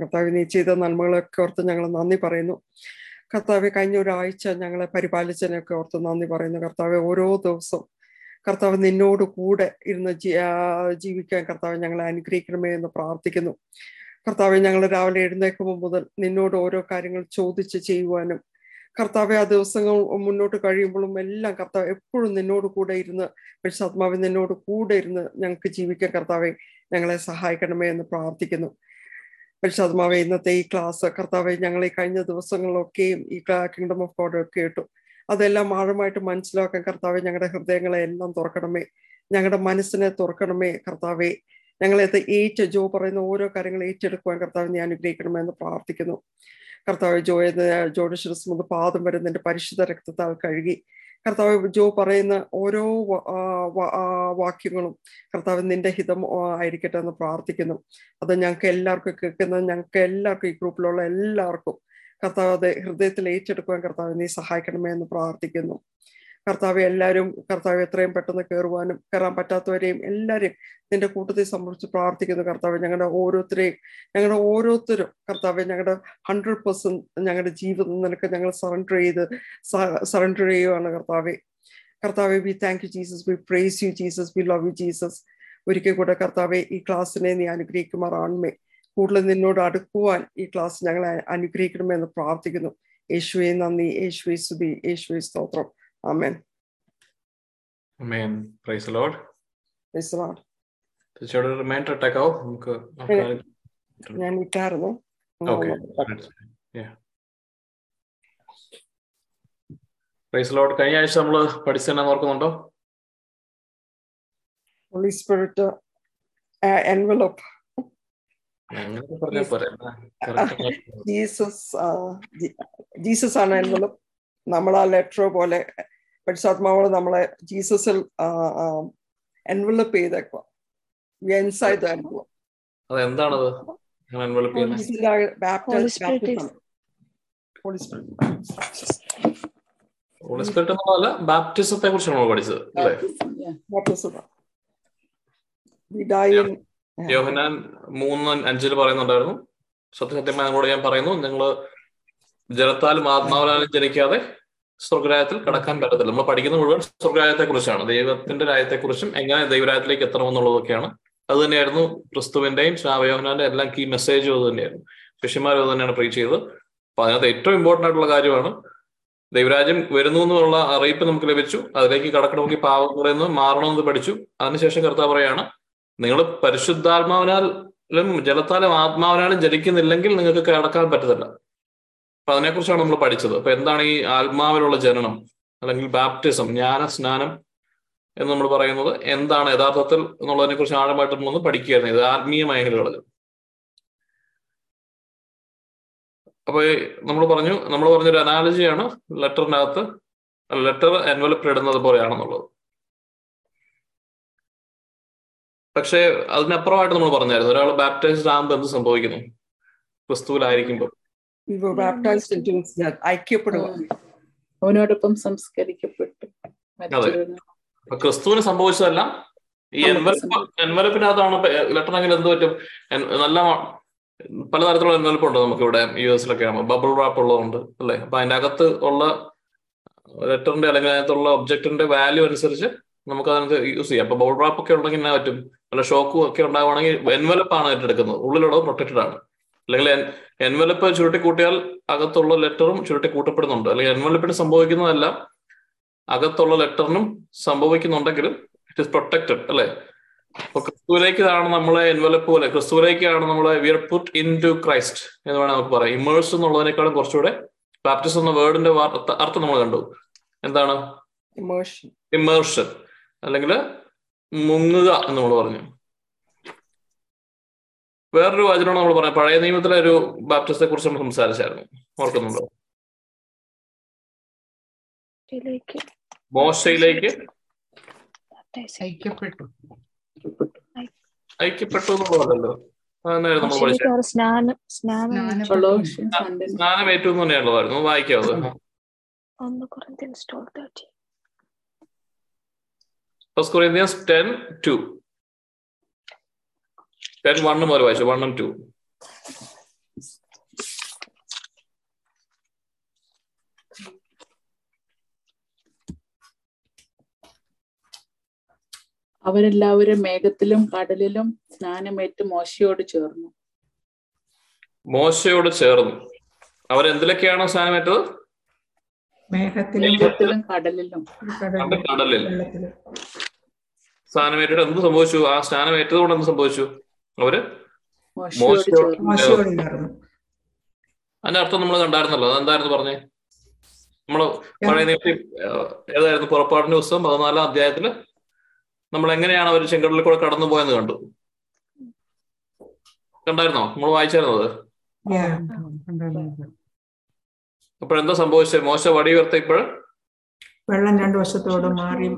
കർത്താവ് നീ ചെയ്ത നന്മകളൊക്കെ ഓർത്ത് ഞങ്ങൾ നന്ദി പറയുന്നു. കർത്താവ് കഴിഞ്ഞ ഒരാഴ്ച ഞങ്ങളെ പരിപാലിച്ചതിനൊക്കെ ഓർത്ത് നന്ദി പറയുന്നു. കർത്താവ് ഓരോ ദിവസവും കർത്താവ് നിന്നോട് കൂടെ ഇരുന്ന് ജീവിക്കാൻ കർത്താവ് ഞങ്ങളെ അനുഗ്രഹിക്കണമേ എന്ന് പ്രാർത്ഥിക്കുന്നു. കർത്താവ് ഞങ്ങൾ രാവിലെ എഴുന്നേക്കുമ്പോൾ മുതൽ നിന്നോട് ഓരോ കാര്യങ്ങൾ ചോദിച്ച് ചെയ്യുവാനും കർത്താവ് ആ ദിവസങ്ങൾ മുന്നോട്ട് കഴിയുമ്പോഴും എല്ലാം കർത്താവ് എപ്പോഴും നിന്നോട് കൂടെ ഇരുന്ന് പരിശുദ്ധാത്മാവ് നിന്നോട് കൂടെ ഇരുന്ന് ഞങ്ങൾക്ക് ജീവിക്കാൻ കർത്താവെ ഞങ്ങളെ സഹായിക്കണമേ എന്ന് പ്രാർത്ഥിക്കുന്നു. പരിശുദ്ധാത്മാവെ ഇന്നത്തെ ഈ ക്ലാസ് കർത്താവെ ഞങ്ങൾ ഈ കഴിഞ്ഞ ദിവസങ്ങളിലൊക്കെയും ഈ കിങ്ഡം ഓഫ് ഗോഡ് ഒക്കെ കേട്ടു അതെല്ലാം ആഴമായിട്ട് മനസ്സിലാക്കാൻ കർത്താവെ ഞങ്ങളുടെ ഹൃദയങ്ങളെ എല്ലാം തുറക്കണമേ. ഞങ്ങളുടെ മനസ്സിനെ തുറക്കണമേ കർത്താവെ. ഞങ്ങളെ ഏറ്റ് ജോ പറയുന്ന ഓരോ കാര്യങ്ങൾ ഏറ്റെടുക്കുവാൻ കർത്താവിനെ അനുഗ്രഹിക്കണമേ എന്ന് പ്രാർത്ഥിക്കുന്നു. കർത്താവ് ജോയെ ജോയുടെ ശിരസ് മുതൽ പാദം വരെ നിന്റെ പരിശുദ്ധ രക്തത്താൽ കഴുകി. കർത്താവ് ജോ പറയുന്ന ഓരോ വാക്യങ്ങളും കർത്താവ് നിന്റെ ഹിതം ആയിരിക്കട്ടെ എന്ന് പ്രാർത്ഥിക്കുന്നു. അത് ഞങ്ങൾക്ക് എല്ലാവർക്കും കേൾക്കുന്ന ഞങ്ങൾക്ക് എല്ലാവർക്കും ഈ ഗ്രൂപ്പിലുള്ള എല്ലാവർക്കും കർത്താവ് അത് ഹൃദയത്തിൽ ഏറ്റെടുക്കുവാൻ കർത്താവ് നീ സഹായിക്കണമേ എന്ന് പ്രാർത്ഥിക്കുന്നു. കർത്താവ് എല്ലാവരും കർത്താവ് എത്രയും പെട്ടെന്ന് കയറുവാനും കയറാൻ പറ്റാത്തവരെയും എല്ലാവരെയും നിന്റെ കൂട്ടത്തിൽ സംബന്ധിച്ച് പ്രാർത്ഥിക്കുന്നു കർത്താവ്. ഞങ്ങളുടെ ഓരോരുത്തരെയും ഞങ്ങളുടെ ഓരോരുത്തരും കർത്താവ് ഞങ്ങളുടെ ഹൺഡ്രഡ് പെർസെന്റ് ഞങ്ങളുടെ ജീവിതം നിനക്ക് ഞങ്ങൾ സറണ്ടർ ചെയ്ത് സറണ്ടർ ചെയ്യുവാണ് കർത്താവെ. കർത്താവെ we thank you Jesus we praise you Jesus we love you Jesus ഒരിക്കൽ കൂടെ കർത്താവെ ഈ ക്ലാസ്സിനെ നീ അനുഗ്രഹിക്കുമാറാണമേ. കൂടുതൽ നിന്നോട് അടുക്കുവാൻ ഈ ക്ലാസ് ഞങ്ങളെ അനുഗ്രഹിക്കണമെന്ന് പ്രാർത്ഥിക്കുന്നു. യേശുവെ നന്ദി. യേശുവെ സ്തുതി. യേശുവെ സ്തോത്രം. ആമേൻ ആമേൻ പ്രൈസ് ലോർഡ് പ്രൈസ് ലോർഡ് തീർച്ചയായിട്ടും റിമൈൻഡർ ഇട്ടേക്കാവോ നമുക്ക് ഞാൻ ഇട്ടായിരുന്നു പ്രൈസ് ലോർഡ് കഴിഞ്ഞ ആഴ്ച നമ്മൾ പഠിച്ചതെന്നെ ഓർക്കുന്നുണ്ടോ? Holy Spirit envelope Jesus Jesus ആണ് എൻവലപ്പ് നമ്മൾ ആ ലെറ്റർ പോലെ പരിശുദ്ധാത്മാവോട് നമ്മളെ ജീസസിൽ എൻവലപ്പ് ചെയ്തേക്കുക. ഇൻസൈഡ് അതെന്താണത്? ബാപ്റ്റിസത്തെ കുറിച്ചാണ് നമ്മൾ പഠിച്ചത് അല്ലേ? യോഹനാൻ മൂന്ന് അഞ്ചിൽ പറയുന്നുണ്ടായിരുന്നു. സത്യസത്യമായി നിങ്ങളോട് ഞാൻ പറയുന്നു നിങ്ങൾ ജലത്താലും ആത്മാവിലാലും ജനിക്കാതെ സ്വർഗരായത്തിൽ കടക്കാൻ പറ്റത്തില്ല. നമ്മൾ പഠിക്കുന്ന മുഴുവൻ സ്വർഗരായത്തെ കുറിച്ചാണ് ദൈവത്തിന്റെ രായത്തെക്കുറിച്ചും എങ്ങനെ ദൈവരായത്തിലേക്ക് എത്തണമെന്നുള്ളതൊക്കെയാണ്. അത് തന്നെയായിരുന്നു ക്രിസ്തുവിന്റെയും ശ്രാവയോഹനാന്റെ എല്ലാം കീ മെസ്സേജും അത് തന്നെയായിരുന്നു. ശിഷ്യന്മാരും അത് തന്നെയാണ് പ്രീച്ച് ചെയ്തത്. അപ്പൊ അതിനകത്ത് ഏറ്റവും ഇമ്പോർട്ടന്റ് ആയിട്ടുള്ള കാര്യമാണ് ദൈവരാജ്യം വരുന്നു എന്നുള്ള അറിയിപ്പ് നമുക്ക് ലഭിച്ചു. അതിലേക്ക് കടക്കണമെങ്കിൽ പാവങ്ങളിൽ നിന്ന് മാറണമെന്ന് പഠിച്ചു. അതിനുശേഷം കർത്താവ് പറയാണ് നിങ്ങൾ പരിശുദ്ധാത്മാവിനാലും ജലത്താലും ആത്മാവിനാലും ജനിക്കുന്നില്ലെങ്കിൽ നിങ്ങൾക്ക് കടക്കാൻ പറ്റത്തില്ല. അപ്പൊ അതിനെക്കുറിച്ചാണ് നമ്മൾ പഠിച്ചത്. അപ്പൊ എന്താണ് ഈ ആത്മാവിലുള്ള ജനനം അല്ലെങ്കിൽ ബാപ്റ്റിസം ജ്ഞാന സ്നാനം എന്ന് നമ്മൾ പറയുന്നത് എന്താണ് യഥാർത്ഥത്തിൽ എന്നുള്ളതിനെ കുറിച്ച് ആഴമായിട്ട് നമ്മളൊന്ന് പഠിക്കുകയായിരുന്നു. ഇത് ആത്മീയ മേഖലകളിൽ. അപ്പൊ നമ്മൾ പറഞ്ഞു നമ്മൾ പറഞ്ഞൊരു അനാലജിയാണ് ലെറ്ററിനകത്ത് ലെറ്റർ എൻവലപ്പ് ഇടുന്നത് പോലെയാണെന്നുള്ളത്. പക്ഷേ അതിനപ്പുറമായിട്ട് നമ്മൾ പറഞ്ഞായിരുന്നു ഒരാൾ ബാപ്റ്റൈസ്ഡ് ആകുമ്പോൾ എന്ത് സംഭവിക്കുന്നു? ക്രിസ്തുവിലായിരിക്കുമ്പോൾ. ഐക്യപ്പെടുക. അവനോടൊപ്പം സംസ്കരിക്കപ്പെട്ടു. ക്രിസ്തുവിന് സംഭവിച്ചതല്ല ഈ എൻവലപ്പ് എൻവലപ്പിനകത്താണ് ലെറ്ററെങ്കിൽ എന്ത് പറ്റും? നല്ല പലതരത്തിലുള്ള എൻവലപ്പ് ഉണ്ട് നമുക്ക് ഇവിടെ യു എസിലൊക്കെ ആകുമ്പോൾ ബബിൾ റാപ്പ് ഉള്ളതുണ്ട് അല്ലേ? അപ്പൊ അതിന്റെ അകത്ത് ഉള്ള ലെറ്ററിന്റെ അല്ലെങ്കിൽ അതിനകത്തുള്ള ഒബ്ജക്റ്റിന്റെ വാല്യൂ അനുസരിച്ച് നമുക്ക് അതിനകത്ത് യൂസ് ചെയ്യാം. അപ്പൊ ബബിൾ റാപ്പ് ഒക്കെ ഉണ്ടെങ്കിൽ എന്നാ പറ്റും? നല്ല ഷോക്കും ഒക്കെ ഉണ്ടാവുകയാണെങ്കിൽ എൻവലപ്പ് ആണ് ഏറ്റെടുക്കുന്നത്. ഉള്ളിലുള്ളത് പ്രൊട്ടക്റ്റഡ് ആണ് അല്ലെങ്കിൽ എൻവലപ്പ് ചുരുട്ടി കൂട്ടിയാൽ അകത്തുള്ള ലെറ്ററും ചുരുട്ടി കൂട്ടപ്പെടുന്നുണ്ട് അല്ലെങ്കിൽ എൻവലപ്പിന് സംഭവിക്കുന്നതെല്ലാം അകത്തുള്ള ലെറ്ററിനും സംഭവിക്കുന്നുണ്ടെങ്കിലും ഇറ്റ് ഇസ് പ്രൊട്ടക്റ്റഡ് അല്ലെ? അപ്പൊ ക്രിസ്തുവിലേക്കാണ് നമ്മളെ എൻവലപ്പ് പോലെ ക്രിസ്തുവിലേക്കാണ് നമ്മളെ we are put into Christ എന്ന് വേണമെങ്കിൽ നമുക്ക് പറയാം. ഇമേഴ്സ് എന്നുള്ളതിനേക്കാളും കുറച്ചുകൂടെ ബാപ്റ്റിസ് എന്ന വേർഡിന്റെ അർത്ഥം നമ്മൾ കണ്ടു. എന്താണ്? ഇമേർഷൻ അല്ലെങ്കിൽ മുങ്ങുക എന്ന് നമ്മൾ പറഞ്ഞു. വേറൊരു വചനമാണ് നമ്മൾ പറയാം. പഴയ നിയമത്തിലെ ഒരു ബാപ്റ്റിസത്തെ കുറിച്ച് നമ്മൾ സംസാരിച്ചായിരുന്നു. ഓർക്കുന്നുണ്ടോ? മോശയിലേക്ക്. ഐക്യപ്പെട്ടു. ഐക്യപ്പെട്ടു എന്നുള്ളതല്ലോ സ്നാനം ഏറ്റവും തന്നെയുള്ളതായിരുന്നു വായിക്കാവത് first Corinthians ten two then one more വായിച്ചു one and two. അവരെല്ലാവരും മേഘത്തിലും കടലിലും സ്നാനമേറ്റ് മോശയോട് ചേർന്നു. മോശയോട് ചേർന്നു. അവരെന്തിലൊക്കെയാണ് സ്നാനമേറ്റത്? മേഘത്തിലും കടലിലും. കടലിലും. സ്നാനമേറ്റിട്ട് എന്ത് സംഭവിച്ചു? ആ സ്നാനമേറ്റത് കൊണ്ട് എന്ത് സംഭവിച്ചു? അവർ? അതിന്റെ അർത്ഥം നമ്മൾ കണ്ടായിരുന്നല്ലോ. അതെന്തായിരുന്നു പറഞ്ഞേ? നമ്മൾ പഴയ നിയമത്തിൽ ഏഹ്, ഏതായിരുന്നു പുറപ്പാടിന്റെ പുസ്തകം പതിനാലാം അധ്യായത്തിൽ? നമ്മൾ എങ്ങനെയാണ് അവർ ചെങ്കടലിൽ കൂടെ കടന്നു പോയെന്ന് കണ്ടു? കണ്ടായിരുന്നോ? നമ്മൾ വായിച്ചായിരുന്നോ അത്? Yeah. അപ്പോഴെന്താ സംഭവിച്ചത് മോശ വടി ഉയർത്തിയപ്പോൾ വെള്ളം രണ്ടു വശത്തോട് മാറി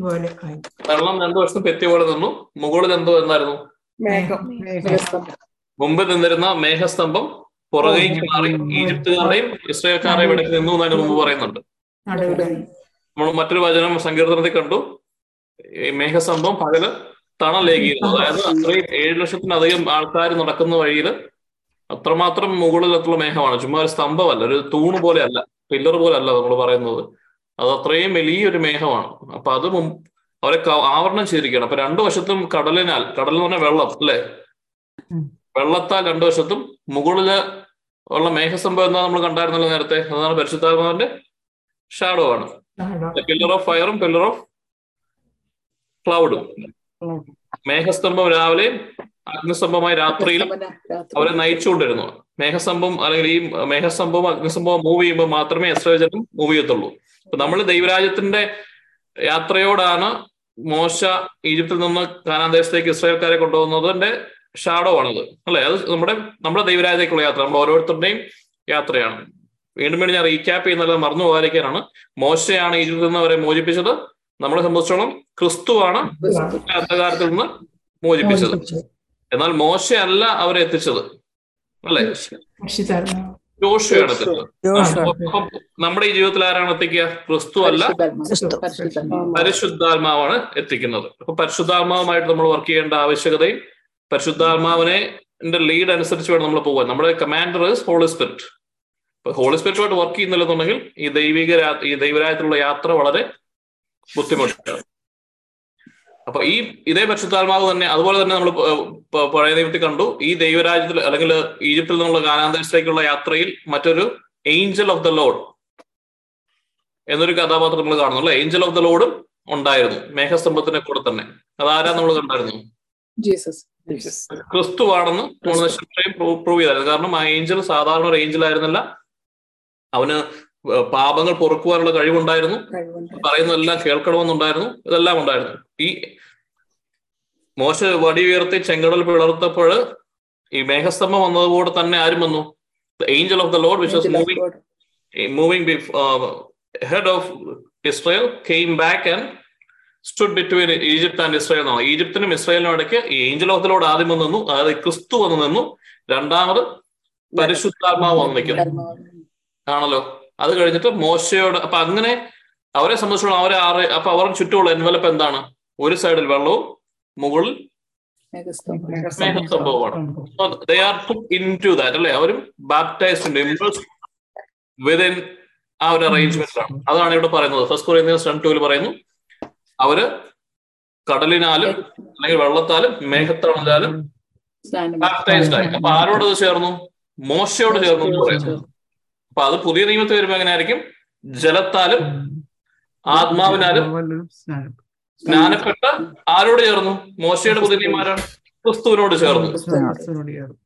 പോലെ ആയി. വെള്ളം രണ്ടു വർഷം പെത്തി പോലെ നിന്നു. മുകളിൽ എന്തോ എന്നായിരുന്നു. മുമ്പ് നിന്നിരുന്ന മേഘസ്തംഭം പുറകേക്ക് മാറി ഈജിപ്തുകാരുടെയും ഇസ്രയേൽക്കാരുടെയും ഇടയ്ക്ക് നിന്നു എന്നാണ് മുമ്പ് പറയുന്നുണ്ട്. നമ്മൾ മറ്റൊരു വചനം സങ്കീർത്തനത്തിൽ കണ്ടു. ഈ മേഘസ്തംഭം പകൽ തണലേകിയിരുന്നു. അതായത് അത്രയും ഏഴ് ലക്ഷത്തിനധികം ആൾക്കാർ നടക്കുന്ന വഴിയിൽ അത്രമാത്രം മുകളിലത്തുള്ള മേഘമാണ്. ചുമ്മാ ഒരു സ്തംഭമല്ല ഒരു തൂണ് പോലെ അല്ല പില്ലർ പോലെ അല്ല നമ്മൾ പറയുന്നത്. അത് അത്രയും വലിയൊരു മേഘമാണ്. അപ്പൊ അത് അവരെ ആവരണം ചെയ്തിരിക്കുകയാണ്. അപ്പൊ രണ്ടു വശത്തും കടലിനാൽ കടൽ എന്ന് പറഞ്ഞാൽ വെള്ളം അല്ലേ. വെള്ളത്താൽ രണ്ടു വശത്തും മുകളിൽ ഉള്ള മേഘസംഭവം എന്താ നമ്മൾ കണ്ടായിരുന്നല്ലോ നേരത്തെ? അതാണ് പരിശുദ്ധാത്മാവിന്റെ ഷാഡോ ആണ്. പില്ലർ ഓഫ് ഫയറും പില്ലർ ഓഫ് ക്ലൗഡും മേഘസ്തംഭം രാവിലെയും അഗ്നിസ്തംഭമായി രാത്രിയിലും അവരെ നയിച്ചുകൊണ്ടിരുന്നു. മേഘസ്തംഭം അല്ലെങ്കിൽ ഈ മേഘസ്തംഭവും അഗ്നിസ്തംഭവും മൂവ് ചെയ്യുമ്പോൾ മാത്രമേ എസ്രജനും മൂവ് ചെയ്യത്തുള്ളൂ. അപ്പൊ നമ്മൾ ദൈവരാജ്യത്തിന്റെ യാത്രയോടാണ് മോശ ഈജിപ്തിൽ നിന്ന് കാനാൻ ദേശത്തേക്ക് ഇസ്രായേൽക്കാരെ കൊണ്ടുപോകുന്നതിന്റെ ഷാഡോ ആണത്. അല്ലെ? അത് നമ്മുടെ നമ്മുടെ ദൈവരാജ്യത്തേക്കുള്ള യാത്ര നമ്മുടെ ഓരോരുത്തരുടെയും യാത്രയാണ്. വീണ്ടും വീണ്ടും ഞാൻ റീക്യാപ്പ് ചെയ്യുന്നത് മറന്നു പോകാതിരിക്കാനാണ്. മോശയാണ് ഈജിപ്തിൽ നിന്ന് അവരെ മോചിപ്പിച്ചത്. നമ്മളെ സംബന്ധിച്ചോളം ക്രിസ്തുവാണ് അന്ധകാരത്തിൽ നിന്ന് മോചിപ്പിച്ചത്. എന്നാൽ മോശയല്ല അവരെ എത്തിച്ചത്. അല്ലെ? ജോഷയാണ് നമ്മുടെ ഈ ജീവിതത്തിൽ ആരാണ് എത്തിക്കുക ക്രിസ്തു അല്ല പരിശുദ്ധാത്മാവ്. പരിശുദ്ധാത്മാവ്. പരിശുദ്ധാത്മാവാണ് എത്തിക്കുന്നത്. അപ്പൊ പരിശുദ്ധാത്മാവുമായിട്ട് നമ്മൾ വർക്ക് ചെയ്യേണ്ട ആവശ്യകതയും പരിശുദ്ധാത്മാവിനെ ലീഡ് അനുസരിച്ച് വേണം നമ്മൾ പോകാൻ നമ്മുടെ കമാൻഡർ ഹോളി സ്പിരിറ്റ് ഹോളി സ്പിരിറ്റുമായിട്ട് വർക്ക് ചെയ്യുന്നില്ലെന്നുണ്ടെങ്കിൽ ഈ ദൈവിക ഈ ദൈവരായത്തിലുള്ള യാത്ര വളരെ ബുദ്ധിമുട്ടാണ്. അപ്പൊ ഈ ഇതേ പരിശുദ്ധാത്മാവ് തന്നെ അതുപോലെ തന്നെ നമ്മൾ പഴയ ദൈവത്തിൽ കണ്ടു. ഈ ദൈവരാജ്യത്തിൽ അല്ലെങ്കിൽ ഈജിപ്തിൽ നിന്നുള്ള കാനാന്തരത്തിലേക്കുള്ള യാത്രയിൽ മറ്റൊരു ഏഞ്ചൽ ഓഫ് ദ ലോഡ് എന്നൊരു കഥാപാത്രം നമ്മൾ കാണുന്നു അല്ലെ? ഏഞ്ചൽ ഓഫ് ദ ലോഡും ഉണ്ടായിരുന്നു. മേഘസ്തംഭത്തിന്റെ കൂടെ തന്നെ. അതാരാ നമ്മൾ കണ്ടായിരുന്നു? ജീസസ്. ക്രിസ്തുവാണെന്ന് പ്രൂവ് ചെയ്തായിരുന്നു. കാരണം ആ ഏഞ്ചൽ സാധാരണ ഒരു ഏഞ്ചൽ ആയിരുന്നില്ല. അവന് പാപങ്ങൾ പൊറുക്കുവാനുള്ള കഴിവുണ്ടായിരുന്നു. കഴിവുണ്ട് പറയുന്നതെല്ലാം കേൾക്കണമെന്നുണ്ടായിരുന്നു. ഇതെല്ലാം ഉണ്ടായിരുന്നു. ഈ മോശ വടി ഉയർത്തി ചെങ്കടൽ പിളർത്തപ്പോൾ ഈ മേഘസ്തംഭം വന്നതുകൂടെ തന്നെ ആരും വന്നു. Angel of the Lord which was moving moving head of Israel came back and stood between Egypt and Israel എന്നാണ്. ഈജിപ്തിനും ഇസ്രയേലിനും ഇടയ്ക്ക് ഈ ഏഞ്ചൽ ഓഫ് ദ ലോഡ് ആദ്യം വന്നു നിന്നു. അതായത് ക്രിസ്തു വന്നു നിന്നു. രണ്ടാമത് പരിശുദ്ധാത്മാവ് വന്നിരിക്കുന്നു ആണല്ലോ? അത് കഴിഞ്ഞിട്ട് മോശയോട് അപ്പൊ അങ്ങനെ അവരെ സംബന്ധിച്ചോളം അവരെ ആറ് അപ്പൊ അവരുടെ ചുറ്റുമുള്ള എൻവലപ്പ് എന്താണ്? ഒരു സൈഡിൽ വെള്ളവും മുകളിൽ സംഭവമാണ് they are into that അല്ലെ? അവരും ബാപ്റ്റൈസ്ഡ് ഇമ്പൾസ് വിതിൻ ആ ഒരു അറേഞ്ച്മെന്റിലാണ് അതാണ് ഇവിടെ പറയുന്നത്. ഫസ്റ്റ് കൊറിയൻസ് രൺ ടൂവിൽ പറയുന്നു. അവർ കടലിനാലും അല്ലെങ്കിൽ വെള്ളത്താലും മേഘത്തണലാലും ബാപ്റ്റൈസ്ഡ് ആയി. അപ്പൊ ആരോട് ചേർന്നു? മോശയോട് ചേർന്നു എന്ന് പറയുന്നു. അപ്പൊ അത് പുതിയ നിയമത്തിൽ വരുമ്പോ എങ്ങനെയായിരിക്കും? ജലത്താലും ആത്മാവിനാലും സ്നാനപ്പെട്ട ആരോട് ചേർന്നു? മോശയുടെ പുതിയ നിയമം ആരാണ്? ക്രിസ്തുവിനോട് ചേർന്നു.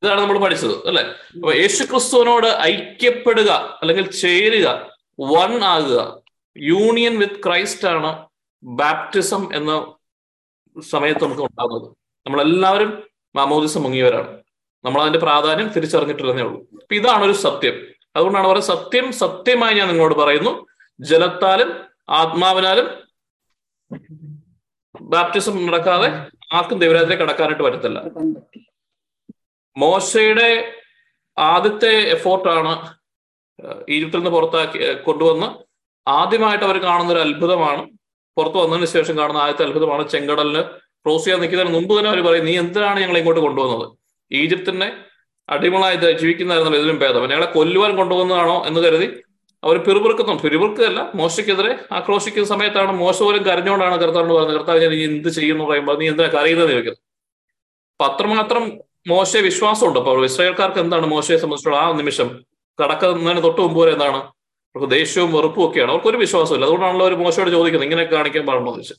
ഇതാണ് നമ്മൾ പഠിച്ചത് അല്ലെ? അപ്പൊ യേശു ക്രിസ്തുവിനോട് ഐക്യപ്പെടുക അല്ലെങ്കിൽ ചേരുക വൺ ആകുക യൂണിയൻ വിത്ത് ക്രൈസ്റ്റ് ആണ് ബാപ്റ്റിസം എന്ന സമയത്ത് നമുക്ക് ഉണ്ടാകുന്നത്. നമ്മളെല്ലാവരും മാമോദിസം മുങ്ങിയവരാണ്. നമ്മൾ അതിന്റെ പ്രാധാന്യം തിരിച്ചറിഞ്ഞിട്ടില്ലെന്നേ ഉള്ളൂ. അപ്പൊ ഇതാണ് ഒരു സത്യം. അതുകൊണ്ടാണ് പറയുന്നത് സത്യം സത്യമായി ഞാൻ നിങ്ങളോട് പറയുന്നു. ജലത്താലും ആത്മാവിനാലും ബാപ്റ്റിസം നടക്കാതെ ആർക്കും ദൈവരാജ്യത്തിലേക്ക് കടക്കാനായിട്ട് പറ്റത്തില്ല. മോശയുടെ ആദ്യത്തെ എഫോർട്ടാണ് ഈജിപ്തിൽ നിന്ന് പുറത്താക്കി കൊണ്ടുവന്ന്. ആദ്യമായിട്ട് അവർ കാണുന്ന ഒരു അത്ഭുതമാണ്. പുറത്തു വന്നതിന് ശേഷം കാണുന്ന ആദ്യത്തെ അത്ഭുതമാണ് ചെങ്കടലിന്. ക്രോസ് ചെയ്യാൻ നിൽക്കുന്നതിന് മുമ്പ് തന്നെ അവർ പറയും നീ എന്തിനാണ് ഞങ്ങളെ ഇങ്ങോട്ട് കൊണ്ടുവന്നത്? ഈജിപ്തിനെ അടിമളായി ജീവിക്കുന്നതായിരുന്നല്ലോ ഇതിലും ഭേദം. ഞങ്ങളെ കൊല്ലുവാൻ കൊണ്ടുവന്നതാണോ എന്ന് കരുതി അവർ പിറുപിറുക്കുന്നു പിറുപിറുക്കല്ല മോശയ്ക്കെതിരെ ആക്രോശിക്കുന്ന സമയത്താണ് മോശ പോലും കരഞ്ഞുകൊണ്ടാണ് കർത്താവിനോട് പറഞ്ഞത്. കർത്താവ് ഞാൻ നീ എന്ത് ചെയ്യുന്നു പറയുമ്പോൾ നീ എന്തിനാ കരയുന്നത് ചോദിക്കുന്നത് അപ്പൊ അത്രമാത്രം മോശ വിശ്വാസമുണ്ട്. അപ്പോൾ ഇസ്രായേൽക്കാർക്ക് എന്താണ് മോശയെ സംബന്ധിച്ചുള്ള ആ നിമിഷം? കടക്കുന്നതിന് തൊട്ട് മുമ്പ് വരെ എന്താണ്? അവർക്ക് ദേഷ്യവും വെറുപ്പും ഒക്കെയാണ്. അവർക്കൊരു വിശ്വാസമില്ല. അതുകൊണ്ടാണല്ലോ ഒരു മോശയോട് ചോദിക്കുന്നത്. ഇങ്ങനെ കാണിക്കാൻ ചോദിച്ചു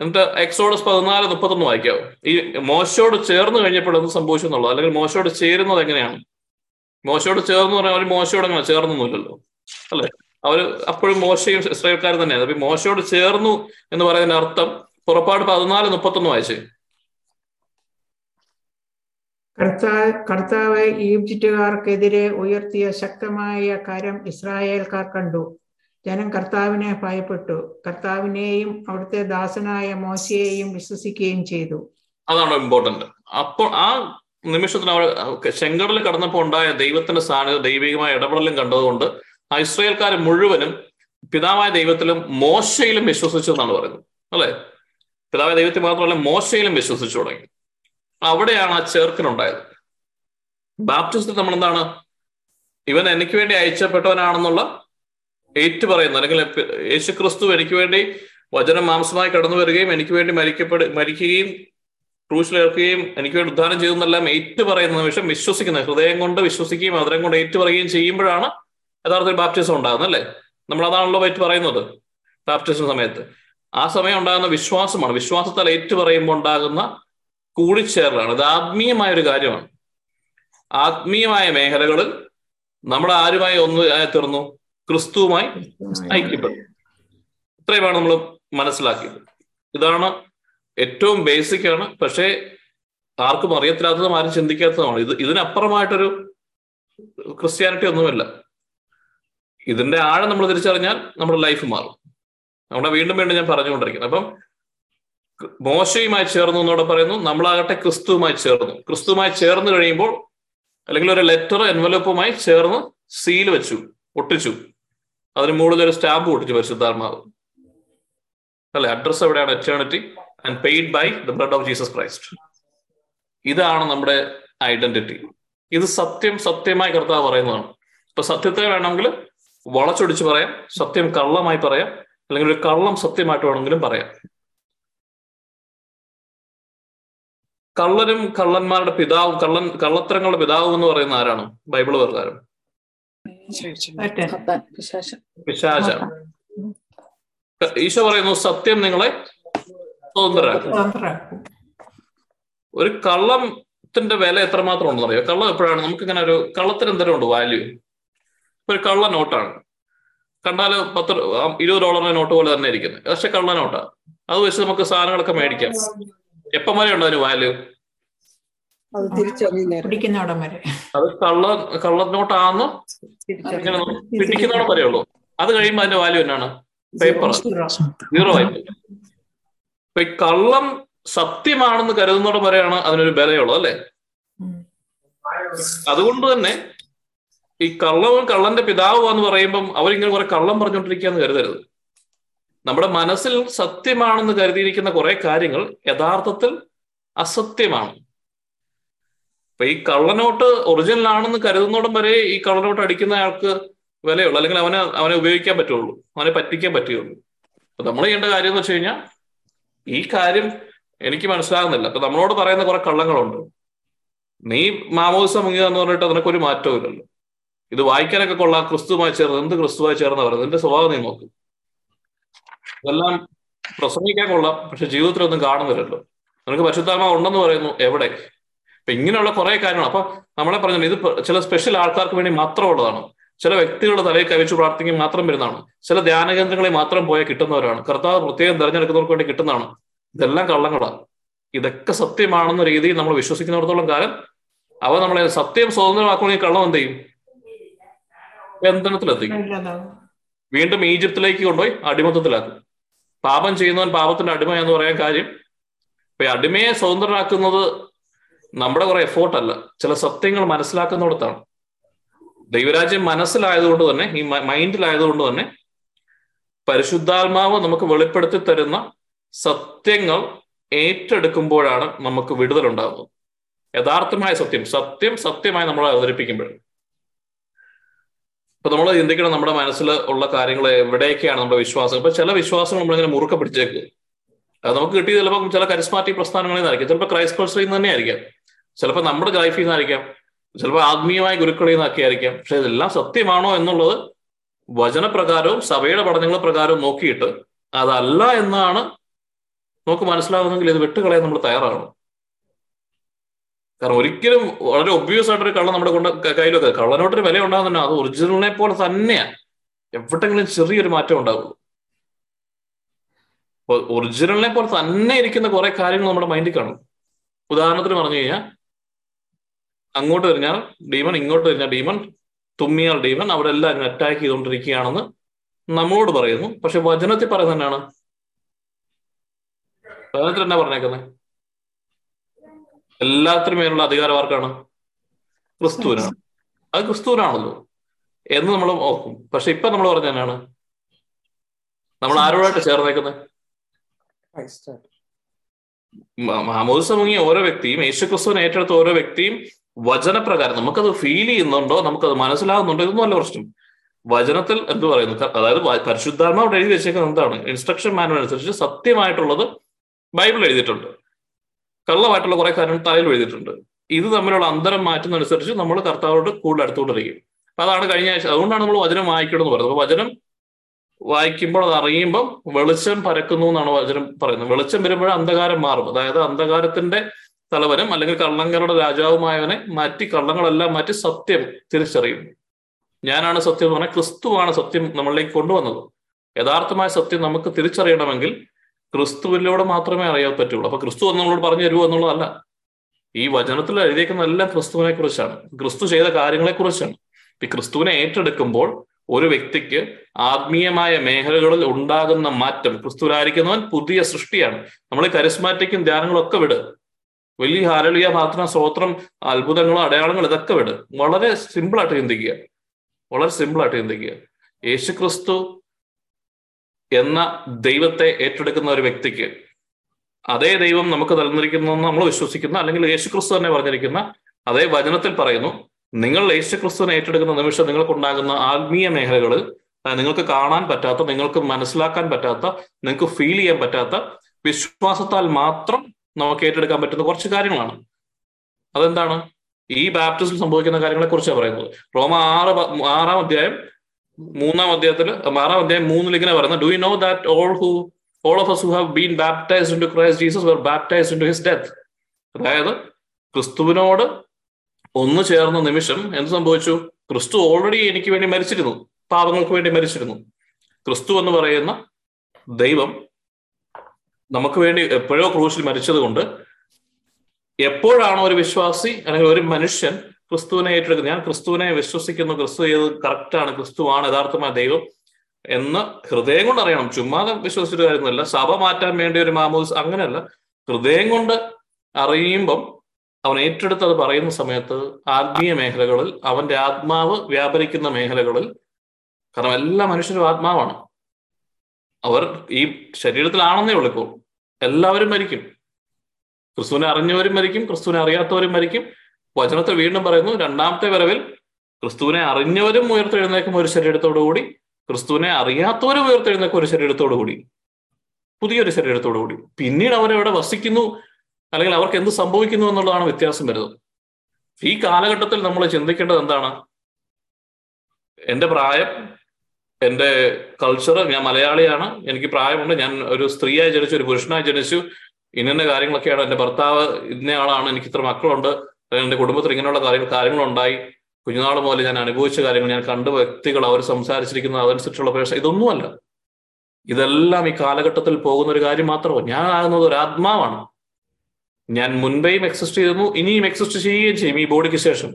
എന്നിട്ട് എക്സോഡസ് പതിനാല് മുപ്പത്തൊന്ന് വായിക്കാവും ഈ മോശയോട് ചേർന്ന് കഴിഞ്ഞപ്പോൾ എന്ത് സംഭവിച്ചു എന്നുള്ളത്? അല്ലെങ്കിൽ മോശയോട് ചേരുന്നത് എങ്ങനെയാണ്? മോശയോട് ചേർന്ന് പറഞ്ഞാൽ അവർ മോശയോട് അങ്ങനെ ചേർന്നൊന്നുമില്ലല്ലോ. അല്ലെ? അവർ അപ്പോഴും മോശയും ഇസ്രയേൽക്കാരും തന്നെയാണ്. അപ്പൊ മോശയോട് ചേർന്നു എന്ന് പറയുന്നതിന്റെ അർത്ഥം പുറപ്പാട് പതിനാല് മുപ്പത്തൊന്ന് വായിച്ചേ. കർത്താവ് കർത്താവ് ഈജിപ്തുകാർക്കെതിരെ ഉയർത്തിയ ശക്തമായ കരം ഇസ്രായേൽക്കാർ കണ്ടു. ജനം കർത്താവിനെ ഭയപ്പെട്ടു. കർത്താവിനെയും അവിടുത്തെ ദാസനായ മോശയെയും വിശ്വസിക്കുകയും ചെയ്തു. അതാണ് ഇമ്പോർട്ടന്റ് അപ്പോൾ ആ നിമിഷത്തിൽ അവർ ശങ്കറിൽ കടന്നപ്പോൾ ഉണ്ടായ ദൈവത്തിന്റെ സാന്നിധ്യം ദൈവികമായ ഇടപെടലും കണ്ടതുകൊണ്ട് ആ ഇസ്രയേൽക്കാർ മുഴുവനും പിതാവായ ദൈവത്തിലും മോശയിലും വിശ്വസിച്ചു എന്നാണ് പറയുന്നത്. അല്ലെ? പിതാവായ ദൈവത്തിൽ മാത്രമല്ല മോശയിലും വിശ്വസിച്ചു തുടങ്ങി. അവിടെയാണ് ആ ചേർക്കനുണ്ടായത്. ബാപ്റ്റിസ്റ്റ് നമ്മൾ എന്താണ് ഇവൻ എനിക്ക് വേണ്ടി അയച്ചപ്പെട്ടവനാണെന്നുള്ള ഏറ്റു പറയുന്നു അല്ലെങ്കിൽ യേശു ക്രിസ്തു എനിക്ക് വേണ്ടി വചനം മാംസമായി കടന്നു വരികയും എനിക്ക് വേണ്ടി മരിക്കപ്പെടു മരിക്കുകയും ക്രൂശിലേർക്കുകയും എനിക്ക് വേണ്ടി ഉദ്ധാനം ചെയ്തെന്നെല്ലാം ഏറ്റു പറയുന്ന നിമിഷം വിശ്വസിക്കുന്ന ഹൃദയം കൊണ്ട് വിശ്വസിക്കുകയും അതിനെ കൊണ്ട് ഏറ്റു പറയുകയും ചെയ്യുമ്പോഴാണ് യഥാർത്ഥത്തിൽ ബാപ്റ്റിസം ഉണ്ടാകുന്നത് അല്ലേ? നമ്മൾ അതാണല്ലോ ഏറ്റു പറയുന്നത് ബാപ്റ്റിസം സമയത്ത്. ആ സമയം ഉണ്ടാകുന്ന വിശ്വാസമാണ്. വിശ്വാസത്താൽ ഏറ്റു പറയുമ്പോൾ ഉണ്ടാകുന്ന കൂടിച്ചേരലാണ്. ഇത് ആത്മീയമായ ഒരു കാര്യമാണ്. ആത്മീയമായ മേഖലകളിൽ നമ്മൾ ആരുമായി ഒന്ന് തീർന്നു? ക്രിസ്തുവുമായി ഐക്യപ്പെടും. ഇത്രയുമാണ് നമ്മൾ മനസ്സിലാക്കിയത്. ഇതാണ് ഏറ്റവും ബേസിക് ആണ്. പക്ഷേ ആർക്കും അറിയത്തില്ലാത്തതും ആരും ചിന്തിക്കാത്തതുമാണ്. ഇത് ഇതിനപ്പുറമായിട്ടൊരു ക്രിസ്ത്യാനിറ്റി ഒന്നുമില്ല. ഇതിന്റെ ആഴം നമ്മൾ തിരിച്ചറിഞ്ഞാൽ നമ്മുടെ ലൈഫ് മാറും. നമ്മുടെ വീണ്ടും വീണ്ടും ഞാൻ പറഞ്ഞുകൊണ്ടിരിക്കുന്നത് അപ്പം മോശയുമായി ചേർന്നു എന്നോട് പറയുന്നു നമ്മളാകട്ടെ ക്രിസ്തുവുമായി ചേർന്നു. ക്രിസ്തുവുമായി ചേർന്ന് കഴിയുമ്പോൾ അല്ലെങ്കിൽ ഒരു ലെറ്റർ എൻവലപ്പുമായി ചേർന്ന് സീൽ വെച്ചു ഒട്ടിച്ചു. അതിന് മുകളിൽ ഒരു സ്റ്റാമ്പ് ഒട്ടിച്ചു പരിശുദ്ധാത്മാവ്. അല്ലെ? അഡ്രസ് എവിടെയാണ്? Eternity and paid by the blood of Jesus Christ ഇതാണ് നമ്മുടെ ഐഡന്റിറ്റി ഇത് സത്യം സത്യമായി കർത്താവ് പറയുന്നതാണ്. ഇപ്പൊ സത്യത്തെ വേണമെങ്കിൽ വളച്ചൊടിച്ച് പറയാം സത്യം കള്ളമായി പറയാം അല്ലെങ്കിൽ ഒരു കള്ളം സത്യമായിട്ട് വേണമെങ്കിലും പറയാം. കള്ളനും കള്ളന്മാരുടെ പിതാവും കള്ളൻ കള്ളത്തരങ്ങളുടെ പിതാവും എന്ന് പറയുന്ന ആരാണ്? ബൈബിൾ പ്രകാരം. പിശാച്. ഈശോ പറയുന്നു സത്യം നിങ്ങളെ സ്വതന്ത്രരാക്കും. ഒരു കള്ളത്തിന്റെ വില എത്രമാത്രം ഉണ്ടെന്ന് അറിയോ? കള്ളം എപ്പോഴാണ്? നമുക്ക് ഇങ്ങനെ ഒരു കള്ളത്തിന് എന്തെങ്കിലും ഉണ്ട് വാല്യൂ ഒരു കള്ള നോട്ടാണ്. കണ്ടാൽ പത്ത് ഇരുപത് ഡോളറിന്റെ നോട്ട് പോലെ തന്നെ ഇരിക്കുന്നത് പക്ഷെ കള്ള നോട്ടാണ് അത് വെച്ച് നമുക്ക് സാധനങ്ങളൊക്കെ മേടിക്കാം. എപ്പം വരെ ഉണ്ടോ അതിന് വാല്യൂ അത് തിരിച്ചറിയുന്നേരം പിടിക്കുന്നിടം വരെ. അത് കള്ള കള്ള നോട്ടാന്ന് വരെ വരെയുള്ളൂ അത് കഴിയുമ്പോൾ അതിന്റെ വാല്യൂ എന്നാണ്? പേപ്പർ സീറോ ആയി ഈ കള്ളം സത്യമാണെന്ന് കരുതുന്നോടം വരെയാണ് അതിനൊരു ബലയുള്ളത് അല്ലെ. അതുകൊണ്ട് തന്നെ ഈ കള്ളവും കള്ളന്റെ പിതാവും എന്ന് പറയുമ്പം അവരിങ്ങനെ കുറെ കള്ളം പറഞ്ഞുകൊണ്ടിരിക്കുകയെന്ന് കരുതരുത്. നമ്മുടെ മനസ്സിൽ സത്യമാണെന്ന് കരുതിയിരിക്കുന്ന കുറെ കാര്യങ്ങൾ യഥാർത്ഥത്തിൽ അസത്യമാണ്. അപ്പൊ ഈ കള്ളനോട്ട് ഒറിജിനൽ ആണെന്ന് കരുതുന്നോടം വരെ ഈ കള്ളനോട്ട് അടിക്കുന്ന ആൾക്ക് വിലയുള്ളൂ. അല്ലെങ്കിൽ അവനെ അവനെ ഉപയോഗിക്കാൻ പറ്റുള്ളൂ. അവനെ പറ്റിക്കാൻ പറ്റുകയുള്ളൂ. അപ്പൊ നമ്മൾ ചെയ്യേണ്ട കാര്യം എന്ന് വെച്ച് കഴിഞ്ഞാൽ ഈ കാര്യം എനിക്ക് മനസ്സിലാകുന്നില്ല. അപ്പൊ നമ്മളോട് പറയുന്ന കുറെ കള്ളങ്ങളുണ്ട്. നീ മാമോദിസ മുങ്ങിയതെന്ന് പറഞ്ഞിട്ട് അതിനൊക്കെ ഒരു മാറ്റവും ഇല്ലല്ലോ. ഇത് വായിക്കാനൊക്കെ കൊള്ളാം. ക്രിസ്തുമായി ചേർന്ന് എന്ത് ക്രിസ്തുമായി ചേർന്ന് പറയുന്നത്? നിന്റെ സ്വഭാവം നീ നോക്കും. ഇതെല്ലാം പ്രസംഗിക്കാൻ കൊള്ളാം. പക്ഷെ ജീവിതത്തിലൊന്നും കാണുന്നില്ലല്ലോ. നിനക്ക് പരിശുദ്ധാത്മാവ് ഉണ്ടെന്ന് പറയുന്നു എവിടെ? അപ്പൊ ഇങ്ങനെയുള്ള കുറെ കാര്യങ്ങൾ. അപ്പൊ നമ്മളെ പറഞ്ഞു ഇത് ചില സ്പെഷ്യൽ ആൾക്കാർക്ക് വേണ്ടി മാത്രമുള്ളതാണ്. ചില വ്യക്തികളുടെ തലയിൽ കവിച്ചു പ്രാർത്ഥിക്കുകയും മാത്രം വരുന്നതാണ്. ചില ധ്യാന കേന്ദ്രങ്ങളിൽ മാത്രം പോയാൽ കിട്ടുന്നവരാണ്. കർത്താവ് പ്രത്യേകം തെരഞ്ഞെടുക്കുന്നവർക്ക് വേണ്ടി കിട്ടുന്നതാണ്. ഇതെല്ലാം കള്ളങ്ങളാണ് ഇതൊക്കെ സത്യമാണെന്ന രീതിയിൽ നമ്മൾ വിശ്വസിക്കുന്നിടത്തോളം കാലം അവ നമ്മളെ സത്യം സ്വതന്ത്രമാക്കണമെങ്കിൽ കള്ളം എന്ത് ചെയ്യും? ബന്ധനത്തിലെത്തിക്കും. വീണ്ടും ഈജിപ്തിലേക്ക് കൊണ്ടുപോയി അടിമത്തത്തിലാക്കും. പാപം ചെയ്യുന്നവൻ പാപത്തിന്റെ അടിമ എന്ന് പറയാൻ കാര്യം. അപ്പൊ അടിമയെ സ്വതന്ത്രനാക്കുന്നത് നമ്മുടെ കുറെ എഫോർട്ട് അല്ല. ചില സത്യങ്ങൾ മനസ്സിലാക്കുന്നിടത്താണ്. ദൈവരാജ്യം മനസ്സിലായതുകൊണ്ട് തന്നെ ഈ മൈൻഡിലായതുകൊണ്ട് തന്നെ പരിശുദ്ധാത്മാവ് നമുക്ക് വെളിപ്പെടുത്തി തരുന്ന സത്യങ്ങൾ ഏറ്റെടുക്കുമ്പോഴാണ് നമുക്ക് വിടുതലുണ്ടാകുന്നത് യഥാർത്ഥമായ സത്യം സത്യം സത്യമായി നമ്മൾ അവതരിപ്പിക്കുമ്പോൾ ഇപ്പൊ നമ്മൾ ചിന്തിക്കണം നമ്മുടെ മനസ്സിൽ ഉള്ള കാര്യങ്ങൾ എവിടെയൊക്കെയാണ് നമ്മുടെ വിശ്വാസം. ഇപ്പൊ ചില വിശ്വാസങ്ങൾ നമ്മളിങ്ങനെ മുറുക്ക പിടിച്ചേക്ക്. അത് നമുക്ക് കിട്ടിയത് ചിലപ്പോൾ ചില കരിസ്മാറ്റിക് പ്രസ്ഥാനങ്ങളിൽ നിന്നായിരിക്കും. ചിലപ്പോൾ ക്രൈസ്റ്റ് കോഴ്സിൽ നിന്ന് തന്നെ ചിലപ്പോൾ നമ്മുടെ ലൈഫിൽ നിന്നായിരിക്കാം. ചിലപ്പോൾ ആത്മീയമായ ഗുരുക്കളിൽ നിന്നൊക്കെ ആയിരിക്കാം. പക്ഷെ ഇതെല്ലാം സത്യമാണോ എന്നുള്ളത് വചനപ്രകാരവും സഭയുടെ പഠനങ്ങൾ പ്രകാരവും നോക്കിയിട്ട് അതല്ല എന്നാണ് നമുക്ക് മനസ്സിലാകുന്നെങ്കിൽ ഇത് വിട്ടുകളയാൻ നമ്മൾ തയ്യാറാകണം. കാരണം ഒരിക്കലും വളരെ ഒബ്വിയസ് ആയിട്ടൊരു കള്ളൻ നമ്മുടെ കൊണ്ട് കയ്യിലൊക്കെ കള്ളനോട്ടൊരു വില ഉണ്ടാകുന്നുണ്ട് അത് ഒറിജിനലിനെ പോലെ തന്നെയാണ് എവിടെങ്കിലും ചെറിയൊരു മാറ്റം ഉണ്ടാവുള്ളൂ. ഒറിജിനലിനെ പോലെ തന്നെ ഇരിക്കുന്ന കുറെ കാര്യങ്ങൾ നമ്മുടെ മൈൻഡിൽ കാണും. ഉദാഹരണത്തിന് പറഞ്ഞു കഴിഞ്ഞാൽ അങ്ങോട്ട് തിരിഞ്ഞാൽ ഡീമൺ ഇങ്ങോട്ട് തിരിഞ്ഞാൽ ഡീമൺ തുമ്മിയാൽ ഡീമൺ അവിടെ എല്ലാവരും അറ്റാക്ക് ചെയ്തുകൊണ്ടിരിക്കുകയാണെന്ന് നമ്മളോട് പറയുന്നു. പക്ഷെ വചനത്തിൽ പറയുന്നത് തന്നെയാണ് വചനത്തിൽ എന്നാ പറഞ്ഞേക്കുന്നത് എല്ലാത്തിനും മേലുള്ള അധികാരം ആർക്കാണ്? ക്രിസ്തുവിനാണ്. അത് ക്രിസ്തുവിനാണല്ലോ എന്ന് നമ്മൾ ഓർക്കും. പക്ഷെ ഇപ്പൊ നമ്മൾ പറഞ്ഞ തന്നെയാണ് നമ്മൾ ആരോടായിട്ട് ചേർന്നേക്കുന്നത് മാമോദിസ മുങ്ങിയ ഓരോ വ്യക്തിയും യേശു ക്രിസ്തുവിനെ ഏറ്റെടുത്ത ഓരോ വ്യക്തിയും വചനപ്രകാരം നമുക്കത് ഫീൽ ചെയ്യുന്നുണ്ടോ? നമുക്കത് മനസ്സിലാകുന്നുണ്ടോ ഇതൊന്നും അല്ല പ്രശ്നം. വചനത്തിൽ എന്ത് പറയുന്നു? അതായത് പരിശുദ്ധാത്മാവ് എഴുതി വെച്ചേക്കുന്നത് എന്താണ്? ഇൻസ്ട്രക്ഷൻ മാനുവൽ അനുസരിച്ച് സത്യമായിട്ടുള്ളത് ബൈബിൾ എഴുതിയിട്ടുണ്ട്. കള്ളമായിട്ടുള്ള കുറെ കാര്യങ്ങൾ തലയിൽ എഴുതിയിട്ടുണ്ട്. ഇത് തമ്മിലുള്ള അന്തരം മാറ്റുന്നതനുസരിച്ച് നമ്മൾ കർത്താവോട് കൂടുതൽ അടുത്തുകൊണ്ടിരിക്കും. അപ്പൊ അതാണ് കഴിഞ്ഞ ആഴ്ച. അതുകൊണ്ടാണ് നമ്മൾ വചനം വായിക്കണം എന്ന് പറയുന്നത്. അപ്പൊ വചനം വായിക്കുമ്പോൾ അത് അറിയുമ്പോൾ വെളിച്ചം പരക്കുന്നു എന്നാണ് വചനം പറയുന്നത്. വെളിച്ചം വരുമ്പോൾ അന്ധകാരം മാറും. അതായത് അന്ധകാരത്തിന്റെ തലവനും അല്ലെങ്കിൽ കള്ളങ്ങളുടെ രാജാവുമായവനെ മാറ്റി കള്ളങ്ങളെല്ലാം മാറ്റി സത്യം തിരിച്ചറിയും. ഞാനാണ് സത്യം എന്ന് പറഞ്ഞാൽ ക്രിസ്തുവാണ് സത്യം നമ്മളിലേക്ക് കൊണ്ടുവന്നത്. യഥാർത്ഥമായ സത്യം നമുക്ക് തിരിച്ചറിയണമെങ്കിൽ ക്രിസ്തുവിലൂടെ മാത്രമേ അറിയാൻ പറ്റുള്ളൂ. അപ്പൊ ക്രിസ്തു നമ്മളോട് പറഞ്ഞു തരുമോ എന്നുള്ളതല്ല. ഈ വചനത്തിൽ എഴുതിയേക്കുന്ന എല്ലാം ക്രിസ്തുവിനെ കുറിച്ചാണ് ക്രിസ്തു ചെയ്ത കാര്യങ്ങളെ കുറിച്ചാണ് ഈ ക്രിസ്തുവിനെ ഏറ്റെടുക്കുമ്പോൾ ഒരു വ്യക്തിക്ക് ആത്മീയമായ മേഖലകളിൽ ഉണ്ടാകുന്ന മാറ്റം ക്രിസ്തുവിലായിരിക്കുന്നവൻ പുതിയ സൃഷ്ടിയാണ്. നമ്മൾ കരിസ്മാറ്റിക്കും ധ്യാനങ്ങളും വിട്. വലിയ ഹാരളിയ പ്രാർത്ഥന സ്തോത്രം അത്ഭുതങ്ങളോ അടയാളങ്ങൾ ഇതൊക്കെ വിട്. വളരെ സിമ്പിളായിട്ട് ചിന്തിക്കുക. വളരെ സിമ്പിളായിട്ട് ചിന്തിക്കുക. യേശുക്രിസ്തു എന്ന ദൈവത്തെ ഏറ്റെടുക്കുന്ന ഒരു വ്യക്തിക്ക് അതേ ദൈവം നമുക്ക് തന്നിരിക്കുന്നു നമ്മൾ വിശ്വസിക്കുന്ന അല്ലെങ്കിൽ യേശുക്രിസ്തു തന്നെ പറഞ്ഞിരിക്കുന്ന അതേ വചനത്തിൽ പറയുന്നു നിങ്ങൾ യേശുക്രിസ്തുവിനെ ഏറ്റെടുക്കുന്ന നിമിഷം നിങ്ങൾക്കുണ്ടാകുന്ന ആത്മീയ മേഖലകൾ നിങ്ങൾക്ക് കാണാൻ പറ്റാത്ത നിങ്ങൾക്ക് മനസ്സിലാക്കാൻ പറ്റാത്ത നിങ്ങൾക്ക് ഫീൽ ചെയ്യാൻ പറ്റാത്ത വിശ്വാസത്താൽ മാത്രം നമുക്ക് ഏറ്റെടുക്കാൻ പറ്റുന്ന കുറച്ച് കാര്യങ്ങളാണ്. അതെന്താണ്? ഈ ബാപ്റ്റിസം സംഭവിക്കുന്ന കാര്യങ്ങളെ കുറിച്ചാണ് പറയുന്നത്. റോമ ആറ് ആറാം അധ്യായം മൂന്നാം അധ്യായത്തിൽ ആറാം അധ്യായം മൂന്നിൽ ഇങ്ങനെ പറയുന്നത് do you know that all who all of us who have been baptized Christ Jesus were were in into his death? അതായത് ക്രിസ്തുവിനോട് ഒന്നു ചേർന്ന നിമിഷം എന്ത് സംഭവിച്ചു? ക്രിസ്തു ഓൾറെഡി എനിക്ക് വേണ്ടി മരിച്ചിരുന്നു. പാപങ്ങൾക്ക് വേണ്ടി മരിച്ചിരുന്നു. ക്രിസ്തു എന്ന് പറയുന്ന ദൈവം നമുക്ക് വേണ്ടി എപ്പോഴോ ക്രൂശിൽ മരിച്ചതുകൊണ്ട് എപ്പോഴാണോ ഒരു വിശ്വാസി അല്ലെങ്കിൽ ഒരു മനുഷ്യൻ ക്രിസ്തുവിനെ ഏറ്റെടുക്കുന്നത്? ഞാൻ ക്രിസ്തുവിനെ വിശ്വസിക്കുന്നു ക്രിസ്തു ചെയ്ത് കറക്റ്റാണ് ക്രിസ്തുവാണ് യഥാർത്ഥമായ ദൈവം എന്ന് ഹൃദയം കൊണ്ട് അറിയണം. ചുമ്മാതെ വിശ്വസിച്ചിട്ട് കാര്യമൊന്നുമല്ല. സഭ മാറ്റാൻ വേണ്ടി ഒരു മാമോസ് അങ്ങനെയല്ല. ഹൃദയം കൊണ്ട് അറിയുമ്പം അവൻ ഏറ്റെടുത്ത് അത് പറയുന്ന സമയത്ത് ആത്മീയ മേഖലകളിൽ അവന്റെ ആത്മാവ് വ്യാപരിക്കുന്ന മേഖലകളിൽ കാരണം എല്ലാ മനുഷ്യരും ആത്മാവാണ്. അവർ ഈ ശരീരത്തിലാണെന്നേ ഇപ്പോൾ. എല്ലാവരും മരിക്കും. ക്രിസ്തുവിനെ അറിഞ്ഞവരും മരിക്കും ക്രിസ്തുവിനെ അറിയാത്തവരും മരിക്കും. വചനത്തെ വീണ്ടും പറയുന്നു രണ്ടാമത്തെ വരവിൽ ക്രിസ്തുവിനെ അറിഞ്ഞവരും ഉയർത്തെഴുന്നേക്കും ഒരു ശരീരത്തോടുകൂടി ക്രിസ്തുവിനെ അറിയാത്തവരും ഉയർത്തെഴുന്നേക്കും ഒരു ശരീരത്തോടു കൂടി പുതിയൊരു ശരീരത്തോടുകൂടി പിന്നീട് അവരെവിടെ വസിക്കുന്നു? അല്ലെങ്കിൽ അവർക്ക് എന്ത് സംഭവിക്കുന്നു എന്നുള്ളതാണ് വ്യത്യാസം വരുന്നത്. ഈ കാലഘട്ടത്തിൽ നമ്മൾ ചിന്തിക്കേണ്ടത് എന്താണ്? എന്റെ പ്രായം എന്റെ കൾച്ചർ ഞാൻ മലയാളിയാണ് എനിക്ക് പ്രായമുണ്ട്. ഞാൻ ഒരു സ്ത്രീയായി ജനിച്ചു ഒരു പുരുഷനായി ജനിച്ചു. ഇന്ന കാര്യങ്ങളൊക്കെയാണ് എന്റെ ഭർത്താവ് ഇന്നയാളാണ് എനിക്ക് ഇത്ര മക്കളുണ്ട്. എന്റെ കുടുംബത്തിൽ ഇങ്ങനെയുള്ള കാര്യങ്ങൾ കാര്യങ്ങളുണ്ടായി. കുഞ്ഞുനാൾ മുതൽ ഞാൻ അനുഭവിച്ച കാര്യങ്ങൾ ഞാൻ കണ്ട വ്യക്തികൾ അവർ സംസാരിച്ചിരിക്കുന്ന അതനുസരിച്ചുള്ള പേഴ്സ ഇതൊന്നുമല്ല. ഇതെല്ലാം ഈ കാലഘട്ടത്തിൽ പോകുന്ന ഒരു കാര്യം മാത്രമോ ഞാൻ ആകുന്നത് ഒരു ആത്മാവാണ്. ഞാൻ മുൻപേയും എക്സിസ്റ്റ് ചെയ്തിരുന്നു ഇനിയും എക്സിസ്റ്റ് ചെയ്യുകയും ചെയ്യും ഈ ബോഡിക്ക് ശേഷം.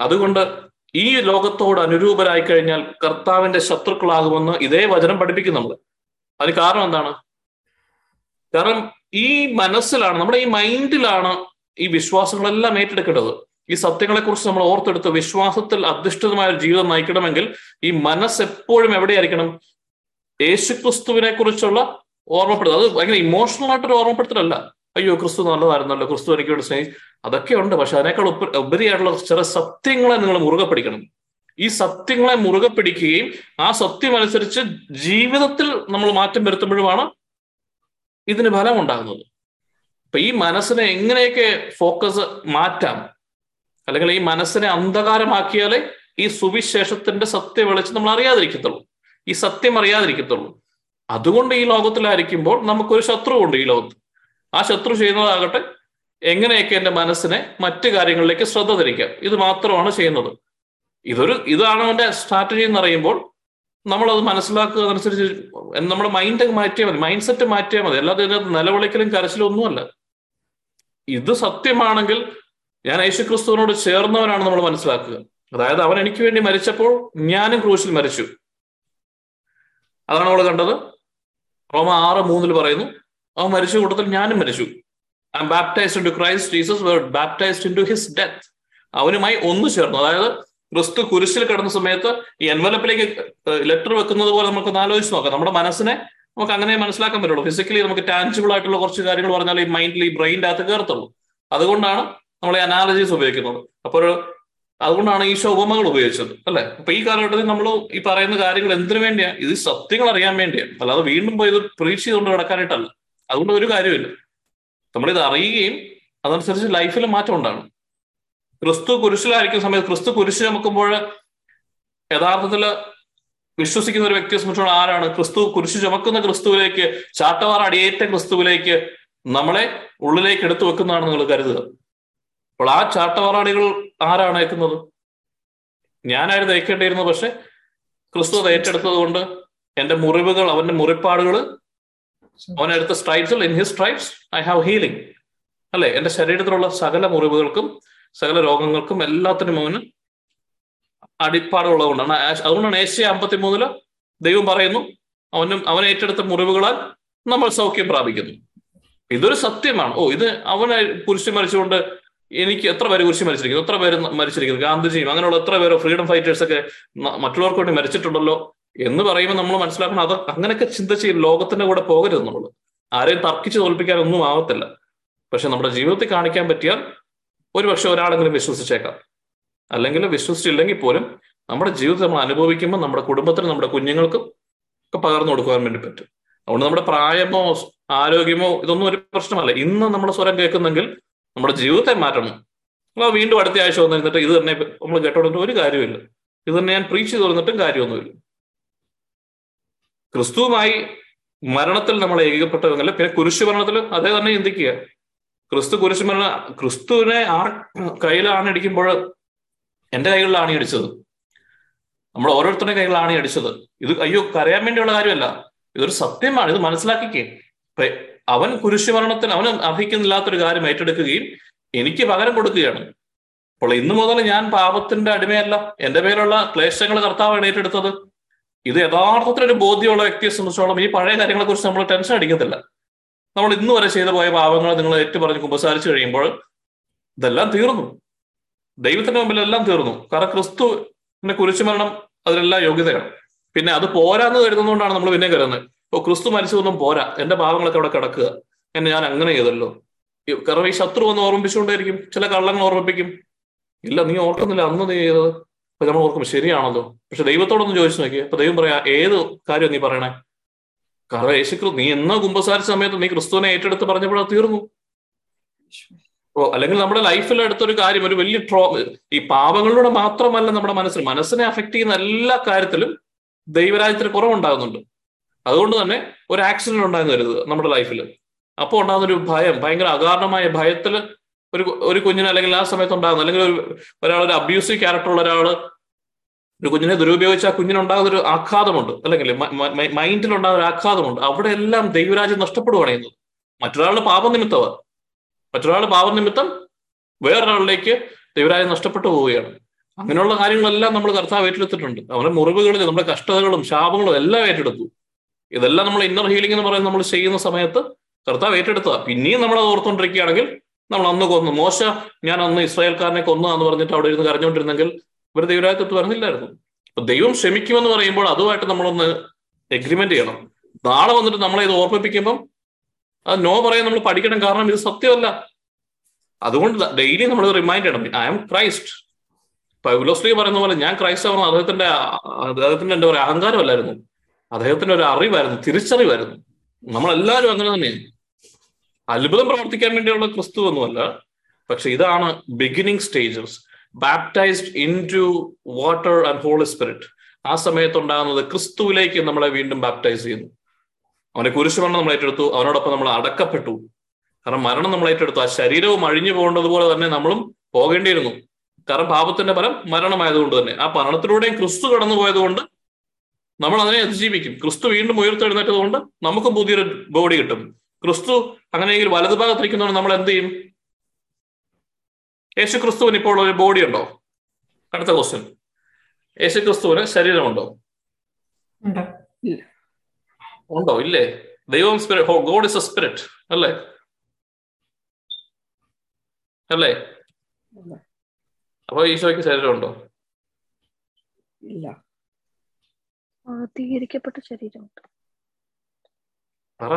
അതുകൊണ്ട് ഈ ലോകത്തോട് അനുരൂപരായി കഴിഞ്ഞാൽ കർത്താവിന്റെ ശത്രുക്കളാകുമെന്ന് ഇതേ വചനം പഠിപ്പിക്കും നമ്മൾ അതിന് കാരണം എന്താണ്? കാരണം ഈ മനസ്സിലാണ് നമ്മുടെ ഈ മൈൻഡിലാണ് ഈ വിശ്വാസങ്ങളെല്ലാം ഏറ്റെടുക്കേണ്ടത്. ഈ സത്യങ്ങളെ കുറിച്ച് നമ്മൾ ഓർത്തെടുത്ത് വിശ്വാസത്തിൽ അധിഷ്ഠിതമായ ഒരു ജീവിതം നയിക്കണമെങ്കിൽ ഈ മനസ്സ് എപ്പോഴും എവിടെയായിരിക്കണം? യേശുക്രിസ്തുവിനെ കുറിച്ചുള്ള ഓർമ്മപ്പെടുത്തൽ. അത് ഭയങ്കര ഇമോഷണൽ ആയിട്ടൊരു ഓർമ്മപ്പെടുത്തലല്ല. അയ്യോ ക്രിസ്തു നല്ലതായിരുന്നല്ലോ ക്രിസ്തു എനിക്ക് വേണ്ടി സ്നേഹി അതൊക്കെ ഉണ്ട് പക്ഷെ അതിനേക്കാൾ ഉപ ഉപരിയായിട്ടുള്ള ചില സത്യങ്ങളെ നിങ്ങൾ മുറുകെ പിടിക്കണം. ഈ സത്യങ്ങളെ മുറുകെ പിടിക്കുകയും ആ സത്യം അനുസരിച്ച് ജീവിതത്തിൽ നമ്മൾ മാറ്റം വരുത്തുമ്പോഴുമാണ് ഇതിന് ഫലം ഉണ്ടാകുന്നത്. അപ്പൊ ഈ മനസ്സിനെ എങ്ങനെയൊക്കെ ഫോക്കസ് മാറ്റാം അല്ലെങ്കിൽ ഈ മനസ്സിനെ അന്ധകാരമാക്കിയാലേ ഈ സുവിശേഷത്തിന്റെ സത്യ വെളിച്ച് നമ്മൾ അറിയാതിരിക്കത്തുള്ളൂ. ഈ സത്യം അറിയാതിരിക്കത്തുള്ളൂ. അതുകൊണ്ട് ഈ ലോകത്തിലായിരിക്കുമ്പോൾ നമുക്കൊരു ശത്രുവുണ്ട് ഈ ലോകത്ത്. ആ ശത്രു ചെയ്യുന്നതാകട്ടെ എങ്ങനെയൊക്കെ എന്റെ മനസ്സിനെ മറ്റു കാര്യങ്ങളിലേക്ക് ശ്രദ്ധ തിരിക്കാം? ഇത് മാത്രമാണ് ചെയ്യുന്നത്. ഇതൊരു ഇതാണ് അവന്റെ സ്ട്രാറ്റജി എന്ന് പറയുമ്പോൾ അത് മനസ്സിലാക്കുക അതനുസരിച്ച് നമ്മുടെ മൈൻഡ് മാറ്റിയാൽ മതി. മൈൻഡ് സെറ്റ് മാറ്റിയാൽ മതി. അല്ലാതെ ഇതിനകത്ത് നിലവിളിക്കലും കരച്ചിലും ഒന്നുമല്ല. ഇത് സത്യമാണെങ്കിൽ ഞാൻ യേശുക്രിസ്തുവിനോട് ചേർന്നവനാണ് നമ്മൾ മനസ്സിലാക്കുക. അതായത് അവൻ എനിക്ക് വേണ്ടി മരിച്ചപ്പോൾ ഞാനും ക്രൂശിൽ മരിച്ചു. അതാണ് നമ്മൾ കണ്ടത്. റോമ ആറ് മൂന്നിൽ പറയുന്നു അവൻ മരിച്ച കൂട്ടത്തിൽ ഞാനും മരിച്ചു. Am baptized to Christ Jesus were baptized into his death അവനുമായി ഒന്നു ചേർന്നു. അതായത് ക്രിസ്തു കുരിശിൽ കിടന്ന സമയത്ത് ഈ എൻവലപ്പിലേക്ക് ലെറ്റർ വെക്കുന്നത് പോലെ നമുക്ക് ആലോചിച്ച് നോക്കാം. നമ്മുടെ മനസ്സിനെ നമുക്ക് അങ്ങനെ മനസ്സിലാക്കാൻ പറ്റുള്ളൂ. ഫിസിക്കലി നമുക്ക് ടാൻജിബിൾ ആയിട്ടുള്ള കുറച്ച് കാര്യങ്ങൾ പറഞ്ഞാൽ ഈ മൈൻഡിൽ ഈ ബ്രെയിന്റെ അകത്ത് കയറത്തുള്ളൂ. അതുകൊണ്ടാണ് നമ്മൾ ഈ അനാലജീസ് ഉപയോഗിക്കുന്നത്. അപ്പോൾ അതുകൊണ്ടാണ് ഈശോ ഉപമകൾ ഉപയോഗിച്ചത് അല്ലെ? അപ്പൊ ഈ കാലഘട്ടത്തിൽ നമ്മൾ ഈ പറയുന്ന കാര്യങ്ങൾ എന്തിനു വേണ്ടിയാണ് ഇത് സത്യങ്ങൾ അറിയാൻ വേണ്ടിയാണ് അല്ലാതെ വീണ്ടും പോയി ഇത് പ്രീച്ച് ചെയ്തുകൊണ്ട് കിടക്കാനായിട്ടല്ല അതുകൊണ്ട് ഒരു കാര്യമില്ല നമ്മളിത് അറിയുകയും അതനുസരിച്ച് ലൈഫിൽ മാറ്റം ഉണ്ടാണ് ക്രിസ്തു കുരിശിലായിരിക്കുന്ന സമയത്ത് ക്രിസ്തു കുരിശ് ചുമക്കുമ്പോൾ യഥാർത്ഥത്തിൽ വിശ്വസിക്കുന്ന ഒരു വ്യക്തിയെ സംബന്ധിച്ചോളം ആരാണ്? ക്രിസ്തു കുരിശ് ചുമക്കുന്ന ക്രിസ്തുവിലേക്ക് ചാട്ടവാറ അടിയേറ്റ ക്രിസ്തുവിലേക്ക് നമ്മളെ ഉള്ളിലേക്ക് എടുത്തു വെക്കുന്നതാണ് നിങ്ങൾ കരുതുക. അപ്പോൾ ആ ചാട്ടവാറാടികൾ ആരാണ് അയക്കുന്നത്? ഞാനായിരുന്നു അയക്കേണ്ടിയിരുന്നത് പക്ഷെ ക്രിസ്തു അത് ഏറ്റെടുത്തത് കൊണ്ട് എന്റെ മുറിവുകൾ അവന്റെ മുറിപ്പാടുകൾ അവനെടുത്ത സ്ട്രൈപ്സിൽ in his stripes I have healing അല്ലെ? എന്റെ ശരീരത്തിലുള്ള സകല മുറിവുകൾക്കും സകല രോഗങ്ങൾക്കും എല്ലാത്തിനും അവന് അടിപ്പാടുള്ളതുകൊണ്ടാണ്. അതുകൊണ്ടാണ് ഏഷ്യ അമ്പത്തി മൂന്നിൽ ദൈവം പറയുന്നു അവനും അവൻ ഏറ്റെടുത്ത മുറിവുകളാൽ നമ്മൾ സൗഖ്യം പ്രാപിക്കുന്നു. ഇതൊരു സത്യമാണ്. ഓ ഇത് അവനെ കുരിശ് മരിച്ചുകൊണ്ട് എനിക്ക് എത്ര പേര് കുരിശ് മരിച്ചിരിക്കുന്നു? എത്ര പേര് മരിച്ചിരിക്കുന്നു? ഗാന്ധിജിയും അങ്ങനെയുള്ള എത്ര പേരോ ഫ്രീഡം ഫൈറ്റേഴ്സ് ഒക്കെ മറ്റുള്ളവർക്ക് വേണ്ടി മരിച്ചിട്ടുണ്ടല്ലോ. എന്ന് പറയുമ്പോൾ നമ്മൾ മനസ്സിലാക്കണം അത് അങ്ങനെയൊക്കെ ചിന്തിച്ച് ലോകത്തിന്റെ കൂടെ പോകരുത് നമ്മൾ. ആരെയും തർക്കിച്ച് തോൽപ്പിക്കാൻ ഒന്നും ആവത്തില്ല പക്ഷെ നമ്മുടെ ജീവിതത്തിൽ കാണിക്കാൻ പറ്റിയാൽ ഒരുപക്ഷെ ഒരാളെങ്കിലും വിശ്വസിച്ചേക്കാം. അല്ലെങ്കിൽ വിശ്വസിച്ചില്ലെങ്കിൽ പോലും നമ്മുടെ ജീവിതത്തിൽ നമ്മൾ അനുഭവിക്കുമ്പോൾ നമ്മുടെ കുടുംബത്തിനും നമ്മുടെ കുഞ്ഞുങ്ങൾക്കും ഒക്കെ പകർന്നു കൊടുക്കുവാൻ വേണ്ടി പറ്റും. അതുകൊണ്ട് നമ്മുടെ പ്രായമോ ആരോഗ്യമോ ഇതൊന്നും ഒരു പ്രശ്നമല്ല. ഇന്ന് നമ്മൾ സ്വരം കേൾക്കുന്നെങ്കിൽ നമ്മുടെ ജീവിതത്തെ മാറ്റണം. അപ്പോൾ വീണ്ടും അടുത്ത ആഴ്ച വന്നിരുന്നിട്ട് ഇത് തന്നെ നമ്മൾ കേട്ടോണ്ടിട്ട് ഒരു കാര്യമില്ല ഇത് തന്നെ ഞാൻ പ്രീച്ച് തോന്നിട്ടും കാര്യമൊന്നുമില്ല. ക്രിസ്തുവുമായി മരണത്തിൽ നമ്മൾ ഏകീകപ്പെട്ടവെങ്കിൽ പിന്നെ കുരിശു മരണത്തിൽ അതേ തന്നെ ചിന്തിക്കുക. ക്രിസ്തു കുരിശു മരണ ക്രിസ്തുവിനെ ആ കയ്യിലാണ് ഇടിക്കുമ്പോൾ എന്റെ കൈകളിലാണ് അടിച്ചത്. നമ്മൾ ഓരോരുത്തരുടെ കൈകളിലാണ് അടിച്ചത്. ഇത് അയ്യോ കരയാൻ വേണ്ടിയുള്ള കാര്യമല്ല. ഇതൊരു സത്യമാണ്. ഇത് മനസ്സിലാക്കിക്കേ. അവൻ കുരിശുമരണത്തിന് മരണത്തിന് അവന് അർഹിക്കുന്നില്ലാത്തൊരു കാര്യം ഏറ്റെടുക്കുകയും എനിക്ക് പകരം കൊടുക്കുകയാണ്. അപ്പോൾ ഇന്നു മുതൽ ഞാൻ പാപത്തിന്റെ അടിമയല്ല. എന്റെ പേരുള്ള ക്ലേശങ്ങൾ കർത്താവാണ് ഏറ്റെടുത്തത്. ഇത് യഥാർത്ഥത്തിൽ ഒരു ബോധ്യമുള്ള വ്യക്തിയെ സംബന്ധിച്ചോളം ഈ പഴയ കാര്യങ്ങളെ കുറിച്ച് നമ്മൾ ടെൻഷൻ അടിക്കത്തില്ല. നമ്മൾ ഇന്ന് വരെ ചെയ്തു പോയ പാവങ്ങൾ നിങ്ങൾ ഏറ്റു പറഞ്ഞ് കുമ്പസാരിച്ചു കഴിയുമ്പോൾ ഇതെല്ലാം തീർന്നു. ദൈവത്തിന്റെ മുമ്പിൽ എല്ലാം തീർന്നു. കാരണം ക്രിസ്തുവിന്റെ കുരിശുമരണം അതിലെല്ലാം യോഗ്യതയാണ്. പിന്നെ അത് പോരാന്ന് കരുതുന്നതുകൊണ്ടാണ് നമ്മൾ പിന്നെ കരുതുന്നത്. ഓ ക്രിസ്തു മരിച്ചതൊന്നും പോരാ. എന്റെ പാവങ്ങളൊക്കെ അവിടെ കിടക്കുക. എന്നെ ഞാൻ അങ്ങനെ ചെയ്തല്ലോ. കാരണം ഈ ശത്രു ഒന്ന് ഓർമ്മിപ്പിച്ചുകൊണ്ടേയിരിക്കും. ചില കള്ളങ്ങൾ ഓർമ്മിപ്പിക്കും. ഇല്ല നീ ഓർക്കുന്നില്ല. അന്ന് നീ ചെയ്തത്. അപ്പൊ നമ്മൾ ഓർക്കും ശരിയാണല്ലോ. പക്ഷെ ദൈവത്തോടൊന്ന് ചോദിച്ചു നോക്കി അപ്പൊ ദൈവം പറയാ ഏത് കാര്യം നീ പറയണേ? കാരണം യേശു നീ എന്നാ കുമ്പസാര സമയത്ത് നീ ക്രിസ്തുവിനെ ഏറ്റെടുത്ത് പറഞ്ഞപ്പോഴത് തീർന്നു. ഓ അല്ലെങ്കിൽ നമ്മുടെ ലൈഫിൽ എടുത്തൊരു കാര്യം ഒരു വലിയ ട്രോ ഈ പാപങ്ങളിലൂടെ മാത്രമല്ല നമ്മുടെ മനസ്സിൽ മനസ്സിനെ അഫക്ട് ചെയ്യുന്ന എല്ലാ കാര്യത്തിലും ദൈവരാജ്യത്തിന് കുറവുണ്ടാകുന്നുണ്ട്. അതുകൊണ്ട് തന്നെ ഒരു ആക്സിഡന്റ് ഉണ്ടാകുന്ന വരുന്നത് നമ്മുടെ ലൈഫിൽ. അപ്പോൾ ഉണ്ടാകുന്ന ഒരു ഭയം ഭയങ്കര അകാരണമായ ഭയത്തിൽ ഒരു ഒരു കുഞ്ഞിന് അല്ലെങ്കിൽ ആ സമയത്ത് ഉണ്ടാകുന്ന അല്ലെങ്കിൽ ഒരു ഒരാൾ ഒരു അബ്യൂസീവ് ക്യാരക്ടറുള്ള ഒരാൾ ഒരു കുഞ്ഞിനെ ദുരുപയോഗിച്ച ആ കുഞ്ഞിനുണ്ടാകുന്ന ഒരു ആഘാതമുണ്ട്. അല്ലെങ്കിൽ മൈൻഡിൽ ഉണ്ടാകുന്ന ഒരു ആഘാതമുണ്ട്. അവിടെ എല്ലാം ദൈവരാജ്യം നഷ്ടപ്പെടുകയാണ് മറ്റൊരാളുടെ പാപനിമിത്തമാണ് മറ്റൊരാളുടെ പാപനിമിത്തം വേറൊരാളിലേക്ക് ദൈവരാജ്യം നഷ്ടപ്പെട്ടു പോവുകയാണ്. അങ്ങനെയുള്ള കാര്യങ്ങളെല്ലാം നമ്മൾ കർത്താവ് ഏറ്റെടുത്തിട്ടുണ്ട്. അവരുടെ മുറിവുകളിൽ നമ്മുടെ കഷ്ടതകളും ശാപങ്ങളും എല്ലാം ഏറ്റെടുത്തു. ഇതെല്ലാം നമ്മൾ ഇന്നർ ഹീലിംഗ് എന്ന് പറയുന്നത് നമ്മൾ ചെയ്യുന്ന സമയത്ത് കർത്താവ് ഏറ്റെടുത്തതാ. പിന്നെയും നമ്മൾ അത് ഓർത്തുകൊണ്ടിരിക്കുകയാണെങ്കിൽ നമ്മൾ അന്ന് കൊന്നു. മോശ ഞാൻ അന്ന് ഇസ്രായേൽക്കാരനെ കൊന്നു എന്ന് പറഞ്ഞിട്ട് അവിടെ ഇരുന്ന് കരഞ്ഞുകൊണ്ടിരുന്നെങ്കിൽ ഇവർ ദൈവരാജ്യത്ത് വരുന്നില്ലായിരുന്നു അപ്പൊ ദൈവം ക്ഷമിക്കുമെന്ന് പറയുമ്പോൾ അതുമായിട്ട് നമ്മളൊന്ന് എഗ്രിമെന്റ് ചെയ്യണം. നാളെ വന്നിട്ട് നമ്മളെ ഇത് ഓർമ്മിപ്പിക്കുമ്പം അത് നോ പറയാൻ നമ്മൾ പഠിക്കണം. കാരണം ഇത് സത്യമല്ല. അതുകൊണ്ട് ഡെയിലി നമ്മൾ റിമൈൻഡ് ചെയ്യണം. ഐ ആം ക്രൈസ്റ്റ് പൗലോസ്ലി പറയുന്ന പോലെ ഞാൻ ക്രൈസ്തവൻ അദ്ദേഹത്തിന്റെ അദ്ദേഹത്തിന്റെ എന്താ പറയുക അഹങ്കാരമല്ലായിരുന്നു. അദ്ദേഹത്തിന്റെ ഒരു അറിവായിരുന്നു തിരിച്ചറിവായിരുന്നു. നമ്മളെല്ലാവരും അങ്ങനെ തന്നെയാണ് അത്ഭുതം പ്രവർത്തിക്കാൻ വേണ്ടിയുള്ള ക്രിസ്തു ഒന്നുമല്ല പക്ഷെ ഇതാണ് beginning stages baptized into water and Holy Spirit ആ സമയത്തുണ്ടാകുന്നത് ക്രിസ്തുവിലേക്ക് നമ്മളെ വീണ്ടും ബാപ്റ്റൈസ് ചെയ്യുന്നു. അവനെ കുരിശുമരണം നമ്മൾ ഏറ്റെടുത്തു അവനോടൊപ്പം നമ്മൾ അടക്കപ്പെട്ടു. കാരണം മരണം നമ്മൾ ഏറ്റെടുത്തു. ആ ശരീരവും അഴിഞ്ഞു പോകേണ്ടതുപോലെ തന്നെ നമ്മളും പോകേണ്ടിയിരുന്നു. കാരണം പാപത്തിന്റെ ഫലം മരണമായതുകൊണ്ട് തന്നെ. ആ മരണത്തിലൂടെയും ക്രിസ്തു കടന്നു പോയതുകൊണ്ട് നമ്മൾ അതിനെ അതിജീവിക്കും. ക്രിസ്തു വീണ്ടും ഉയർത്തെഴുന്നേറ്റത് കൊണ്ട് നമുക്കും പുതിയൊരു ബോഡി കിട്ടും. ക്രിസ്തു അങ്ങനെയെങ്കിൽ വലതുഭാഗത്തിരിക്കുന്നതുകൊണ്ട് നമ്മൾ എന്ത് ചെയ്യും? യേശു ക്രിസ്തുവിന് ഇപ്പോൾ ഒരു ബോഡി ഉണ്ടോ? അടുത്ത ക്വസ്റ്റ്യൻ യേശു ക്രിസ്തുവിന് ശരീരമുണ്ടോ? ഉണ്ട്. ഉണ്ടോ? ഇല്ലേ? ദൈവം spirit God is a spirit അല്ലേ? അല്ലേ. അപ്പൊ ഈശോയ്ക്ക് ശരീരമുണ്ടോ? ഇല്ല. ശരീരമുണ്ട്. പറ.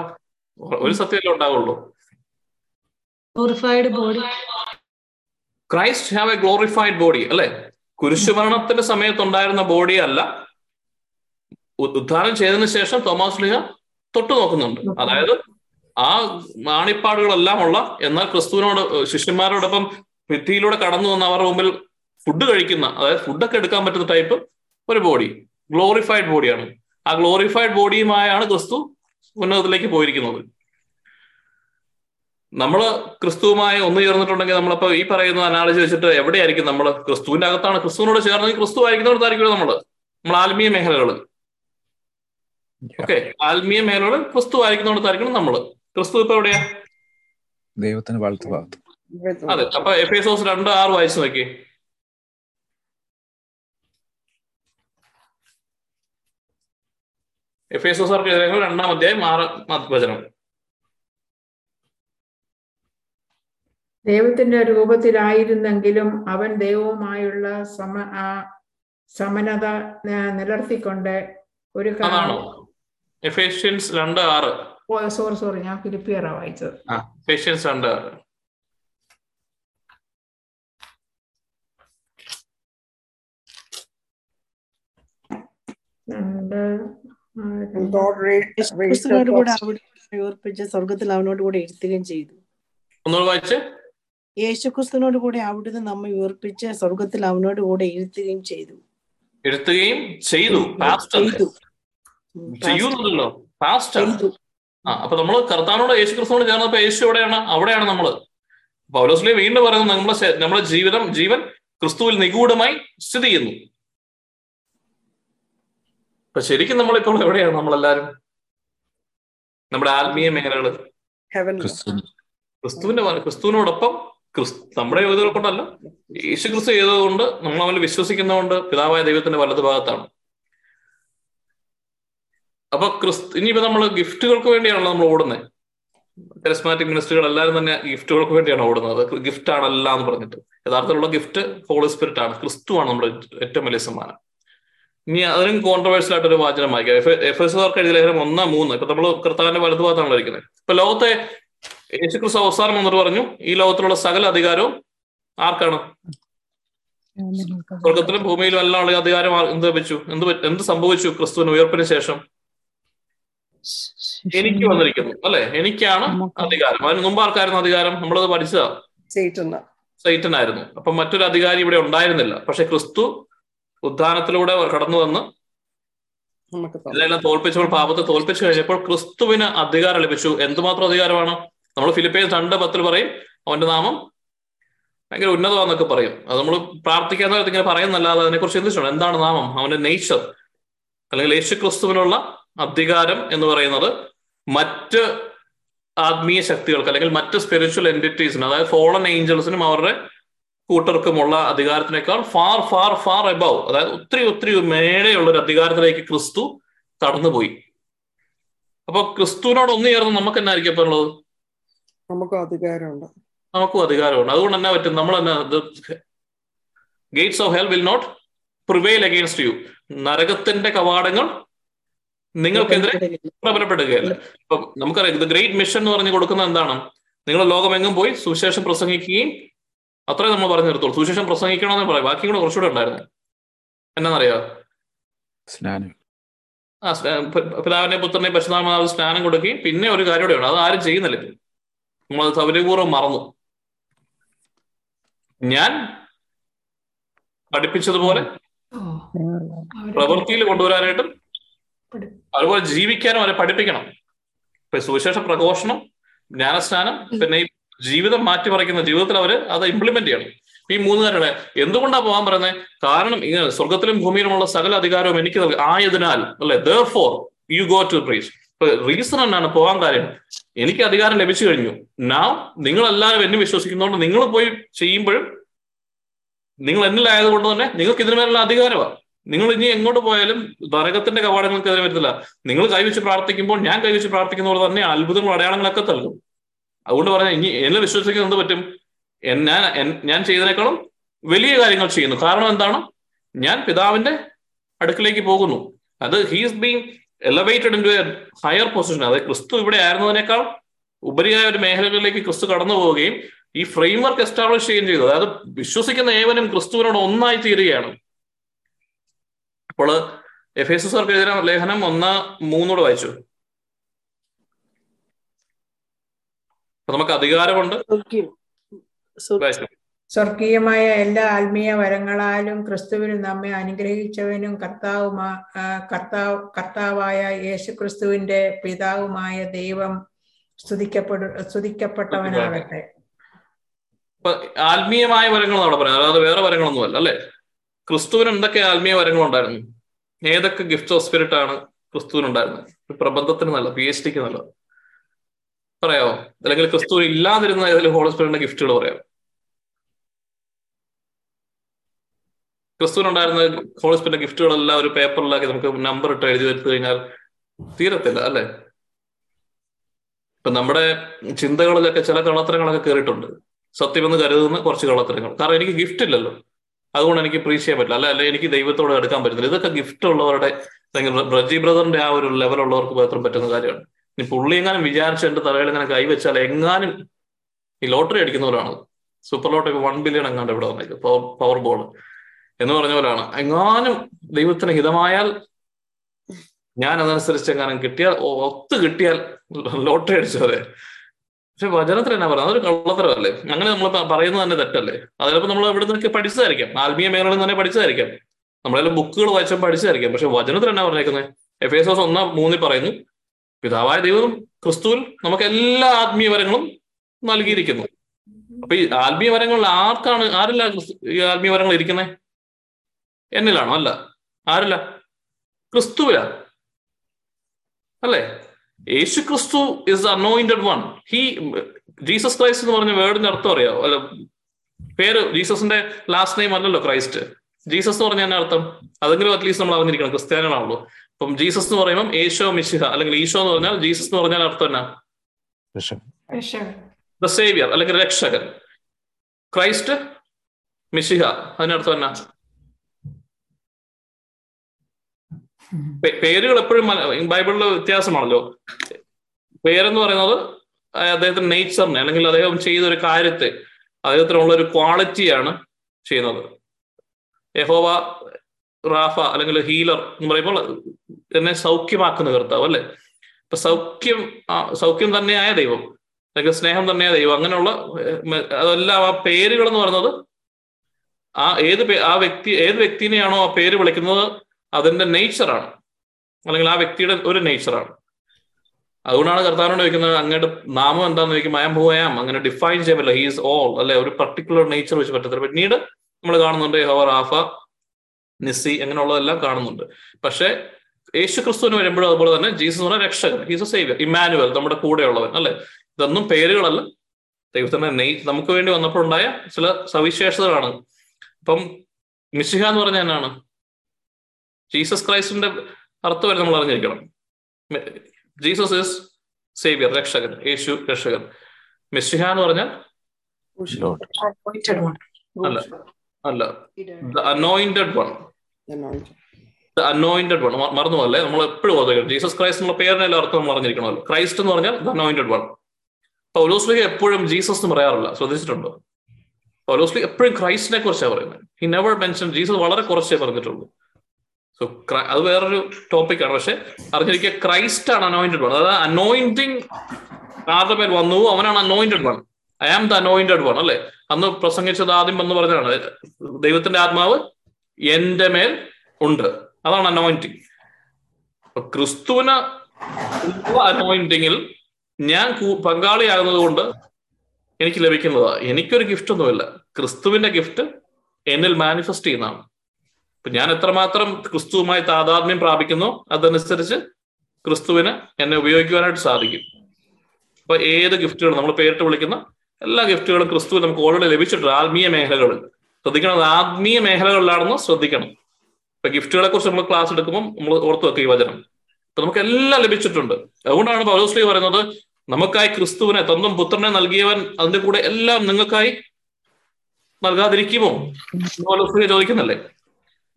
ഒരു സത്യമല്ലേ ഉണ്ടാവുള്ളൂ. Body. Christ have a glorified body അല്ലെ? കുരിശുമരണത്തിന്റെ സമയത്തുണ്ടായിരുന്ന ബോഡി അല്ല. ഉദ്ധാരണം ചെയ്തതിന് ശേഷം തോമാസ് ലിഹ തൊട്ടു നോക്കുന്നുണ്ട്. അതായത് ആ നാണിപ്പാടുകളെല്ലാം ഉള്ള എന്നാൽ ക്രിസ്തുവിനോട് ശിഷ്യന്മാരോടൊപ്പം ഭിത്തിയിലൂടെ കടന്നു വന്ന അവരുടെ മുമ്പിൽ ഫുഡ് കഴിക്കുന്ന അതായത് ഫുഡൊക്കെ എടുക്കാൻ പറ്റുന്ന ടൈപ്പ് ഒരു ബോഡി ഗ്ലോറിഫൈഡ് ബോഡിയാണ് ആ ഗ്ലോറിഫൈഡ് ബോഡിയുമായാണ് ക്രിസ്തു ഉന്നതത്തിലേക്ക് പോയിരിക്കുന്നത്. നമ്മൾ ക്രിസ്തുവുമായി ഒന്ന് ചേർന്നിട്ടുണ്ടെങ്കിൽ നമ്മളിപ്പോ ഈ പറയുന്ന അനാളജി വെച്ചിട്ട് എവിടെയായിരിക്കും നമ്മൾ ക്രിസ്തുവിന്റെ അകത്താണ്. ക്രിസ്തുവിനോട് ചേർന്നെങ്കിൽ ക്രിസ്തു ആയിരിക്കുന്നിടത്തായിരിക്കും നമ്മൾ നമ്മൾ ആത്മീയ മേഖലകൾ ഓക്കെ ആത്മീയ മേഖലകൾ ക്രിസ്തു ആയിരിക്കുന്നിടത്തായിരിക്കണം നമ്മൾ ക്രിസ്തു ഇപ്പൊ എവിടെയാ? ദൈവത്തിന് വലത്ത് ഭാഗത്ത്. അതെ. അപ്പൊ എഫ് എസ് രണ്ട് ആറ് വായിച്ചു നോക്കി. എഫ് എസ് ഓസാർക്ക് രണ്ടാം അധ്യായം ആറ് വചനം. ദൈവത്തിന്റെ രൂപത്തിലായിരുന്നെങ്കിലും അവൻ ദൈവവുമായുള്ള സമ ആ സമനത നിലർത്തിക്കൊണ്ട് ഒരു അതാണോ? എഫേഷ്യൻസ് രണ്ട് ആറ്. സോറി സോറി ഞാൻ ഫിലിപ്പിയറാ വായിച്ചത്. ആ എഫേഷ്യൻസ് രണ്ട് ആറ്. സ്വർഗത്തിൽ അവനോട് കൂടെ ഇരുത്തുകയും ചെയ്തു. ഒന്നുകൂടെ വായിച്ച്. യേശുക്രിസ്തുവിനോട് കൂടെ അവിടുന്ന് നമ്മെ ഉയർപ്പിച്ച് സ്വർഗത്തിൽ അവനോട് കൂടെ ഇരുത്തുകയും ചെയ്തു. എഴുത്തുകയും ചെയ്തു. ചെയ്യുന്നുണ്ടല്ലോ. ആ അപ്പൊ നമ്മൾ കർത്താനോട് യേശു ക്രിസ്തുവിനോട് ചേർന്നപ്പോ യേശു എവിടെയാണ്? അവിടെയാണ് നമ്മൾ. പൗലോസ്ലി വീണ്ടും പറയുന്നത് നമ്മളെ നമ്മുടെ ജീവിതം ജീവൻ ക്രിസ്തുവിൽ നിഗൂഢമായി സ്ഥിതി ചെയ്യുന്നു. അപ്പൊ ശരിക്കും നമ്മളിപ്പോൾ എവിടെയാണ് നമ്മളെല്ലാരും നമ്മുടെ ആത്മീയ മേഖലകൾ. ക്രിസ്തു ക്രിസ്തുവിന്റെ ക്രിസ്തുവിനോടൊപ്പം ക്രിസ്തു നമ്മുടെ യോഗ്യതകൾ കൊണ്ടല്ല. യേശു ക്രിസ്തു ചെയ്തതുകൊണ്ട് നമ്മൾ അവൻ വിശ്വസിക്കുന്നതുകൊണ്ട് പിതാവായ ദൈവത്തിന്റെ വലതു ഭാഗത്താണ്. അപ്പൊ ക്രിസ്തു ഇനിയിപ്പോ നമ്മൾ ഗിഫ്റ്റുകൾക്ക് വേണ്ടിയാണല്ലോ നമ്മൾ ഓടുന്നത്. കരിസ്മാറ്റിക് മിനിസ്റ്ററുകൾ എല്ലാവരും തന്നെ ഗിഫ്റ്റുകൾക്ക് വേണ്ടിയാണ് ഓടുന്നത്. ഗിഫ്റ്റ് ആണല്ല എന്ന് പറഞ്ഞിട്ട്. യഥാർത്ഥത്തിലുള്ള ഗിഫ്റ്റ് ഹോളി സ്പിരിറ്റ് ആണ്. ക്രിസ്തുവാണ് നമ്മുടെ ഏറ്റവും വലിയ സമ്മാനം. ഇനി അതിനും കോൺട്രവേഴ്സ്യൽ ആയിട്ട് ഒരു വാചനം വായിക്കാം. എഫ് എസ് ആർക്ക് എഴുതിയ ലേഖനം ഒന്ന് മൂന്ന്. ഇപ്പൊ നമ്മൾ കർത്താവിന്റെ വലതുഭാഗത്താണല്ലോ ഇരിക്കുന്നത്. ഇപ്പൊ ലോകത്തെ യേശുക്രിസ്തു അവസാനം വന്നിട്ട് പറഞ്ഞു ഈ ലോകത്തിലുള്ള സകല അധികാരവും ആർക്കാണ്? സ്വർഗത്തിലും ഭൂമിയിലും എല്ലാം ഉള്ള അധികാരം എന്ത് വെച്ചു എന്ത് എന്ത് സംഭവിച്ചു ക്രിസ്തുവിന് ഉയർപ്പിന് ശേഷം? എനിക്ക് വന്നിരിക്കുന്നു അല്ലെ? എനിക്കാണ് അധികാരം. അതിന് മുമ്പ് ആർക്കായിരുന്നു അധികാരം? നമ്മളത് പഠിച്ചതാ. സൈറ്റൻ. ആയിരുന്നു. അപ്പൊ മറ്റൊരു അധികാരി ഇവിടെ ഉണ്ടായിരുന്നില്ല. പക്ഷെ ക്രിസ്തു ഉദ്ധാനത്തിലൂടെ കടന്നു വന്ന് എല്ലാം തോൽപ്പിച്ചപ്പോൾ പാപത്തെ തോൽപ്പിച്ചു കഴിഞ്ഞപ്പോൾ ക്രിസ്തുവിന് അധികാരം ലഭിച്ചു. എന്തുമാത്രം അധികാരമാണ്? നമ്മൾ ഫിലിപ്പൈൻസ് രണ്ട് പത്തിൽ പറയും അവന്റെ നാമം ഭയങ്കര ഉന്നതമാന്നൊക്കെ പറയും. അത് നമ്മൾ പ്രാർത്ഥിക്കാൻ നേരത്തെ ഇങ്ങനെ പറയുന്നല്ലാതെ അതിനെക്കുറിച്ച് ചിന്തിച്ചോണം എന്താണ് നാമം? അവന്റെ നേച്ചർ അല്ലെങ്കിൽ യേശു ക്രിസ്തുവിനുള്ള അധികാരം എന്ന് പറയുന്നത് മറ്റ് ആത്മീയ ശക്തികൾക്ക് അല്ലെങ്കിൽ മറ്റ് സ്പിരിച്വൽ എന്റിറ്റീസിന് അതായത് ഫോളൻ ഏഞ്ചൽസിനും അവരുടെ കൂട്ടർക്കുമുള്ള അധികാരത്തിനേക്കാൾ ഫാർ ഫാർ ഫാർ എബവ് അതായത് ഒത്തിരി ഒത്തിരി മേലെയുള്ള ഒരു അധികാരത്തിലേക്ക് ക്രിസ്തു കടന്നുപോയി. അപ്പൊ ക്രിസ്തുവിനോട് ഒന്നു ചേർന്ന് നമുക്ക് എന്നായിരിക്കും ഇപ്പൊ ഉള്ളത്? നമുക്കും അധികാരമുണ്ട്. നമുക്കും അധികാരമുണ്ട്. അതുകൊണ്ട് തന്നെ പറ്റും? നമ്മൾ തന്നെ gates of hell will not prevail against you നരകത്തിന്റെ കവാടങ്ങൾ നിങ്ങൾക്കെതിരെ പ്രബലപ്പെടുകയല്ല. ഇപ്പൊ നമുക്കറിയാം ഇത് ഗ്രേറ്റ് മിഷൻ എന്ന് പറഞ്ഞ് കൊടുക്കുന്ന എന്താണ്? നിങ്ങൾ ലോകമെങ്ങും പോയി സുവിശേഷം പ്രസംഗിക്കുകയും അത്രേ നമ്മൾ പറഞ്ഞു നിർത്തുള്ളൂ സുവിശേഷം പ്രസംഗിക്കണമെന്ന് പറയാം. ബാക്കി കൂടെ കുറച്ചുകൂടെ ഉണ്ടായിരുന്നു. എന്നാന്നറിയോ? സ്നാനം. ആ പിതാവിനെ പുത്രനെ പശുനാമ സ്നാനം കൊടുക്കുകയും പിന്നെ ഒരു കാര്യം ഉണ്ട്. അത് ആരും ചെയ്യുന്നില്ല നമ്മളത് സൗകര്യപൂർവം മറന്നു. ഞാൻ പഠിപ്പിച്ചതുപോലെ പ്രവൃത്തിയിൽ കൊണ്ടുവരാനായിട്ടും അതുപോലെ ജീവിക്കാനും അവരെ പഠിപ്പിക്കണം. ഇപ്പൊ സുവിശേഷ പ്രഘോഷണം ജ്ഞാനസ്നാനം പിന്നെ ഈ ജീവിതം മാറ്റിമറിക്കുന്ന ജീവിതത്തിൽ അവർ അത് ഇംപ്ലിമെന്റ് ചെയ്യണം. ഈ മൂന്ന് കാര്യങ്ങളെ എന്തുകൊണ്ടാ പോകാൻ പറയുന്നത് കാരണം ഇങ്ങനെ സ്വർഗത്തിലും ഭൂമിയിലുമുള്ള സകല അധികാരവും എനിക്ക് നൽകി ആയതിനാൽ അല്ലെ? Therefore you go to preach reason എന്നാണ് പോകാൻ കാര്യം. എനിക്ക് അധികാരം ലഭിച്ചു കഴിഞ്ഞു. നാം നിങ്ങൾ എല്ലാവരും എന്നെ വിശ്വസിക്കുന്നതുകൊണ്ട് നിങ്ങൾ പോയി ചെയ്യുമ്പോഴും നിങ്ങൾ എന്നിലായത് കൊണ്ട് തന്നെ നിങ്ങൾക്ക് ഇതിനു മേലുള്ള അധികാരമാണ്. നിങ്ങൾ ഇനി എങ്ങോട്ട് പോയാലും നരകത്തിന്റെ കവാടങ്ങൾക്ക് എതിരെ വരത്തില്ല നിങ്ങൾ കൈവച്ച് പ്രാർത്ഥിക്കുമ്പോൾ ഞാൻ കൈവച്ച് പ്രാർത്ഥിക്കുന്ന പോലെ തന്നെ അത്ഭുതങ്ങളും അടയാളങ്ങളൊക്കെ നൽകും അതുകൊണ്ട് പറഞ്ഞാൽ ഇനി എന്നെ വിശ്വസിക്കുന്നത് എന്ത് പറ്റും? ഞാൻ ഞാൻ ചെയ്തതിനേക്കാളും വലിയ കാര്യങ്ങൾ ചെയ്യുന്നു. കാരണം എന്താണ്? ഞാൻ പിതാവിന്റെ അടുക്കിലേക്ക് പോകുന്നു. അത് he's being elevated into a higher position അതായത് ക്രിസ്തു ഇവിടെ ആയിരുന്നതിനേക്കാൾ ഉപരിയായ ഒരു മേഖലകളിലേക്ക് ക്രിസ്തു കടന്നു പോവുകയും ഈ ഫ്രെയിം വർക്ക് എസ്റ്റാബ്ലിഷ് ചെയ്യുകയും ചെയ്തു. അതായത് വിശ്വസിക്കുന്ന ഏവനും ക്രിസ്തുവിനോട് ഒന്നായി തീരുകയാണ്. അപ്പോൾ എഫ് എസ് എസ്ആർക്ക് എഴുതിയ ലേഖനം ഒന്ന് മൂന്നോട് വായിച്ചു. നമുക്ക് അധികാരമുണ്ട്. വായിച്ചു. സ്വർഗീയമായ എല്ലാ ആത്മീയ വരങ്ങളാലും ക്രിസ്തുവിൽ നമ്മെ അനുഗ്രഹിച്ചവനും കർത്താവുമാ കർത്താവ് കർത്താവായ യേശു ക്രിസ്തുവിന്റെ പിതാവുമായ ദൈവം സ്തുതിക്കപ്പെടു സ്തുതിക്കപ്പെട്ടവനാകട്ടെ. ആത്മീയമായ വരങ്ങൾ അവിടെ പറയാം അല്ലാതെ വേറെ വരങ്ങളൊന്നുമല്ല അല്ലെ ക്രിസ്തുവിന് എന്തൊക്കെ ആത്മീയ വരങ്ങൾ ഉണ്ടായിരുന്നു ഏതൊക്കെ ഗിഫ്റ്റ് ഓഫ് സ്പിരിറ്റ് ആണ് ക്രിസ്തുവിന് ഉണ്ടായിരുന്നത് ഒരു പ്രബന്ധത്തിന് നല്ല പി എച്ച് ഡിക്ക് നല്ലത്. പറയാമോ അല്ലെങ്കിൽ ക്രിസ്തുവിന് ഇല്ലാതിരുന്ന ഏതെങ്കിലും ഹോളി സ്പിരിറ്റിന്റെ ഗിഫ്റ്റുകൾ പറയാം ക്രിസ്തുവിനുണ്ടായിരുന്ന ഹോളി സ്പിരിറ്റിന്റെ ഗിഫ്റ്റുകളെല്ലാം ഒരു പേപ്പറിലാക്കി നമുക്ക് നമ്പർ ഇട്ട് എഴുതി എടുത്തു കഴിഞ്ഞാൽ തീരത്തില്ല അല്ലെ? ഇപ്പൊ നമ്മുടെ ചിന്തകളിലൊക്കെ ചില കള്ളത്തരങ്ങളൊക്കെ കയറിയിട്ടുണ്ട് സത്യമെന്ന് കരുതുന്ന കുറച്ച് കള്ളത്തരങ്ങൾ. കാരണം എനിക്ക് ഗിഫ്റ്റ് ഇല്ലല്ലോ. അതുകൊണ്ട് എനിക്ക് പ്രീച്ച് ചെയ്യാൻ പറ്റില്ല. അല്ല അല്ലെ എനിക്ക് ദൈവത്തോട് എടുക്കാൻ പറ്റുന്നില്ല. ഇതൊക്കെ ഗിഫ്റ്റ് ഉള്ളവരുടെ ബ്രജി ബ്രദറിന്റെ ആ ഒരു ലെവലുള്ളവർക്ക് മാത്രം പറ്റുന്ന കാര്യമാണ്. ഇനി പുള്ളി എങ്ങാനും വിചാരിച്ച് എന്റെ തലയിൽ ഇങ്ങനെ കൈവച്ചാൽ എങ്ങാനും ഈ ലോട്ടറി അടിക്കുന്നവരാണ്. സൂപ്പർ ലോട്ടറി വൺ ബില്യൺ എങ്ങാണ്ട് ഇവിടെ വന്നേക്ക് പവർ ബോൾ. എന്ന് പറഞ്ഞ പോലെയാണ്. എങ്ങാനും ദൈവത്തിന് ഹിതമായാൽ ഞാൻ അതനുസരിച്ച് എങ്ങാനും കിട്ടിയാൽ ഒത്ത് കിട്ടിയാൽ ലോട്ടറി അടിച്ചു അതെ പക്ഷെ വചനത്തിൽ എന്നാ പറയുന്നത്? അതൊരു കള്ളത്തരമല്ലേ? അങ്ങനെ നമ്മൾ പറയുന്നത് തന്നെ തെറ്റല്ലേ? അത് ചിലപ്പോൾ നമ്മൾ ഇവിടെ നിന്നൊക്കെ പഠിച്ചതായിരിക്കാം. ആത്മീയ മേഖലകളിൽ തന്നെ പഠിച്ചതായിരിക്കാം. നമ്മളെല്ലാം ബുക്കുകൾ വായിച്ചാൽ പഠിച്ചതായിരിക്കാം. പക്ഷെ വചനത്തിൽ എന്നാ പറഞ്ഞേക്കുന്നത് എഫ് എസ് ഒന്നാം മൂന്നിൽ പറയുന്നു പിതാവായ ദൈവം ക്രിസ്തുവിൽ നമുക്ക് എല്ലാ ആത്മീയ വരങ്ങളും നൽകിയിരിക്കുന്നു. അപ്പൊ ഈ ആത്മീയ വരങ്ങളിൽ ആർക്കാണ് ആരില്ല ഈ ആത്മീയ വരങ്ങൾ ഇരിക്കുന്നത് എന്നിലാണോ? അല്ല. ആരല്ല? ക്രിസ്തുവില. അല്ലേ? യേശു ക്രിസ്തു is anointed one he Jesus Christ എന്ന് പറഞ്ഞ വേർഡിന്റെ അർത്ഥം അറിയാവോ അല്ല പേര് ജീസസിന്റെ ലാസ്റ്റ് നെയിം അല്ലല്ലോ ക്രൈസ്റ്റ് ജീസസ് എന്ന് പറഞ്ഞ എന്നാ അർത്ഥം? അതെങ്കിലും അറ്റ്ലീസ്റ്റ് നമ്മൾ അറിഞ്ഞിരിക്കണം ക്രിസ്ത്യാനികളാണല്ലോ. അപ്പം ജീസസ് എന്ന് പറയുമ്പോൾ യേശോ മിശിഹ അല്ലെങ്കിൽ ഈശോ എന്ന് പറഞ്ഞാൽ ജീസസ് എന്ന് പറഞ്ഞാൽ അർത്ഥം എന്നാ? ദ സേവിയർ അല്ലെങ്കിൽ രക്ഷകൻ. ക്രൈസ്റ്റ് മിശിഹ അതിനർത്ഥം എന്നാ പേ- പേരുകൾ എപ്പോഴും ബൈബിളിലെ വ്യത്യാസമാണല്ലോ. പേരെന്ന് പറയുന്നത് അദ്ദേഹത്തിന്റെ നേച്ചറിനെ അല്ലെങ്കിൽ അദ്ദേഹം ചെയ്ത ഒരു കാര്യത്തെ അദ്ദേഹത്തിനുള്ള ഒരു ക്വാളിറ്റിയാണ് ചെയ്യുന്നത്. യഹോവ റാഫ അല്ലെങ്കിൽ ഹീലർ എന്ന് പറയുമ്പോൾ എന്നെ സൗഖ്യമാക്കുന്ന കർത്താവ് അല്ലെ? ഇപ്പൊ സൗഖ്യം സൗഖ്യം തന്നെയായ ദൈവം. അല്ലെങ്കിൽ സ്നേഹം തന്നെയായ ദൈവം. അങ്ങനെയുള്ള അതെല്ലാം ആ പേരുകൾ എന്ന് പറയുന്നത് ആ ഏത് ആ വ്യക്തി ഏത് വ്യക്തിനെയാണോ ആ പേര് വിളിക്കുന്നത് അതിന്റെ നേച്ചറാണ് അല്ലെങ്കിൽ ആ വ്യക്തിയുടെ ഒരു നേച്ചറാണ് അതുകൊണ്ടാണ് കർത്താവിനോട് ചോദിക്കുന്നത് അങ്ങയുടെ നാമം എന്താന്ന് ചോദിക്കുമ്പോൾ അയം ഹുവയാം അങ്ങനെ ഡിഫൈൻ ചെയ്യാൻ പറ്റില്ല ഹീസ് ഓൾ അല്ലെ? ഒരു പർട്ടിക്കുലർ നേച്ചർ വെച്ച് പറ്റത്തില്ല. പിന്നീട് നമ്മൾ കാണുന്നുണ്ട് യഹോവ ആഫ നിസ്സി അങ്ങനെയുള്ളതെല്ലാം കാണുന്നുണ്ട്. പക്ഷേ യേശു ക്രിസ്തുവിന് വരുമ്പോഴും അതുപോലെ തന്നെ ജീസസ് എന്ന് പറഞ്ഞ രക്ഷകൻ ഹീസ് എ സേവിയർ ഇമാനുവൽ നമ്മുടെ കൂടെയുള്ളവൻ അല്ലെ? ഇതൊന്നും പേരുകളല്ല. ദൈവത്തിന്റെ നെയ് നമുക്ക് വേണ്ടി വന്നപ്പോഴുണ്ടായ ചില സവിശേഷതകളാണ്. അപ്പം മിശിഹ എന്ന് പറഞ്ഞ എന്നാണ്? ജീസസ് ക്രൈസ്റ്റിന്റെ അർത്ഥം വരെ നമ്മൾ അറിഞ്ഞിരിക്കണം. ജീസസ് ഇസ് സേവിയർ രക്ഷകൻ യേശു രക്ഷകൻ. മിശിഹ എന്ന് പറഞ്ഞാൽ. അല്ല അല്ല. The anointed one the anointed one മറന്നു പോലെ നമ്മൾ എപ്പോഴും ഓർത്തിരിക്കണം ജീസസ് ക്രൈസ്റ്റ് എന്നുള്ള പേരിനെല്ലാം അർത്ഥം നമ്മൾ അറിഞ്ഞിരിക്കണമല്ലോ. ക്രൈസ്റ്റ് എന്ന് പറഞ്ഞാൽ ദ അനോയിന്റഡ് വൺ പൗലോസ്ലിക എപ്പോഴും ജീസസ് എന്ന് പറയാറില്ല. ശ്രദ്ധിച്ചിട്ടുണ്ടോ? പൗലോസ്ലി എപ്പോഴും ക്രൈസ്റ്റിനെ കുറിച്ചാണ് പറയുന്നത്. ഹി നെവർ മെൻഷൻ ജീസസ് വളരെ കുറച്ചേ പറഞ്ഞിട്ടുള്ളൂ. സോ അത് വേറൊരു ടോപ്പിക്കാണ് പക്ഷെ അറിഞ്ഞിരിക്കുക ക്രൈസ്റ്റ് ആണ് അനോയിന്റഡ് വൺ അതായത് അനോയിന്റിങ് ആരുടെ പേര് വന്നു? അവനാണ് anointed one I am the anointed one അല്ലെ? അന്ന് പ്രസംഗിച്ചത് ആദ്യം വന്ന് പറഞ്ഞതാണ് ദൈവത്തിന്റെ ആത്മാവ് എന്റെ മേൽ ഉണ്ട്. അതാണ് അനോയിന്റിങ് ക്രിസ്തുവിന് അനോയിന്റിങ്ങിൽ ഞാൻ പങ്കാളിയാകുന്നത് കൊണ്ട് എനിക്ക് ലഭിക്കുന്നതാ. എനിക്കൊരു ഗിഫ്റ്റ് ഒന്നുമില്ല. ക്രിസ്തുവിന്റെ ഗിഫ്റ്റ് എന്നിൽ മാനിഫെസ്റ്റ് ചെയ്യുന്നതാണ്. ഇപ്പൊ ഞാൻ എത്രമാത്രം ക്രിസ്തുവുമായി താതാത്മ്യം പ്രാപിക്കുന്നു അതനുസരിച്ച് ക്രിസ്തുവിന് എന്നെ ഉപയോഗിക്കുവാനായിട്ട് സാധിക്കും. അപ്പൊ ഏത് ഗിഫ്റ്റുകളും നമ്മൾ പേരിട്ട് വിളിക്കുന്ന എല്ലാ ഗിഫ്റ്റുകളും ക്രിസ്തു നമുക്ക് ഓൾറെഡി ലഭിച്ചിട്ടുണ്ട് ആത്മീയ മേഖലകളിൽ. ശ്രദ്ധിക്കണം ആത്മീയ മേഖലകളിലാണെന്ന് ശ്രദ്ധിക്കണം. ഇപ്പൊ ഗിഫ്റ്റുകളെ കുറിച്ച് നമ്മൾ ക്ലാസ് എടുക്കുമ്പോൾ നമ്മൾ ഓർത്തു വെക്കുക ഈ വചനം. അപ്പൊ നമുക്ക് എല്ലാം ലഭിച്ചിട്ടുണ്ട്. അതുകൊണ്ടാണ് പൗലോസ്ലി പറയുന്നത് നമുക്കായി ക്രിസ്തുവിനെ തന്നും പുത്രനെ നൽകിയവൻ അതിന്റെ കൂടെ എല്ലാം നിങ്ങൾക്കായി നൽകാതിരിക്കുമോ? പൗലോസ്ലി ചോദിക്കുന്നല്ലേ?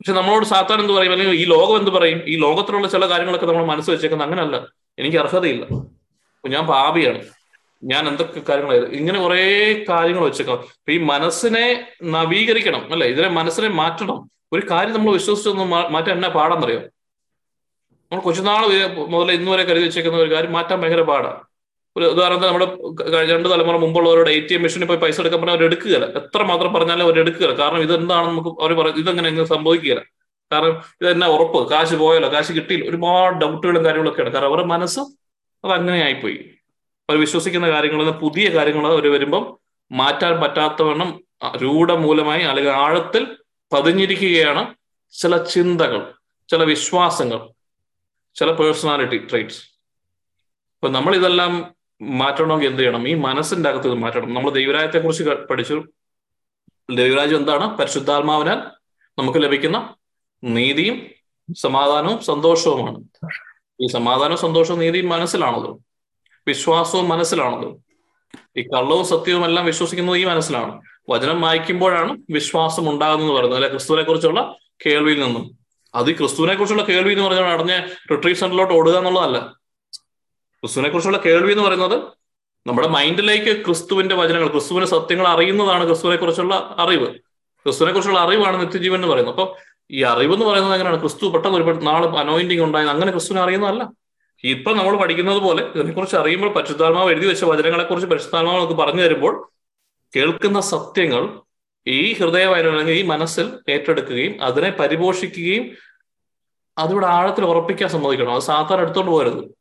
പക്ഷെ നമ്മളോട് സാത്താൻ എന്ത് പറയും? അല്ലെങ്കിൽ ഈ ലോകം എന്ത് പറയും? ഈ ലോകത്തിലുള്ള ചില കാര്യങ്ങളൊക്കെ നമ്മൾ മനസ്സ് വെച്ചേക്കുന്നത് അങ്ങനല്ല. എനിക്ക് അർഹതയില്ല. ഞാൻ പാപിയാണ്. ഞാൻ എന്തൊക്കെ കാര്യങ്ങൾ ഇങ്ങനെ കുറെ കാര്യങ്ങൾ വെച്ചേക്കാം. അപ്പൊ ഈ മനസ്സിനെ നവീകരിക്കണം അല്ലെ? ഇതിനെ മനസ്സിനെ മാറ്റണം. ഒരു കാര്യം നമ്മൾ വിശ്വസിച്ചൊന്നും മാറ്റാൻ എന്നാ പാടാന്നറിയോ? നമ്മൾ കൊച്ചുനാൾ മുതൽ ഇന്ന് വരെ കരുതി വെച്ചേക്കുന്ന ഒരു കാര്യം മാറ്റാൻ ഭയങ്കര പാടാണ് ഒരു ഉദാഹരണത്തിന് നമ്മുടെ രണ്ട് തലമുറ മുമ്പുള്ളവരുടെ എ ടി എം മെഷീനിൽ പോയി പൈസ എടുക്കാൻ പറഞ്ഞാൽ അവർ എടുക്കുകയില്ല. എത്ര മാത്രം പറഞ്ഞാലും അവർ എടുക്കുകയില്ല. കാരണം ഇതെന്താണെന്ന് നമുക്ക് അവർ പറയും ഇതെങ്ങനെ സംഭവിക്കുകയില്ല. കാരണം ഇതെന്നെ ഉറപ്പ്? കാശ് പോയല്ലോ കാശ് കിട്ടിയില്ല. ഒരുപാട് ഡൗട്ടുകളും കാര്യങ്ങളൊക്കെയാണ്. കാരണം അവരുടെ മനസ്സ് അത് അങ്ങനെ ആയിപ്പോയി. അവർ വിശ്വസിക്കുന്ന കാര്യങ്ങളിൽ നിന്ന് പുതിയ കാര്യങ്ങൾ അവർ വരുമ്പം മാറ്റാൻ പറ്റാത്തവണ്ണം രൂഢമൂലമായി അല്ലെങ്കിൽ ആഴത്തിൽ പതിഞ്ഞിരിക്കുകയാണ് ചില ചിന്തകൾ ചില വിശ്വാസങ്ങൾ ചില പേഴ്സണാലിറ്റി ട്രേറ്റ്സ് അപ്പൊ നമ്മൾ ഇതെല്ലാം മാറ്റണമെങ്കിൽ എന്ത് ചെയ്യണം? ഈ മനസ്സിന്റെ അകത്ത് ഇത് മാറ്റണം. നമ്മൾ ദൈവരാജ്യത്തെ കുറിച്ച് പഠിച്ചു. ദൈവരാജ്യം എന്താണ്? പരിശുദ്ധാത്മാവിനാൽ നമുക്ക് ലഭിക്കുന്ന നീതിയും സമാധാനവും സന്തോഷവുമാണ്. ഈ സമാധാനവും സന്തോഷവും നീതിയും മനസ്സിലാണല്ലോ വിശ്വാസവും മനസ്സിലാണല്ലോ ഈ കള്ളവും സത്യവും എല്ലാം വിശ്വസിക്കുന്നത് ഈ മനസ്സിലാണ്. വചനം വായിക്കുമ്പോഴാണ് വിശ്വാസം ഉണ്ടാകുന്നത് പറയുന്നത്. അല്ലെ? ക്രിസ്തുവിനെ കുറിച്ചുള്ള കേൾവിയിൽ നിന്നും. അത് ക്രിസ്തുവിനെ കുറിച്ചുള്ള കേൾവി എന്ന് പറഞ്ഞാൽ അടഞ്ഞ റിട്രീറ്റ് സെന്ററിലോട്ട് ഓടുക എന്നുള്ളതല്ല. ക്രിസ്തുവിനെ കുറിച്ചുള്ള കേൾവി എന്ന് പറയുന്നത് നമ്മുടെ മൈൻഡിലേക്ക് ക്രിസ്തുവിന്റെ വചനങ്ങൾ ക്രിസ്തുവിന്റെ സത്യങ്ങൾ അറിയുന്നതാണ് ക്രിസ്തുവിനെ കുറിച്ചുള്ള അറിവ്. ക്രിസ്തുവിനെ കുറിച്ചുള്ള അറിവാണ് നിത്യജീവൻ എന്ന് പറയുന്നത്. അപ്പൊ ഈ അറിവ് എന്ന് പറയുന്നത് എങ്ങനെയാണ്? ക്രിസ്തു പെട്ടെന്ന് ഒരു നാളെ അനോയിന്റിങ് ഉണ്ടായത് അങ്ങനെ ക്രിസ്തുവിനെ അറിയുന്നതല്ല. ഇപ്പൊ നമ്മൾ പഠിക്കുന്നത് പോലെ ഇതിനെക്കുറിച്ച് അറിയുമ്പോൾ പരിശുദ്ധാത്മാവ് എഴുതി വെച്ച വചനങ്ങളെ കുറിച്ച് പരിശുദ്ധാത്മാവ് നമുക്ക് പറഞ്ഞു തരുമ്പോൾ കേൾക്കുന്ന സത്യങ്ങൾ ഈ ഹൃദയമായി അല്ലെങ്കിൽ ഈ മനസ്സിൽ ഏറ്റെടുക്കുകയും അതിനെ പരിപോഷിക്കുകയും അതിവിടെ ആഴത്തിൽ ഉറപ്പിക്കാൻ സമ്മതിക്കണം. അത് സാധാരണ എടുത്തോണ്ട് പോകരുത്.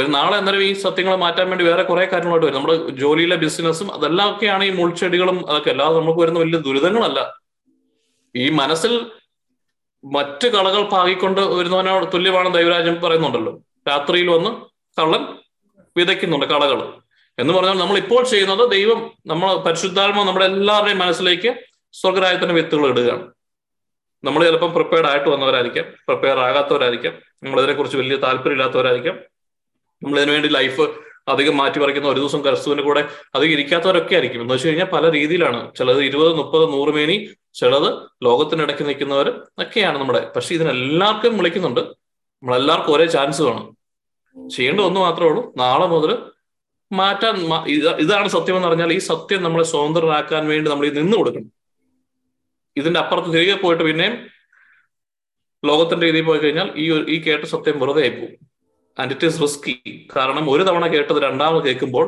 ഒരു നാളെ അന്നേരം ഈ സത്യങ്ങൾ മാറ്റാൻ വേണ്ടി വേറെ കുറെ കാര്യങ്ങളായിട്ട് വരും. നമ്മുടെ ജോലിയിലെ ബിസിനസ്സും അതെല്ലാം ഒക്കെയാണ് ഈ മുൾച്ചെടികളും അതൊക്കെ. അല്ലാതെ നമുക്ക് വരുന്ന വലിയ ദുരിതങ്ങളല്ല. ഈ മനസ്സിൽ മറ്റ് കളകൾ പാകിക്കൊണ്ട് വരുന്നവനോട് തുല്യമാണ് ദൈവരാജ്യം പറയുന്നുണ്ടല്ലോ. രാത്രിയിൽ വന്ന് കള്ളൻ വിതയ്ക്കുന്നുണ്ട് കളകൾ എന്ന് പറഞ്ഞാൽ നമ്മൾ ഇപ്പോൾ ചെയ്യുന്നത് ദൈവം നമ്മൾ പരിശുദ്ധാത്മ നമ്മുടെ എല്ലാവരുടെയും മനസ്സിലേക്ക് സ്വർഗരാജ്യത്തിന്റെ വിത്തുകൾ ഇടുകയാണ്. നമ്മൾ ചിലപ്പം പ്രിപ്പയർഡ് ആയിട്ട് വന്നവരായിരിക്കാം. പ്രിപ്പയർ ആകാത്തവരായിരിക്കാം. നമ്മൾ ഇതിനെക്കുറിച്ച് വലിയ താല്പര്യമില്ലാത്തവരായിരിക്കാം. നമ്മൾ ഇതിനു വേണ്ടി ലൈഫ് അധികം മാറ്റി പറിക്കുന്ന ഒരു ദിവസം കരസ്തുവിന്റെ കൂടെ അധികം ഇരിക്കാത്തവരൊക്കെ ആയിരിക്കും. എന്ന് വെച്ച് കഴിഞ്ഞാൽ പല രീതിയിലാണ്. ചിലത് ഇരുപത് മുപ്പത് നൂറ് മേനി ചിലത് ലോകത്തിനിടയ്ക്ക് നിൽക്കുന്നവർ ഒക്കെയാണ് നമ്മുടെ. പക്ഷെ ഇതിനെല്ലാവർക്കും വിളിക്കുന്നുണ്ട്. നമ്മളെല്ലാവർക്കും ഒരേ ചാൻസ് വേണം. ചെയ്യേണ്ട ഒന്ന് മാത്രമേ ഉള്ളൂ. നാളെ മുതൽ മാറ്റാൻ ഇതാണ് സത്യം എന്ന് പറഞ്ഞാൽ ഈ സത്യം നമ്മളെ സ്വതന്ത്രരാക്കാൻ വേണ്ടി നമ്മൾ ഈ നിന്ന് കൊടുക്കണം. ഇതിന്റെ അപ്പുറത്ത് തിരികെ പോയിട്ട് പിന്നെയും ലോകത്തിന്റെ രീതിയിൽ പോയി കഴിഞ്ഞാൽ ഈ ഈ കേട്ട സത്യം വെറുതെ പോകും ആൻഡ് ഇറ്റ് ഈസ് റിസ്കി കാരണം ഒരു തവണ കേട്ടത് രണ്ടാമത് കേൾക്കുമ്പോൾ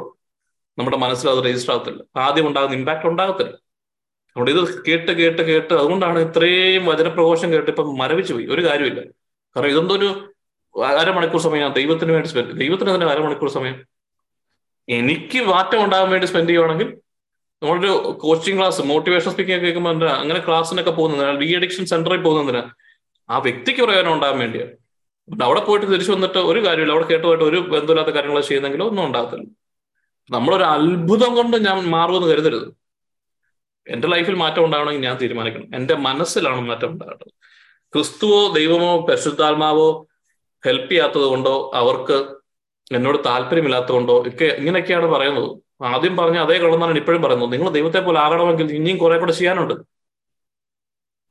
നമ്മുടെ മനസ്സിൽ അത് രജിസ്റ്റർ ആകത്തില്ല. ആദ്യം ഉണ്ടാകുന്ന ഇമ്പാക്ട് ഉണ്ടാകത്തില്ല. അതുകൊണ്ട് ഇത് കേട്ട് കേട്ട് കേട്ട് അതുകൊണ്ടാണ് ഇത്രയും വചനപ്രഘോഷം കേട്ട് ഇപ്പം മരവിച്ചു പോയി. ഒരു കാര്യമില്ല കാരണം ഇതെന്തോ ഒരു അരമണിക്കൂർ സമയം ദൈവത്തിന് വേണ്ടി സ്പെൻഡ് ദൈവത്തിന് തന്നെ അരമണിക്കൂർ സമയം. എനിക്ക് മാറ്റം ഉണ്ടാകാൻ വേണ്ടി സ്പെൻഡ് ചെയ്യുവാണെങ്കിൽ നമ്മളൊരു കോച്ചിങ് ക്ലാസ് മോട്ടിവേഷൻ സ്പീക്കിംഗ് ഒക്കെ കേൾക്കുമ്പോൾ അങ്ങനെ ക്ലാസ്സിനൊക്കെ പോകുന്നതിനാൽ ഡി അഡിക്ഷൻ സെന്ററിൽ പോകുന്നതിന് ആ വ്യക്തിക്ക് പ്രയോജനം ഉണ്ടാകാൻ വേണ്ടിയാണ്. അവിടെ പോയിട്ട് തിരിച്ചു വന്നിട്ട് ഒരു കാര്യമില്ല. അവിടെ കേട്ടുമായിട്ട് ഒരു ബന്ധമില്ലാത്ത കാര്യങ്ങൾ ചെയ്യുന്നെങ്കിലും ഒന്നും ഉണ്ടാകത്തില്ല. നമ്മളൊരു അത്ഭുതം കൊണ്ട് ഞാൻ മാറുമെന്ന് കരുതരുത്. എന്റെ ലൈഫിൽ മാറ്റം ഉണ്ടാവണമെങ്കിൽ ഞാൻ തീരുമാനിക്കണം. എന്റെ മനസ്സിലാണ് മാറ്റം ഉണ്ടാകേണ്ടത്. ക്രിസ്തുവോ ദൈവമോ പരിശുദ്ധാത്മാവോ ഹെൽപ്പ് ചെയ്യാത്തത് കൊണ്ടോ അവർക്ക് എന്നോട് താല്പര്യമില്ലാത്തത് കൊണ്ടോ ഒക്കെ ഇങ്ങനെയൊക്കെയാണ് പറയുന്നത്. ആദ്യം പറഞ്ഞ അതേ കള്ളന്നാണ് ഇപ്പോഴും പറയുന്നത്. നിങ്ങൾ ദൈവത്തെ പോലെ ആകണമെങ്കിൽ ഇനിയും കുറെ കൂടെ ചെയ്യാനുണ്ട്.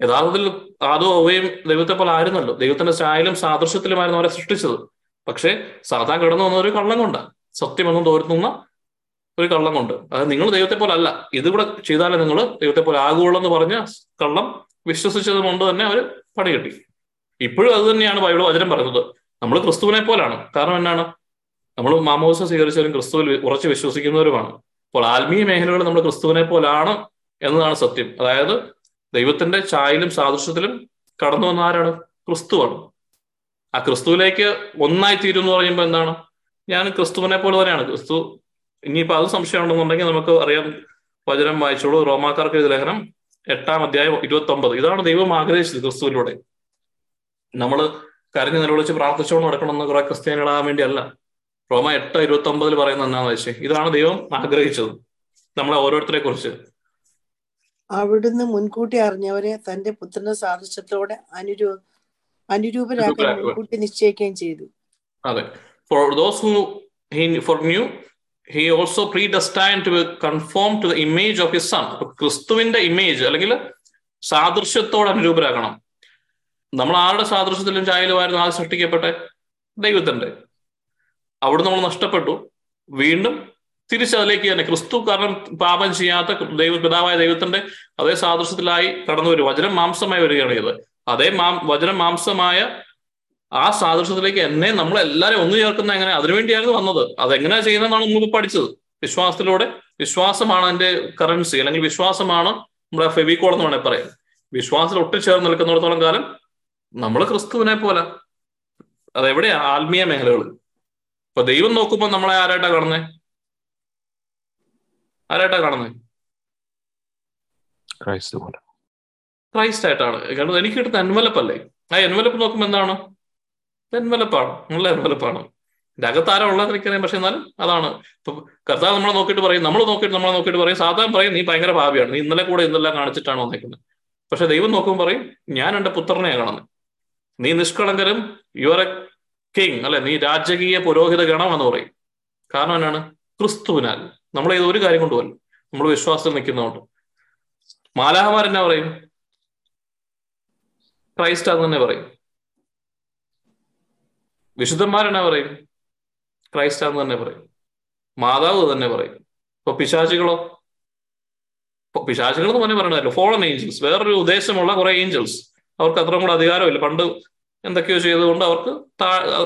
യഥാർത്ഥത്തിൽ ആദോ അവയും ദൈവത്തെ പോലെ ആയിരുന്നല്ലോ. ദൈവത്തിന്റെ ചായലും സാദൃശ്യത്തിലുമായിരുന്നു അവരെ സൃഷ്ടിച്ചത്. പക്ഷേ സാധാ കിടന്നു വന്ന ഒരു കള്ളം കൊണ്ടാണ്. സത്യമെന്നും തോരുത്തുന്ന ഒരു കള്ളം കൊണ്ട്. അത് നിങ്ങൾ ദൈവത്തെ പോലെ അല്ല. ഇതുകൂടെ ചെയ്താലേ നിങ്ങൾ ദൈവത്തെ പോലെ ആകുള്ളൂ എന്ന് പറഞ്ഞ കള്ളം വിശ്വസിച്ചത് കൊണ്ട് തന്നെ അവർ പണി കിട്ടി. ഇപ്പോഴും അത് തന്നെയാണ് ബൈബിൾ വചനം പറയുന്നത്. നമ്മൾ ക്രിസ്തുവിനെ പോലാണ് കാരണം എന്നാണ്? നമ്മൾ മാമോസ സ്വീകരിച്ചാലും ക്രിസ്തുവിൽ ഉറച്ചു വിശ്വസിക്കുന്നവരുമാണ്. അപ്പോൾ ആത്മീയ മേഖലകൾ നമ്മൾ ക്രിസ്തുവിനെ പോലാണ് എന്നതാണ് സത്യം. അതായത് ദൈവത്തിന്റെ ചായലും സാദൃശ്യത്തിലും കടന്നു വന്ന ആരാണ്? ക്രിസ്തുവാണ്. ആ ക്രിസ്തുവിലേക്ക് ഒന്നായി തീരും എന്ന് പറയുമ്പോൾ എന്താണ്? ഞാൻ ക്രിസ്തുവിനെ പോലെ തന്നെയാണ്. ക്രിസ്തു ഇനിയിപ്പോ അത് സംശയമുണ്ടെന്നുണ്ടെങ്കിൽ നമുക്ക് അറിയാം. വചനം വായിച്ചോളൂ. റോമാക്കാർക്ക് എഴുതിയ ലേഖനം എട്ടാം അധ്യായം ഇരുപത്തി ഒമ്പത് ഇതാണ് ദൈവം ആഗ്രഹിച്ചത് ക്രിസ്തുവിലൂടെ. നമ്മൾ കരഞ്ഞു നിലവിളിച്ച് പ്രാർത്ഥിച്ചുകൊണ്ട് നടക്കണമെന്ന് കുറെ ക്രിസ്ത്യാനികളാകാൻ വേണ്ടിയല്ല. റോമ എട്ട് ഇരുപത്തി ഒമ്പതിൽ പറയുന്ന എന്താണെന്ന് വെച്ചാൽ ഇതാണ് ദൈവം ആഗ്രഹിച്ചത്. നമ്മളെ ഓരോരുത്തരെ കുറിച്ച്. അവിടുന്ന് മുൻകൂട്ടി അറിഞ്ഞവരെ തന്റെ പുത്രന്റെ സാദൃശ്യത്തോടെ അനുരൂ അനുരൂപരാക്കാൻ മുൻകൂട്ടി നിശ്ചയിക്കുകയും ചെയ്തു. അതെ. For those who he foreknew he also predestine to conform to the image of his son ക്രിസ്തുവിന്റെ ഇമേജ് അല്ലെങ്കിൽ സാദൃശ്യത്തോട് അനുരൂപരാക്കണം നമ്മൾ ആരുടെ സാദൃശ്യത്തിലും ചായലുമായിരുന്നു ആദ്യം സൃഷ്ടിക്കപ്പെട്ടെ ദൈവത്തിന്റെ അവിടെ നമ്മൾ നഷ്ടപ്പെട്ടു. വീണ്ടും തിരിച്ചതിലേക്ക് തന്നെ. ക്രിസ്തു കാരണം പാപം ചെയ്യാത്ത ദൈവ പിതാവായ ദൈവത്തിന്റെ അതേ സാദൃശ്യത്തിലായി കടന്നു വരും വചനം മാംസമായി വരികയാണ് ചെയ്തത് അതേ മാം വചനം മാംസമായ ആ സാദൃശ്യത്തിലേക്ക് എന്നെ നമ്മൾ എല്ലാവരും ഒന്നു ചേർക്കുന്ന എങ്ങനെ? അതിനുവേണ്ടിയായിരുന്നു വന്നത്. അതെങ്ങനെയാ ചെയ്യുന്നതെന്നാണ് നമ്മൾ പഠിച്ചത്. വിശ്വാസത്തിലൂടെ വിശ്വാസമാണ് അതിന്റെ കറൻസി അല്ലെങ്കിൽ വിശ്വാസമാണ് നമ്മുടെ ഫെവിക്കോൾ എന്ന് വേണമെങ്കിൽ പറയാം. വിശ്വാസത്തിൽ ഒട്ടിച്ചേർന്ന് നിൽക്കുന്നിടത്തോളം കാലം നമ്മൾ ക്രിസ്തുവിനെ പോലെ. അതെവിടെയാ? ആത്മീയ മേഖലകൾ ഇപ്പൊ ദൈവം നോക്കുമ്പോൾ നമ്മളെ ആരായിട്ടാണ് കാണുന്നത്? ആരായിട്ടാ കാണുന്നത് ക്രൈസ്റ്റ് പോലെ. ക്രൈസ്റ്റ് ആയിട്ടാണ് കാരണം എനിക്ക് കിട്ടുന്ന എൻവലപ്പ് അല്ലേ? ആ എൻവലപ്പ് നോക്കുമ്പോൾ എന്താണ്? എൻവലപ്പാണ് നല്ല എൻവലപ്പാണ് ഇതിന്റെ അകത്ത് ഉള്ളതെന്ന് ഉള്ളത് എനിക്കറിയാം. പക്ഷെ എന്നാലും അതാണ്. ഇപ്പൊ കർത്താവ് നമ്മളെ നോക്കിയിട്ട് പറയും നമ്മൾ നോക്കിയിട്ട് നമ്മളെ നോക്കിയിട്ട് പറയും. സാധാരണ പറയും നീ ഭയങ്കര ഭാവിയാണ്. നീ ഇന്നലെ കൂടെ ഇന്നെല്ലാം കാണിച്ചിട്ടാണ് വന്നേക്കുന്നത് പക്ഷെ ദൈവം നോക്കുമ്പോൾ പറയും ഞാൻ എന്റെ പുത്രനെയാണ് കാണുന്നത് നീ നിഷ്കളങ്കരും യു ആർ എ കിങ് അല്ലെ? നീ രാജകീയ പുരോഹിത ഗണം എന്ന് പറയും. കാരണം എന്നാണ്? ക്രിസ്തുവിനാൽ. നമ്മൾ ചെയ്ത ഒരു കാര്യം കൊണ്ടുപോകല്ലോ? നമ്മൾ വിശ്വാസത്തിൽ നിൽക്കുന്നതുകൊണ്ട്. മാലാഹമാർ എന്നാ പറയും? ക്രൈസ്റ്റ് എന്ന് തന്നെ പറയും. വിശുദ്ധന്മാരെന്നാ പറയും? ക്രൈസ്റ്റ് എന്ന് തന്നെ പറയും. മാതാവ് തന്നെ പറയും. ഇപ്പൊ പിശാചികളോ? പിശാചികൾ എന്ന് തന്നെ പറയണല്ലോ ഫോളൻ ഏഞ്ചൽസ് വേറൊരു ഉദ്ദേശമുള്ള കുറെ ഏഞ്ചൽസ് അവർക്ക് അത്രയും കൂടെ അധികാരമില്ല. പണ്ട് എന്തൊക്കെയോ ചെയ്തുകൊണ്ട് അവർക്ക്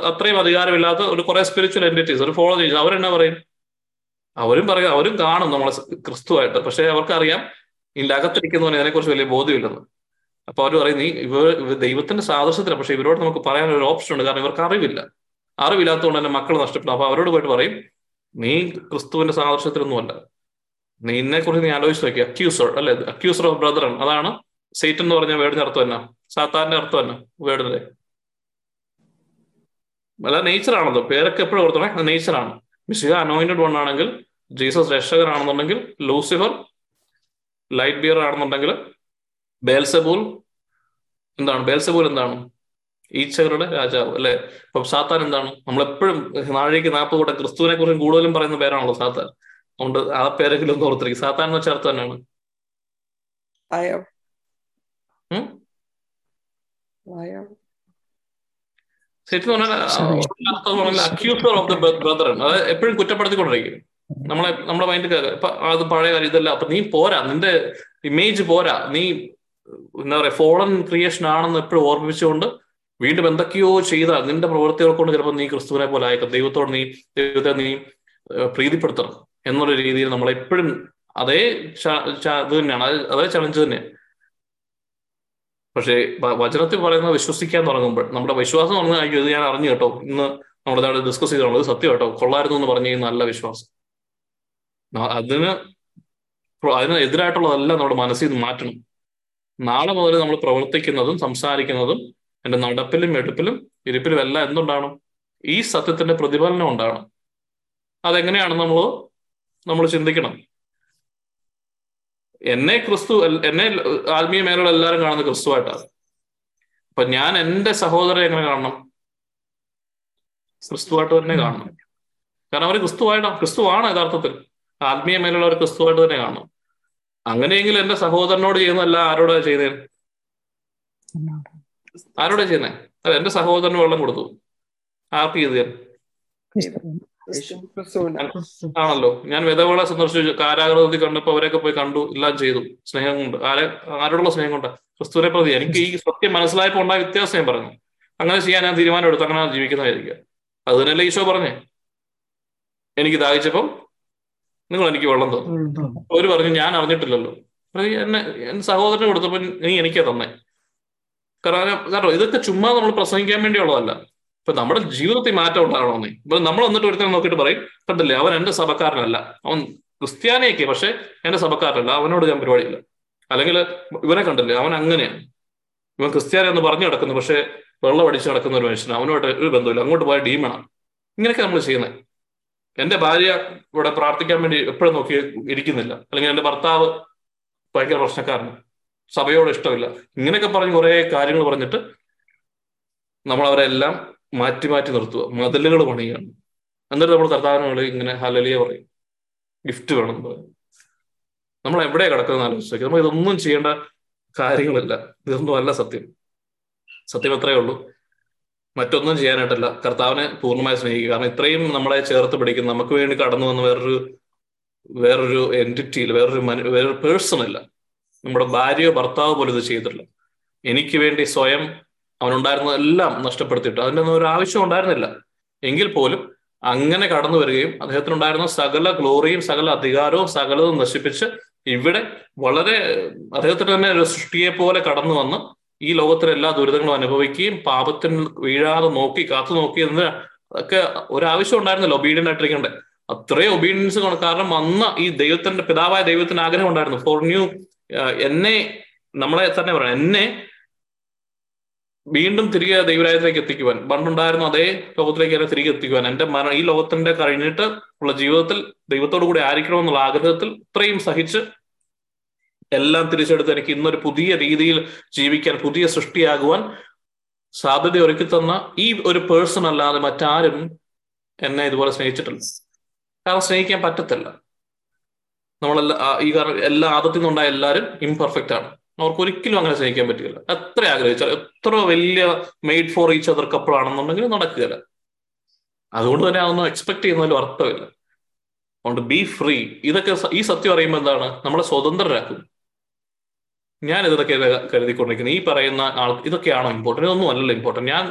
അത്രയും അധികാരമില്ലാത്ത ഒരു കുറെ സ്പിരിച്വൽ എന്റിറ്റീസ് ഒരു ഫോളോ ചെയ്തു അവരെന്നാ പറയും? അവരും പറയും അവരും കാണും നമ്മളെ ക്രിസ്തുവായിട്ട്. പക്ഷെ അവർക്കറിയാം ഇതിന്റെ അകത്തിരിക്കുന്നവന് അതിനെക്കുറിച്ച് വലിയ ബോധ്യമില്ലെന്ന്. അപ്പൊ അവർ പറയും നീ ഇവർ ഇവ ദൈവത്തിന്റെ സാദൃശ്യത്തിലാണ് പക്ഷെ ഇവരോട് നമുക്ക് പറയാൻ ഒരു ഓപ്ഷൻ ഉണ്ട്. കാരണം ഇവർക്ക് അറിവില്ല. അറിവില്ലാത്തതുകൊണ്ട് തന്നെ മക്കൾ നഷ്ടപ്പെടും. അപ്പൊ അവരോട് പോയിട്ട് പറയും നീ ക്രിസ്തുവിന്റെ സാദൃശ്യത്തിലൊന്നുമല്ല ഇന്നെ കുറിച്ച് നീ ആലോചിച്ച് നോക്കി അക്യൂസർ അല്ലെ? അക്യൂസർ ഓഫ് ബ്രദറൻ അതാണ് സേറ്റ് എന്ന് പറഞ്ഞ വേടിന് അർത്ഥം തന്നെ സാത്താന്റെ അർത്ഥം തന്നെ വേർഡിന്റെ? അല്ല നേച്ചറാണല്ലോ പേരൊക്കെ എപ്പോഴും ഓർത്തണേ? നേച്ചറാണ് മിശിഹ അനോയിന്റഡ് വൺ ആണെങ്കിൽ ജീസസ് രക്ഷകനാണെന്നുണ്ടെങ്കിൽ ലൂസിഫർ ലൈറ്റ് ബിയർ ആണെന്നുണ്ടെങ്കിൽ ബേൽസബൂൽ എന്താണ്? ബേൽസബൂൽ എന്താണ്? ഈച്ചകളുടെ രാജാവ് അല്ലെ? അപ്പൊ സാത്താൻ എന്താണ്? നമ്മളെപ്പോഴും നാഴേക്ക് നാൽപ്പത് കൂടെ ക്രിസ്തുവിനെ കുറിച്ച് കൂടുതലും പറയുന്ന പേരാണല്ലോ സാത്താൻ. അതുകൊണ്ട് ആ പേരെങ്കിലും ഒന്ന് ഓർത്തിരിക്കും. സാത്താൻ എന്ന് വെച്ചാൽ അർത്ഥം തന്നെയാണ് ഭയം ഉം? ശരിക്കും പറഞ്ഞാൽ അക്യൂസർ ഓഫ് ദ ബ്രദർ അതായത് എപ്പോഴും കുറ്റപ്പെടുത്തിക്കൊണ്ടിരിക്കും. നമ്മളെ നമ്മുടെ മൈൻഡ് അത് പഴയ കാര്യം ഇതല്ല. അപ്പൊ നീ പോരാ. നിന്റെ ഇമേജ് പോരാ. നീ എന്താ പറയാ ഫോളൻ ക്രിയേഷൻ ആണെന്ന് എപ്പോഴും ഓർമ്മിപ്പിച്ചുകൊണ്ട് വീണ്ടും എന്തൊക്കെയോ ചെയ്താൽ നിന്റെ പ്രവൃത്തികൾ കൊണ്ട് ചിലപ്പോൾ നീ ക്രിസ്തുവിനെ പോലെ ആയേക്കാം. ദൈവത്തോട് നീ ദൈവത്തെ നീ പ്രീതിപ്പെടുത്തണം എന്നുള്ള രീതിയിൽ നമ്മളെപ്പോഴും അതേ ച- ച- ഇത് തന്നെയാണ്. അത് അതേ ചലഞ്ച് തന്നെയാണ് പക്ഷേ വചനത്തിൽ പറയുന്നത് വിശ്വസിക്കാൻ തുടങ്ങുമ്പോൾ നമ്മുടെ വിശ്വാസം തുടങ്ങുന്ന അയ്യോ ഇത് ഞാൻ അറിഞ്ഞു കേട്ടോ. ഇന്ന് നമ്മളിതാണ് ഡിസ്കസ് ചെയ്തോളൂ ഇത് സത്യം കേട്ടോ. കൊള്ളായിരുന്നു എന്ന് പറഞ്ഞു നല്ല വിശ്വാസം. അതിന് അതിനെതിരായിട്ടുള്ളതല്ല നമ്മുടെ മനസ്സിൽ നിന്ന് മാറ്റണം. നാളെ മുതൽ നമ്മൾ പ്രവർത്തിക്കുന്നതും സംസാരിക്കുന്നതും എന്റെ നടപ്പിലും എടുപ്പിലും ഇരിപ്പിലും എല്ലാം എന്തുണ്ടാണ് ഈ സത്യത്തിന്റെ പ്രതിഫലനം ഉണ്ടാണ് അതെങ്ങനെയാണ് നമ്മൾ നമ്മൾ ചിന്തിക്കണം. എന്നെ ക്രിസ്തു എന്നെ ആത്മീയ മേഖല എല്ലാവരും കാണുന്നത് ക്രിസ്തുവായിട്ടാണ്. അപ്പൊ ഞാൻ എന്റെ സഹോദരനെ എങ്ങനെ കാണണം? ക്രിസ്തുവായിട്ട് തന്നെ കാണണം. കാരണം അവർ ക്രിസ്തുവായിട്ടാണ് ക്രിസ്തുവാണ് യഥാർത്ഥത്തിൽ. ആത്മീയ മേലുള്ള അവർ ക്രിസ്തുവായിട്ട് തന്നെ കാണണം. അങ്ങനെയെങ്കിൽ എന്റെ സഹോദരനോട് ചെയ്യുന്നതല്ല ആരോടാ ചെയ്തേ ആരോടാ ചെയ്യുന്നേ? അല്ല എന്റെ സഹോദരന് വെള്ളം കൊടുത്തു. ആർക്ക് ചെയ്തു? ആണല്ലോ. ഞാൻ വിധവകളെ സന്ദർശിച്ചു. കാരാഗ്രഹത്തിൽ കണ്ടപ്പോ അവരെയൊക്കെ പോയി കണ്ടു. എല്ലാം ചെയ്തു. സ്നേഹം കൊണ്ട് ആരെ ആരോടുള്ള സ്നേഹം കൊണ്ട് ക്രിസ്തുവിനെ പ്രതി. എനിക്ക് ഈ സത്യം മനസ്സിലായപ്പോൾ ഉണ്ടായ വ്യത്യാസം ഞാൻ പറഞ്ഞു. അങ്ങനെ ചെയ്യാൻ ഞാൻ തീരുമാനം എടുത്തു. അങ്ങനെ ജീവിക്കുന്നതായിരിക്കുക. അത് തന്നെയല്ലേ ഈശോ പറഞ്ഞേ? എനിക്ക് ദാഹിച്ചപ്പം നിങ്ങൾ എനിക്ക് വെള്ളം തന്നു. അവർ പറഞ്ഞു ഞാൻ അറിഞ്ഞിട്ടില്ലല്ലോ. എന്നെ എന്റെ സഹോദരന് കൊടുത്തപ്പോൾ നീ എനിക്കാ തന്നെ. കാരണം കാരണം ഇതൊക്കെ ചുമ്മാ നമ്മൾ പ്രസംഗിക്കാൻ വേണ്ടിയുള്ളതല്ല. ഇപ്പൊ നമ്മുടെ ജീവിതത്തിൽ മാറ്റം ഉണ്ടാകണമെന്നേ. ഇപ്പൊ നമ്മൾ വന്നിട്ട് ഒരുത്തനെ നോക്കിയിട്ട് പറയും കണ്ടില്ലേ അവൻ എന്റെ സഭക്കാരനല്ല. അവൻ ക്രിസ്ത്യാനിയൊക്കെ പക്ഷെ എന്റെ സഭക്കാരനല്ല. അവനോട് ഞാൻ പരിപാടിയില്ല. അല്ലെങ്കിൽ ഇവനെ കണ്ടില്ലേ അവൻ അങ്ങനെയാണ്. ഇവൻ ക്രിസ്ത്യാനി എന്ന് പറഞ്ഞു നടക്കുന്നു പക്ഷെ വെള്ളം അടിച്ച് നടക്കുന്ന ഒരു മനുഷ്യൻ അവനുമായിട്ട് ഒരു ബന്ധമില്ല അങ്ങോട്ട് പോയ ഡീമാണ്. ഇങ്ങനെയൊക്കെ നമ്മൾ ചെയ്യുന്നത് എന്റെ ഭാര്യ ഇവിടെ പ്രാർത്ഥിക്കാൻ വേണ്ടി എപ്പോഴും നോക്കി ഇരിക്കുന്നില്ല. അല്ലെങ്കിൽ എന്റെ ഭർത്താവ് ഭയങ്കര പ്രശ്നക്കാരന്. സഭയോട് ഇഷ്ടമില്ല. ഇങ്ങനെയൊക്കെ പറഞ്ഞ് കുറെ കാര്യങ്ങൾ പറഞ്ഞിട്ട് നമ്മൾ അവരെല്ലാം മാറ്റി മാറ്റി നിർത്തുക. മതിലുകൾ പണിയുകയാണ്. എന്നിട്ട് നമ്മൾ കർത്താവിനോട് ഇങ്ങനെ ഹലലിയ പറയും. ഗിഫ്റ്റ് വേണം എന്ന് പറയും. നമ്മൾ എവിടെയാണ് കിടക്കുന്നത് ആലോചിച്ചു നമ്മൾ ഇതൊന്നും ചെയ്യേണ്ട കാര്യങ്ങളില്ല. ഇതൊന്നും അല്ല സത്യം. സത്യം അത്രയേ ഉള്ളൂ. മറ്റൊന്നും ചെയ്യാനായിട്ടല്ല. കർത്താവിനെ പൂർണമായി സ്നേഹിക്കുക. കാരണം ഇത്രയും നമ്മളെ ചേർത്ത് പിടിക്കുന്ന. നമുക്ക് വേണ്ടി കടന്നു വന്ന വേറൊരു വേറൊരു എന്റിറ്റിയിൽ വേറൊരു മനു വേറൊരു പേഴ്സൺ അല്ല. നമ്മുടെ ഭാര്യയോ ഭർത്താവോ പോലും ഇത് ചെയ്തിട്ടില്ല. എനിക്ക് വേണ്ടി സ്വയം അവനുണ്ടായിരുന്നതെല്ലാം നഷ്ടപ്പെടുത്തിയിട്ട്. അതിന്റെ ഒന്നും ഒരു ആവശ്യം ഉണ്ടായിരുന്നില്ല. എങ്കിൽ പോലും അങ്ങനെ കടന്നു വരികയും അദ്ദേഹത്തിനുണ്ടായിരുന്ന സകല ഗ്ലോറിയും സകല അധികാരവും സകലതും നശിപ്പിച്ച് ഇവിടെ വളരെ അദ്ദേഹത്തിന് തന്നെ ഒരു സൃഷ്ടിയെ പോലെ കടന്നു വന്ന് ഈ ലോകത്തിലെ എല്ലാ ദുരിതങ്ങളും അനുഭവിക്കുകയും പാപത്തിന് വീഴാതെ നോക്കി കാത്തു നോക്കി എന്ന് ഒക്കെ ഒരാവശ്യം ഉണ്ടായിരുന്നല്ലോ ഒബീഡിയന്റ് ആയിട്ടിരിക്കണ്ടേ അത്രയും ഒബീഡിയൻസ് കാരണം വന്ന ഈ ദൈവത്തിന്റെ പിതാവായ ദൈവത്തിന് ആഗ്രഹം ഉണ്ടായിരുന്നു. ഫോർ ന്യൂ എന്നെ നമ്മളെ തന്നെ പറയാം എന്നെ വീണ്ടും തിരികെ ദൈവരായത്തിലേക്ക് എത്തിക്കുവാൻ. പണ്ടുണ്ടായിരുന്ന അതേ ലോകത്തിലേക്ക് എന്നെ തിരികെ എത്തിക്കുവാൻ. എന്റെ മരണം ഈ ലോകത്തിന്റെ കഴിഞ്ഞിട്ട് ഉള്ള ജീവിതത്തിൽ ദൈവത്തോടു കൂടി ആയിരിക്കണം എന്നുള്ള ആഗ്രഹത്തിൽ ഇത്രയും സഹിച്ച് എല്ലാം തിരിച്ചെടുത്ത് എനിക്ക് ഇന്നൊരു പുതിയ രീതിയിൽ ജീവിക്കാൻ പുതിയ സൃഷ്ടിയാകുവാൻ സാധ്യത ഒരുക്കി തന്ന ഈ ഒരു പേഴ്സൺ അല്ലാതെ മറ്റാരും എന്നെ ഇതുപോലെ സ്നേഹിച്ചിട്ടില്ല. കാരണം സ്നേഹിക്കാൻ പറ്റത്തില്ല. നമ്മളെല്ലാ ഈ കാരണം എല്ലാ ആദത്തിൽ നിന്നുണ്ടായ എല്ലാവരും ഇംപെർഫെക്റ്റ് ആണ്. അവർക്ക് ഒരിക്കലും അങ്ങനെ സ്നേഹിക്കാൻ പറ്റില്ല. എത്ര ആഗ്രഹിച്ചാൽ എത്ര വലിയ made for each other couple ആണെന്നുണ്ടെങ്കിൽ നടക്കുകയില്ല. അതുകൊണ്ട് തന്നെ അതൊന്നും എക്സ്പെക്ട് ചെയ്യുന്നതിലും അർത്ഥമില്ല. അതുകൊണ്ട് ബി ഫ്രീ ഇതൊക്കെ ഈ സത്യം അറിയുമ്പോൾ എന്താണ്? നമ്മളെ സ്വതന്ത്രരാക്കും. ഞാൻ ഇതൊക്കെ കരുതിക്കൊണ്ടിരിക്കുന്നത് ഈ പറയുന്ന ആൾ ഇതൊക്കെയാണോ ഇമ്പോർട്ടന്റ് ഇതൊന്നും അല്ലല്ലോ ഇമ്പോർട്ടന്റ് ഞാൻ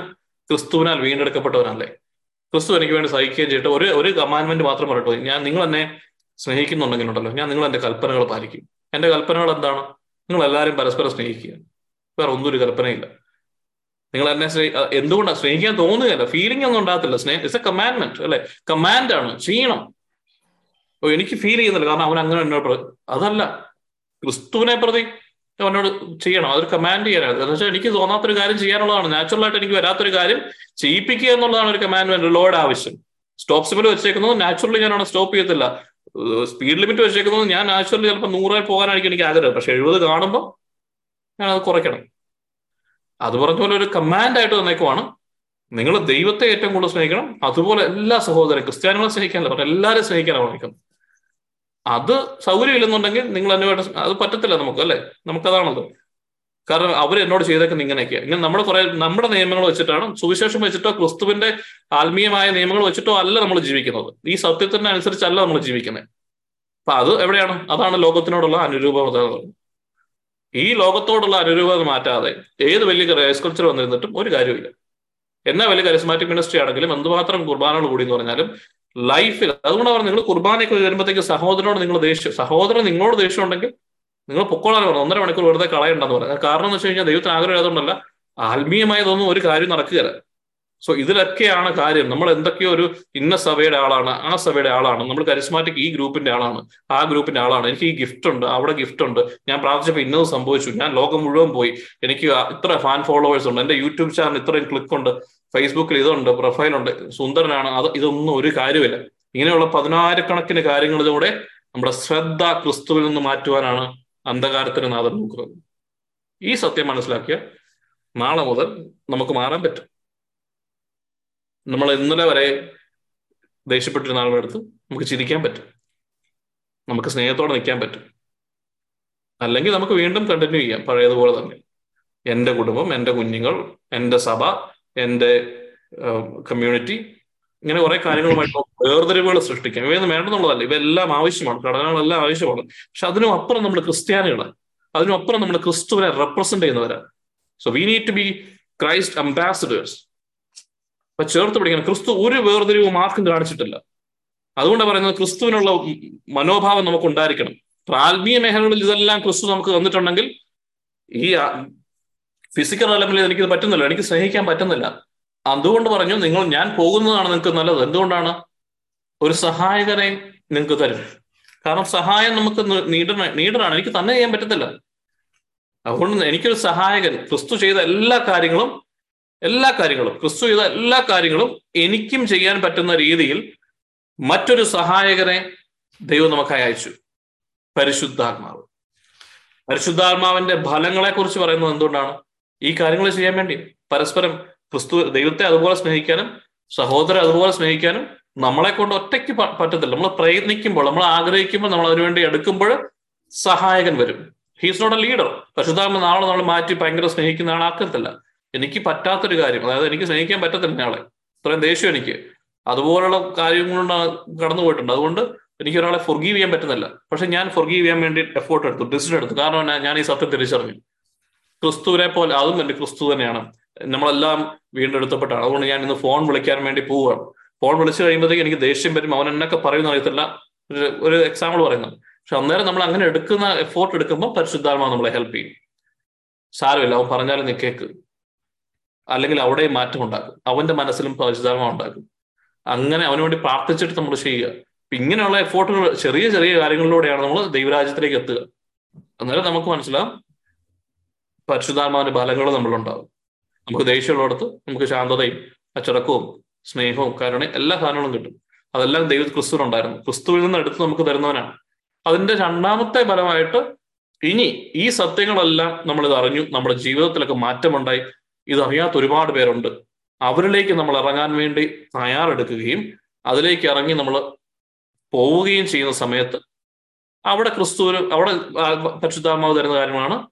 ക്രിസ്തുവിനാൽ വീണ്ടെടുക്കപ്പെട്ടവനല്ലേ? ക്രിസ്തു എനിക്ക് വേണ്ടി സഹിക്കുകയും ചെയ്തിട്ട് ഒരു ഒരു കമാൻമെന്റ് മാത്രം പറഞ്ഞിട്ട് ഞാൻ നിങ്ങൾ എന്നെ സ്നേഹിക്കുന്നുണ്ടെങ്കിലുണ്ടല്ലോ. ഞാൻ നിങ്ങൾ എന്റെ കൽപ്പനകൾ പാലിക്കും. എന്റെ കൽപ്പനകൾ എന്താണ്? നിങ്ങൾ എല്ലാവരും പരസ്പരം സ്നേഹിക്കുക വേറെ ഒന്നും ഒരു കൽപ്പനയില്ല. നിങ്ങൾ എന്നെ സ്നേഹി എന്തുകൊണ്ടാണ് സ്നേഹിക്കാൻ തോന്നുകയല്ല? ഫീലിംഗ് ഒന്നും ഉണ്ടാകത്തില്ല. സ്നേഹ ഇറ്റ്സ് എ കമാൻഡ്മെന്റ് അല്ലെ? കമാൻഡ് ആണ്. ചെയ്യണം. ഓ എനിക്ക് ഫീൽ ചെയ്യുന്നില്ല. കാരണം അവൻ അങ്ങനെ എന്നോട് അതല്ല. ക്രിസ്തുവിനെ പ്രതി അവനോട് ചെയ്യണം. അതൊരു കമാൻഡ് ചെയ്യാനാണ് എന്ന് വെച്ചാൽ എനിക്ക് തോന്നാത്തൊരു കാര്യം ചെയ്യാനുള്ളതാണ്. നാച്ചുറൽ ആയിട്ട് എനിക്ക് വരാത്തൊരു കാര്യം ചെയ്യിപ്പിക്കുക എന്നുള്ളതാണ് ഒരു കമാൻഡ്മെന്റ് ലോഡ് ആവശ്യം. സ്റ്റോപ്പ് സിമ്പിൾ വെച്ചേക്കുന്നത് നാച്ചുറലി ഞാനവിടെ സ്റ്റോപ്പ് ചെയ്യത്തില്ല. സ്പീഡ് ലിമിറ്റ് വെച്ചേക്കുന്നത് ഞാൻ നാച്ചുറലി ചിലപ്പോൾ നൂറായി പോകാനായിരിക്കും എനിക്ക് ആഗ്രഹം. പക്ഷെ എഴുപത് കാണുമ്പോൾ ഞാൻ അത് കുറയ്ക്കണം. അത് പറഞ്ഞ പോലെ ഒരു കമാൻഡ് ആയിട്ട് തന്നേക്കുവാണ് നിങ്ങൾ ദൈവത്തെ ഏറ്റവും കൂടുതൽ സ്നേഹിക്കണം. അതുപോലെ എല്ലാ സഹോദരൻ ക്രിസ്ത്യാനികളെ സ്നേഹിക്കാനല്ല പക്ഷെ എല്ലാവരും സ്നേഹിക്കാനാണ് പഠിക്കുന്നത് അത് സൗകര്യമില്ലെന്നുണ്ടെങ്കിൽ നിങ്ങൾ അതിനുവേണ്ട അത് പറ്റത്തില്ല നമുക്ക് അല്ലേ? നമുക്കതാണല്ലോ. കാരണം അവർ എന്നോട് ചെയ്തേക്കുന്ന ഇങ്ങനെയൊക്കെ ഇങ്ങനെ നമ്മൾ കുറെ നമ്മുടെ നിയമങ്ങൾ വെച്ചിട്ടാണ് സുവിശേഷം വെച്ചിട്ടോ ക്രിസ്തുവിന്റെ ആത്മീയമായ നിയമങ്ങൾ വെച്ചിട്ടോ അല്ല നമ്മൾ ജീവിക്കുന്നത്. ഈ സത്യത്തിന് അനുസരിച്ചല്ല നമ്മൾ ജീവിക്കുന്നത് അപ്പൊ അത് എവിടെയാണ്? അതാണ് ലോകത്തിനോടുള്ള അനുരൂപത ഈ ലോകത്തോടുള്ള അനുരൂപത മാറ്റാതെ ഏത് വലിയ റേസ്കൾച്ചർ വന്നിരുന്നിട്ടും ഒരു കാര്യമില്ല എന്നാ വലിയ കരിസ്മാറ്റിക് മിനിസ്ട്രി ആണെങ്കിലും എന്തുമാത്രം കുർബാനകൾ കൂടി എന്ന് പറഞ്ഞാലും ലൈഫിൽ അതുകൊണ്ടാണ് നിങ്ങൾ കുർബാനയൊക്കെ വരുമ്പോഴത്തേക്ക് സഹോദരനോട് നിങ്ങൾ ദേഷ്യം സഹോദരൻ നിങ്ങളോട് ദേഷ്യം ഉണ്ടെങ്കിൽ നിങ്ങൾ പൊക്കോളാൻ പറഞ്ഞു ഒന്നര മണിക്കൂർ വെറുതെ കളയണ്ടെന്ന് പറഞ്ഞു കാരണം എന്ന് വെച്ച് കഴിഞ്ഞാൽ ദൈവത്തിന് ആഗ്രഹം അതുകൊണ്ടല്ല ആത്മീയമായതൊന്നും ഒരു കാര്യം നടക്കുകയില്ല. സോ ഇതിലൊക്കെയാണ് കാര്യം. നമ്മൾ എന്തൊക്കെയോ ഒരു ഇന്ന സഭയുടെ ആളാണ് ആ സഭയുടെ ആളാണ്. നമ്മൾ കരിസ്മാറ്റിക് ഈ ഗ്രൂപ്പിന്റെ ആളാണ് ആ ഗ്രൂപ്പിന്റെ ആളാണ്. എനിക്ക് ഈ ഗിഫ്റ്റ് ഉണ്ട് അവിടെ ഗിഫ്റ്റ് ഉണ്ട്. ഞാൻ പ്രാർത്ഥിച്ചപ്പോൾ ഇന്നത് സംഭവിച്ചു. ഞാൻ ലോകം മുഴുവൻ പോയി. എനിക്ക് ഇത്ര ഫാൻ ഫോളോവേഴ്സ് ഉണ്ട്. എന്റെ യൂട്യൂബ് ചാനൽ ഇത്രയും ക്ലിക്ക് ഉണ്ട്. ഫേസ്ബുക്കിൽ ഇതുണ്ട് പ്രൊഫൈലുണ്ട് സുന്ദരനാണ്. അത് ഇതൊന്നും ഒരു കാര്യമില്ല ഇങ്ങനെയുള്ള പതിനായിരക്കണക്കിന് കാര്യങ്ങളിലൂടെ നമ്മുടെ ശ്രദ്ധ ക്രിസ്തുവിൽ നിന്ന് മാറ്റുവാനാണ് അന്ധകാരത്തിന് നാഥൻ നോക്കുന്നത് ഈ സത്യം മനസ്സിലാക്കിയ നാളെ മുതൽ നമുക്ക് മാറാൻ പറ്റും. നമ്മൾ ഇന്നലെ വരെ ദേഷ്യപ്പെട്ടിരുന്ന ആളുടെ അടുത്ത് നമുക്ക് ചിരിക്കാൻ പറ്റും. നമുക്ക് സ്നേഹത്തോടെ നിൽക്കാൻ പറ്റും. അല്ലെങ്കിൽ നമുക്ക് വീണ്ടും കണ്ടിന്യൂ ചെയ്യാം. പഴയതുപോലെ തന്നെ. എന്റെ കുടുംബം എന്റെ കുഞ്ഞുങ്ങൾ എന്റെ സഭ എന്റെ കമ്മ്യൂണിറ്റി ഇങ്ങനെ കുറെ കാര്യങ്ങളുമായിട്ട് വേർതിരിവുകൾ സൃഷ്ടിക്കാം. ഇവയൊന്നും വേണ്ടെന്നുള്ളതല്ല. ഇവയെല്ലാം ആവശ്യമാണ്. ഘടനകളെല്ലാം ആവശ്യമാണ്. പക്ഷെ അതിനും അപ്പുറം നമ്മൾ ക്രിസ്ത്യാനികളെ അതിനും അപ്പുറം നമ്മൾ ക്രിസ്തുവിനെ റെപ്രസെന്റ് ചെയ്യുന്നവരാണ് so we need to be Christ ambassadors അപ്പൊ ചേർത്ത് പിടിക്കണം. ക്രിസ്തു ഒരു വേർതിരിവും ആർക്കും കാണിച്ചിട്ടില്ല. അതുകൊണ്ട് പറയുന്നത് ക്രിസ്തുവിനുള്ള മനോഭാവം നമുക്ക് ഉണ്ടായിരിക്കണം ആത്മീയ മേഖലകളിൽ ഇതെല്ലാം ക്രിസ്തു നമുക്ക് തന്നിട്ടുണ്ടെങ്കിൽ ഈ ഫിസിക്കൽ ലെവലിൽ എനിക്ക് പറ്റുന്നില്ല. എനിക്ക് സ്നേഹിക്കാൻ പറ്റുന്നില്ല. അതുകൊണ്ട് പറഞ്ഞു നിങ്ങൾ ഞാൻ പോകുന്നതാണ് നിങ്ങൾക്ക് നല്ലത്. എന്തുകൊണ്ടാണ്? ഒരു സഹായകനെ നിങ്ങൾക്ക് തരും. കാരണം സഹായം നമുക്ക് നീടണ നീടനാണ് എനിക്ക് തന്നെ ചെയ്യാൻ പറ്റത്തില്ല. അതുകൊണ്ട് എനിക്കൊരു സഹായകൻ ക്രിസ്തു ചെയ്ത എല്ലാ കാര്യങ്ങളും എല്ലാ കാര്യങ്ങളും ക്രിസ്തു ചെയ്ത എല്ലാ കാര്യങ്ങളും എനിക്കും ചെയ്യാൻ പറ്റുന്ന രീതിയിൽ മറ്റൊരു സഹായകനെ ദൈവം നമുക്കായി അയച്ചു. പരിശുദ്ധാത്മാവ്. പരിശുദ്ധാത്മാവിന്റെ ഫലങ്ങളെ കുറിച്ച് പറയുന്നത് എന്തുകൊണ്ടാണ്? ഈ കാര്യങ്ങൾ ചെയ്യാൻ വേണ്ടി. പരസ്പരം ക്രിസ്തു ദൈവത്തെ അതുപോലെ സ്നേഹിക്കാനും സഹോദരൻ അതുപോലെ സ്നേഹിക്കാനും നമ്മളെ കൊണ്ട് ഒറ്റയ്ക്ക് പറ്റത്തില്ല. നമ്മൾ പ്രയത്നിക്കുമ്പോൾ നമ്മൾ ആഗ്രഹിക്കുമ്പോൾ നമ്മൾ അതിനുവേണ്ടി എടുക്കുമ്പോൾ സഹായകൻ വരും. ഹീസ് നോട്ട് എ ലീഡർ പശുതാമ നാളെ നമ്മൾ മാറ്റി ഭയങ്കര സ്നേഹിക്കുന്ന ആളാക്കത്തില്ല എനിക്ക് പറ്റാത്തൊരു കാര്യം അതായത് എനിക്ക് സ്നേഹിക്കാൻ പറ്റത്തില്ല ആളെ ഇത്രയും ദേഷ്യം എനിക്ക്. അതുപോലുള്ള കാര്യങ്ങളുണ്ടാണ് കടന്നു പോയിട്ടുണ്ട് അതുകൊണ്ട് എനിക്ക് ഒരാളെ ഫൊർഗീവ് ചെയ്യാൻ പറ്റുന്നില്ല. പക്ഷെ ഞാൻ ഫൊർഗീവ് ചെയ്യാൻ വേണ്ടി എഫോർട്ട് എടുത്തു ഡിസിഷൻ എടുത്തു. കാരണം ഞാൻ ഈ സത്യം തിരിച്ചറിഞ്ഞു. ക്രിസ്തുവിനെ പോലെ അതും എന്റെ ക്രിസ്തു തന്നെയാണ്. നമ്മളെല്ലാം വീണ്ടെടുത്തപ്പെട്ടാണ് അതുകൊണ്ട് ഞാൻ ഇന്ന് ഫോൺ വിളിക്കാൻ വേണ്ടി പോവുകയാണ് ഫോൺ വിളിച്ചു കഴിയുമ്പോഴത്തേക്ക് എനിക്ക് ദേഷ്യം വരും. അവൻ എന്നൊക്കെ പറയുന്ന അറിയത്തില്ല. ഒരു ഒരു എക്സാമ്പിൾ പറയുന്നത് പക്ഷെ അന്നേരം നമ്മൾ അങ്ങനെ എടുക്കുന്ന എഫോർട്ട് എടുക്കുമ്പോൾ പരിശുദ്ധാത്മാവ് നമ്മളെ ഹെൽപ്പ് ചെയ്യും. സാരമില്ല. അവൻ പറഞ്ഞാലും നീ കേക്ക്. അല്ലെങ്കിൽ അവിടെ മാറ്റം ഉണ്ടാക്കും. അവന്റെ മനസ്സിലും പരിശുദ്ധാത്മാവ് ഉണ്ടാക്കും. അങ്ങനെ അവന് വേണ്ടി പ്രാർത്ഥിച്ചിട്ട് നമ്മൾ ചെയ്യുക. ഇങ്ങനെയുള്ള എഫോർട്ടുകൾ ചെറിയ ചെറിയ കാര്യങ്ങളിലൂടെയാണ് നമ്മൾ ദൈവരാജ്യത്തിലേക്ക് എത്തുക. അന്നേരം നമുക്ക് മനസ്സിലാവും പരിശുദ്ധാത്മാവിന്റെ ഫലങ്ങൾ നമ്മളുണ്ടാവും നമുക്ക് ദേഷ്യമുള്ളിടത്ത് നമുക്ക് ശാന്തതയും അച്ചടക്കവും സ്നേഹവും കരുണയും എല്ലാ സാധനങ്ങളും കിട്ടും. അതെല്ലാം ദൈവ ക്രിസ്തുവിനുണ്ടായിരുന്നു. ക്രിസ്തുവിൽ നിന്ന് എടുത്ത് നമുക്ക് തരുന്നവനാണ്. അതിന്റെ രണ്ടാമത്തെ ഫലമായിട്ട് ഇനി ഈ സത്യങ്ങളെല്ലാം നമ്മൾ ഇത് അറിഞ്ഞു. നമ്മുടെ ജീവിതത്തിലൊക്കെ മാറ്റമുണ്ടായി. ഇതറിയാത്ത ഒരുപാട് പേരുണ്ട്. അവരിലേക്ക് നമ്മൾ ഇറങ്ങാൻ വേണ്ടി തയ്യാറെടുക്കുകയും അതിലേക്ക് ഇറങ്ങി നമ്മൾ പോവുകയും ചെയ്യുന്ന സമയത്ത് അവിടെ ക്രിസ്തുവിന് അവിടെ പരിശുദ്ധാത്മാവ് തരുന്ന കാര്യമാണ്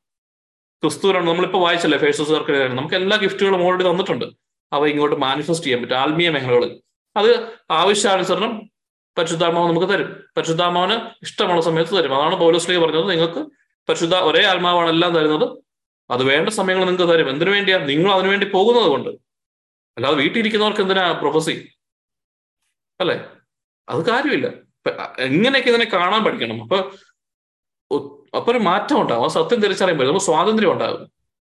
ക്രിസ്തുവിനാണ്. നമ്മളിപ്പോൾ വായിച്ചല്ലേ ഫേസസുകാർക്ക് നമുക്ക് എല്ലാ ഗിഫ്റ്റുകളും ഓൾറെഡി തന്നിട്ടുണ്ട്. അവ ഇങ്ങോട്ട് മാനിഫെസ്റ്റ് ചെയ്യാൻ പറ്റും ആത്മീയ മേഖലകൾ അത് ആവശ്യാനുസരണം പരിശുദ്ധാത്മാവ് നമുക്ക് തരും. പരിശുദ്ധാത്മാവിന് ഇഷ്ടമുള്ള സമയത്ത് തരും. അതാണ് പൗലോസ്ലി പറഞ്ഞത് നിങ്ങൾക്ക് പരിശുദ്ധ ഒരേ ആത്മാവാണ് എല്ലാം തരുന്നത്. അത് വേണ്ട സമയങ്ങൾ നിങ്ങൾക്ക് തരും. എന്തിനു വേണ്ടിയാ? നിങ്ങൾ അതിനുവേണ്ടി പോകുന്നത് കൊണ്ട്. അല്ലാതെ വീട്ടിലിരിക്കുന്നവർക്ക് എന്തിനാ പ്രൊഫസി അല്ലെ? അത് കാര്യമില്ല. എങ്ങനെയൊക്കെ ഇതിനെ കാണാൻ പഠിക്കണം? അപ്പൊ അപ്പൊ ഒരു മാറ്റം ഉണ്ടാകും ആ സത്യം തിരിച്ചറിയുമ്പോൾ നമുക്ക് സ്വാതന്ത്ര്യം ഉണ്ടാകും.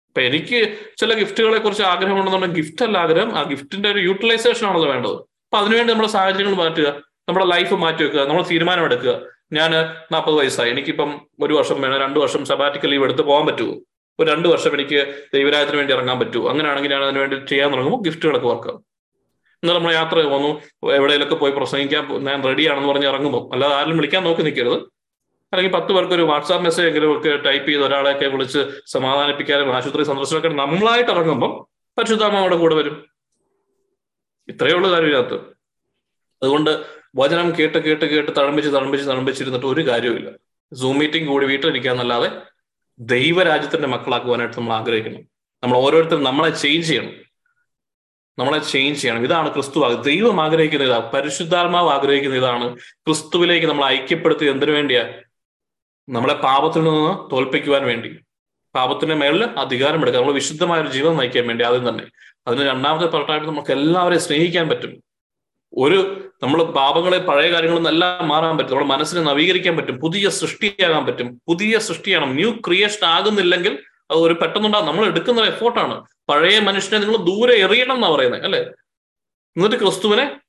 അപ്പൊ എനിക്ക് ചില ഗിഫ്റ്റുകളെ കുറിച്ച് ആഗ്രഹം ഉണ്ടെന്നുണ്ടെങ്കിൽ ഗിഫ്റ്റ് അല്ല ആഗ്രഹം. ആ ഗിഫ്റ്റിന്റെ ഒരു യൂട്ടിലൈസേഷൻ ആണല്ലോ വേണ്ടത്. അപ്പൊ അതിനുവേണ്ടി നമ്മുടെ സാഹചര്യങ്ങൾ മാറ്റുക. നമ്മുടെ ലൈഫ് മാറ്റി വെക്കുക. നമ്മൾ തീരുമാനം എടുക്കുക. ഞാൻ നാൽപ്പത് വയസ്സായി. എനിക്കിപ്പം ഒരു വർഷം വേണം. രണ്ട് വർഷം സബാറ്റിക്കൽ ലീവ് എടുത്ത് പോകാൻ പറ്റുമോ? ഒരു രണ്ട് വർഷം എനിക്ക് ദൈവരാജ്യത്തിന് വേണ്ടി ഇറങ്ങാൻ പറ്റുമോ? അങ്ങനെയാണെങ്കിൽ ഞാൻ അതിന് വേണ്ടി ചെയ്യാൻ തുടങ്ങുമ്പോൾ ഗിഫ്റ്റുകളൊക്കെ വർക്കാവും എന്നാൽ നമ്മൾ യാത്ര പോകുന്നു എവിടെയെങ്കിലൊക്കെ പോയി പ്രസംഗിക്കാൻ ഞാൻ റെഡിയാണെന്ന് പറഞ്ഞ് ഇറങ്ങുമ്പോൾ അല്ലാതെ ആരും വിളിക്കാൻ നോക്കി നിൽക്കരുത്. അല്ലെങ്കിൽ പത്ത് പേർക്ക് ഒരു വാട്സാപ്പ് മെസ്സേജ് എങ്കിലും ഒക്കെ ടൈപ്പ് ചെയ്ത് ഒരാളെയൊക്കെ വിളിച്ച് സമാധാനിപ്പിക്കാനും ആശുപത്രി സന്ദർശനമൊക്കെ നമ്മളായിട്ട് ഇറങ്ങുമ്പോൾ പരിശുദ്ധാമ്മയുടെ കൂടെ വരും. ഇത്രയേ ഉള്ളൂ കാര്യം ഇതിനകത്ത്. അതുകൊണ്ട് വചനം കേട്ട് കേട്ട് കേട്ട് തഴമ്പിച്ച് തഴമ്പിച്ച് തഴമ്പിച്ചിരുന്നിട്ട് ഒരു കാര്യവുമില്ല. സൂം മീറ്റിംഗ് കൂടി വീട്ടിലിരിക്കാന്നല്ലാതെ ദൈവരാജ്യത്തിന്റെ മക്കളാക്കുവാനായിട്ട് നമ്മൾ ആഗ്രഹിക്കണം നമ്മൾ ഓരോരുത്തരും നമ്മളെ ചേഞ്ച് ചെയ്യണം. നമ്മളെ ചേഞ്ച് ചെയ്യണം. ഇതാണ് ക്രിസ്തു ദൈവം ആഗ്രഹിക്കുന്ന ഇതാണ് പരിശുദ്ധാത്മാവ് ആഗ്രഹിക്കുന്ന ഇതാണ്. ക്രിസ്തുവിലേക്ക് നമ്മൾ ഐക്യപ്പെടുത്തി എന്തിനു വേണ്ടിയാ? നമ്മളെ പാപത്തിൽ നിന്ന് തോൽപ്പിക്കുവാൻ വേണ്ടി പാപത്തിന്റെ മേളിൽ അധികാരമെടുക്കുക നമ്മൾ വിശുദ്ധമായ ഒരു ജീവിതം നയിക്കാൻ വേണ്ടി ആദ്യം തന്നെ. അതിന് രണ്ടാമത്തെ പാർട്ടായിട്ട് നമുക്ക് എല്ലാവരെയും സ്നേഹിക്കാൻ പറ്റും. ഒരു നമ്മൾ പാപങ്ങളെ പഴയ കാര്യങ്ങളിൽ നിന്നെല്ലാം മാറാൻ പറ്റും. നമ്മുടെ മനസ്സിനെ നവീകരിക്കാൻ പറ്റും. പുതിയ സൃഷ്ടിയാകാൻ പറ്റും. പുതിയ സൃഷ്ടിയാണ്. ന്യൂ ക്രിയേഷൻ ആകുന്നില്ലെങ്കിൽ അത് ഒരു പെട്ടെന്നുണ്ടാകും. നമ്മൾ എടുക്കുന്ന എഫോർട്ടാണ് പഴയ മനുഷ്യനെ നിങ്ങൾ ദൂരെ എറിയണം എന്നാ പറയുന്നത് അല്ലെ? എന്നിട്ട് ക്രിസ്തുവിനെ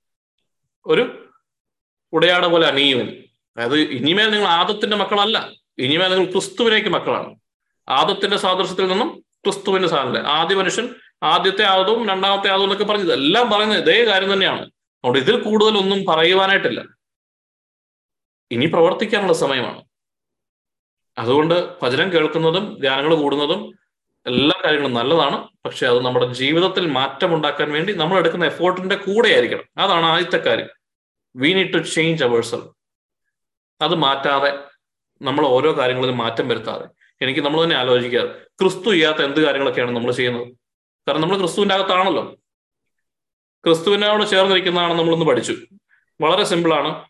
ഒരു ഉടയാട പോലെ അണിയുവൻ. അതായത് ഇനിമേൽ നിങ്ങൾ ആദത്തിന്റെ മക്കളല്ല. ഇനിമേൽ നിങ്ങൾ ക്രിസ്തുവിനേക്ക് മക്കളാണ്. ആദത്തിന്റെ സാദൃശ്യത്തിൽ നിന്നും ക്രിസ്തുവിന്റെ സാധനം ആദ്യ മനുഷ്യൻ ആദ്യത്തെ ആദവും രണ്ടാമത്തെ ആദവും എന്നൊക്കെ പറഞ്ഞത് എല്ലാം പറയുന്നത് ഇതേ കാര്യം തന്നെയാണ്. അതുകൊണ്ട് ഇതിൽ കൂടുതലൊന്നും പറയുവാനായിട്ടില്ല. ഇനി പ്രവർത്തിക്കാനുള്ള സമയമാണ്. അതുകൊണ്ട് ഭജനം കേൾക്കുന്നതും ധ്യാനങ്ങൾ കൂടുന്നതും എല്ലാ കാര്യങ്ങളും നല്ലതാണ്. പക്ഷെ അത് നമ്മുടെ ജീവിതത്തിൽ മാറ്റം ഉണ്ടാക്കാൻ വേണ്ടി നമ്മൾ എടുക്കുന്ന എഫോർട്ടിന്റെ കൂടെ ആയിരിക്കണം അതാണ് ആദ്യത്തെ കാര്യം. We need to change ourselves അത് മാറ്റാതെ നമ്മൾ ഓരോ കാര്യങ്ങളിലും മാറ്റം വരുത്താതെ. എനിക്ക് നമ്മൾ തന്നെ ആലോചിക്കുക ക്രിസ്തു ചെയ്യാത്ത എന്ത് കാര്യങ്ങളൊക്കെയാണ് നമ്മൾ ചെയ്യുന്നത്? കാരണം നമ്മൾ ക്രിസ്തുവിന്റെ അകത്താണല്ലോ. ക്രിസ്തുവിനോട് ചേർന്നിരിക്കുന്നതാണ് നമ്മളൊന്ന് പഠിച്ചു. വളരെ സിമ്പിളാണ്.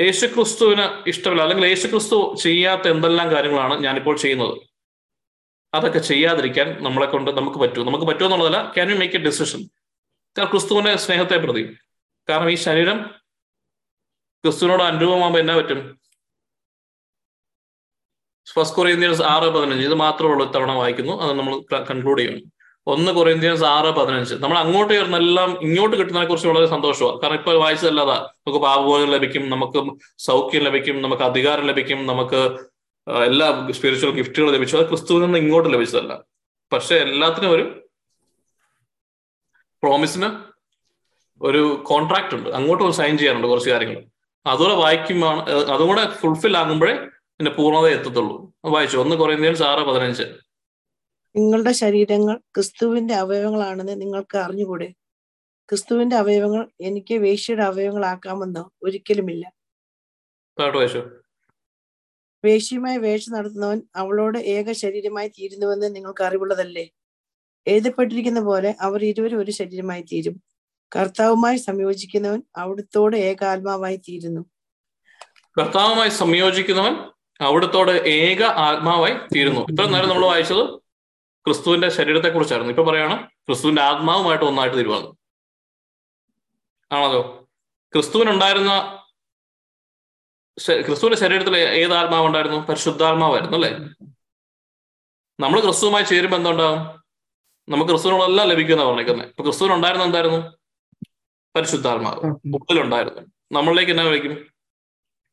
യേശു ക്രിസ്തുവിന് ഇഷ്ടമില്ല അല്ലെങ്കിൽ യേശു ക്രിസ്തു ചെയ്യാത്ത എന്തെല്ലാം കാര്യങ്ങളാണ് ഞാനിപ്പോൾ ചെയ്യുന്നത്? അതൊക്കെ ചെയ്യാതിരിക്കാൻ നമ്മളെ കൊണ്ട് നമുക്ക് പറ്റുമോ നമുക്ക് പറ്റുമോ എന്നുള്ളതല്ല can you make a decision ക്രിസ്തുവിന്റെ സ്നേഹത്തെ പ്രതി. കാരണം ഈ ശരീരം ക്രിസ്തുവിനോട് അനുരൂപമാകുമ്പോൾ എന്നാ പറ്റും? ഫസ്റ്റ് കൊറിയന്ത്യൻസ് ആറ് പതിനഞ്ച്. ഇത് മാത്രമേ ഉള്ളൂ ഇത്തവണ വായിക്കുന്നു. അത് നമ്മൾ കൺക്ലൂഡ് ചെയ്യുന്നു. ഒന്ന് കൊറിയന്ത്യൻസ് ആറ് പതിനഞ്ച്. നമ്മൾ അങ്ങോട്ട് ചേർന്നെല്ലാം ഇങ്ങോട്ട് കിട്ടുന്നതിനെ കുറിച്ച് വളരെ സന്തോഷമാണ്. കാരണം ഇപ്പൊ വായിച്ചതല്ലാതാ നമുക്ക് പാപബോധം ലഭിക്കും നമുക്ക് സൗഖ്യം ലഭിക്കും നമുക്ക് അധികാരം ലഭിക്കും നമുക്ക് എല്ലാ സ്പിരിച്വൽ ഗിഫ്റ്റുകൾ ലഭിച്ചു. അത് ക്രിസ്തുവിൽ നിന്ന് ഇങ്ങോട്ട് ലഭിച്ചതല്ല. പക്ഷെ എല്ലാത്തിനും ഒരു പ്രോമിസിന് ഒരു കോൺട്രാക്ട് ഉണ്ട്. അങ്ങോട്ട് സൈൻ ചെയ്യാറുണ്ട് കുറച്ച് കാര്യങ്ങൾ. അതുകൂടെ വായിക്കുമ്പോൾ അതുകൂടെ ഫുൾഫിൽ ആകുമ്പോഴേ പിന്നെ പൂർണത എത്തത്തുള്ളൂ. വായിച്ചു? ഒന്ന് കുറയുന്നതിന് ആറ് പതിനഞ്ച്. നിങ്ങളുടെ ശരീരങ്ങൾ ക്രിസ്തുവിന്റെ അവയവങ്ങളാണെന്ന് നിങ്ങൾക്ക് അറിഞ്ഞുകൂടെ? ക്രിസ്തുവിന്റെ അവയവങ്ങൾ എനിക്ക് വേശ്യയുടെ അവയവങ്ങളാക്കാമെന്നോ? ഒരിക്കലുമില്ല. വേശ്യമായി വേഷ നടത്തുന്നവൻ അവളോട് ഏക ശരീരമായി തീരുന്നുവെന്ന് നിങ്ങൾക്ക് അറിവുള്ളതല്ലേ? എഴുതപ്പെട്ടിരിക്കുന്ന പോലെ അവർ ഇരുവരും ഒരു ശരീരമായി തീരും. കർത്താവുമായി സംയോജിക്കുന്നവൻ അവിടുത്തോട് ഏകാത്മാവായി തീരുന്നു. കർത്താവുമായി സംയോജിക്കുന്നവൻ അവിടുത്തോട് ഏക ആത്മാവായി തീരുന്നു. ഇത്ര നേരം നമ്മൾ വായിച്ചത് ക്രിസ്തുവിന്റെ ശരീരത്തെ കുറിച്ചായിരുന്നു ഇപ്പൊ പറയാണ് ക്രിസ്തുവിന്റെ ആത്മാവുമായിട്ട് ഒന്നായിട്ട് തീരുവാണ്. ആണല്ലോ? ക്രിസ്തുവിനുണ്ടായിരുന്ന ക്രിസ്തുവിന്റെ ശരീരത്തിൽ ഏത് ആത്മാവ് ഉണ്ടായിരുന്നു പരിശുദ്ധാത്മാവായിരുന്നു അല്ലേ? നമ്മൾ ക്രിസ്തുവുമായി ചേരുമ്പോൾ എന്തുണ്ടാവും? നമുക്ക് ക്രിസ്തുവിനോടെല്ലാം ലഭിക്കുന്ന പറഞ്ഞേക്കുന്നത്. ഇപ്പൊ ക്രിസ്തുവിനുണ്ടായിരുന്ന എന്തായിരുന്നു? പരിശുദ്ധാത്മാവ് ഉള്ളിലുണ്ടായിരുന്നു നമ്മളിലേക്ക് എന്നാ വിളിക്കും?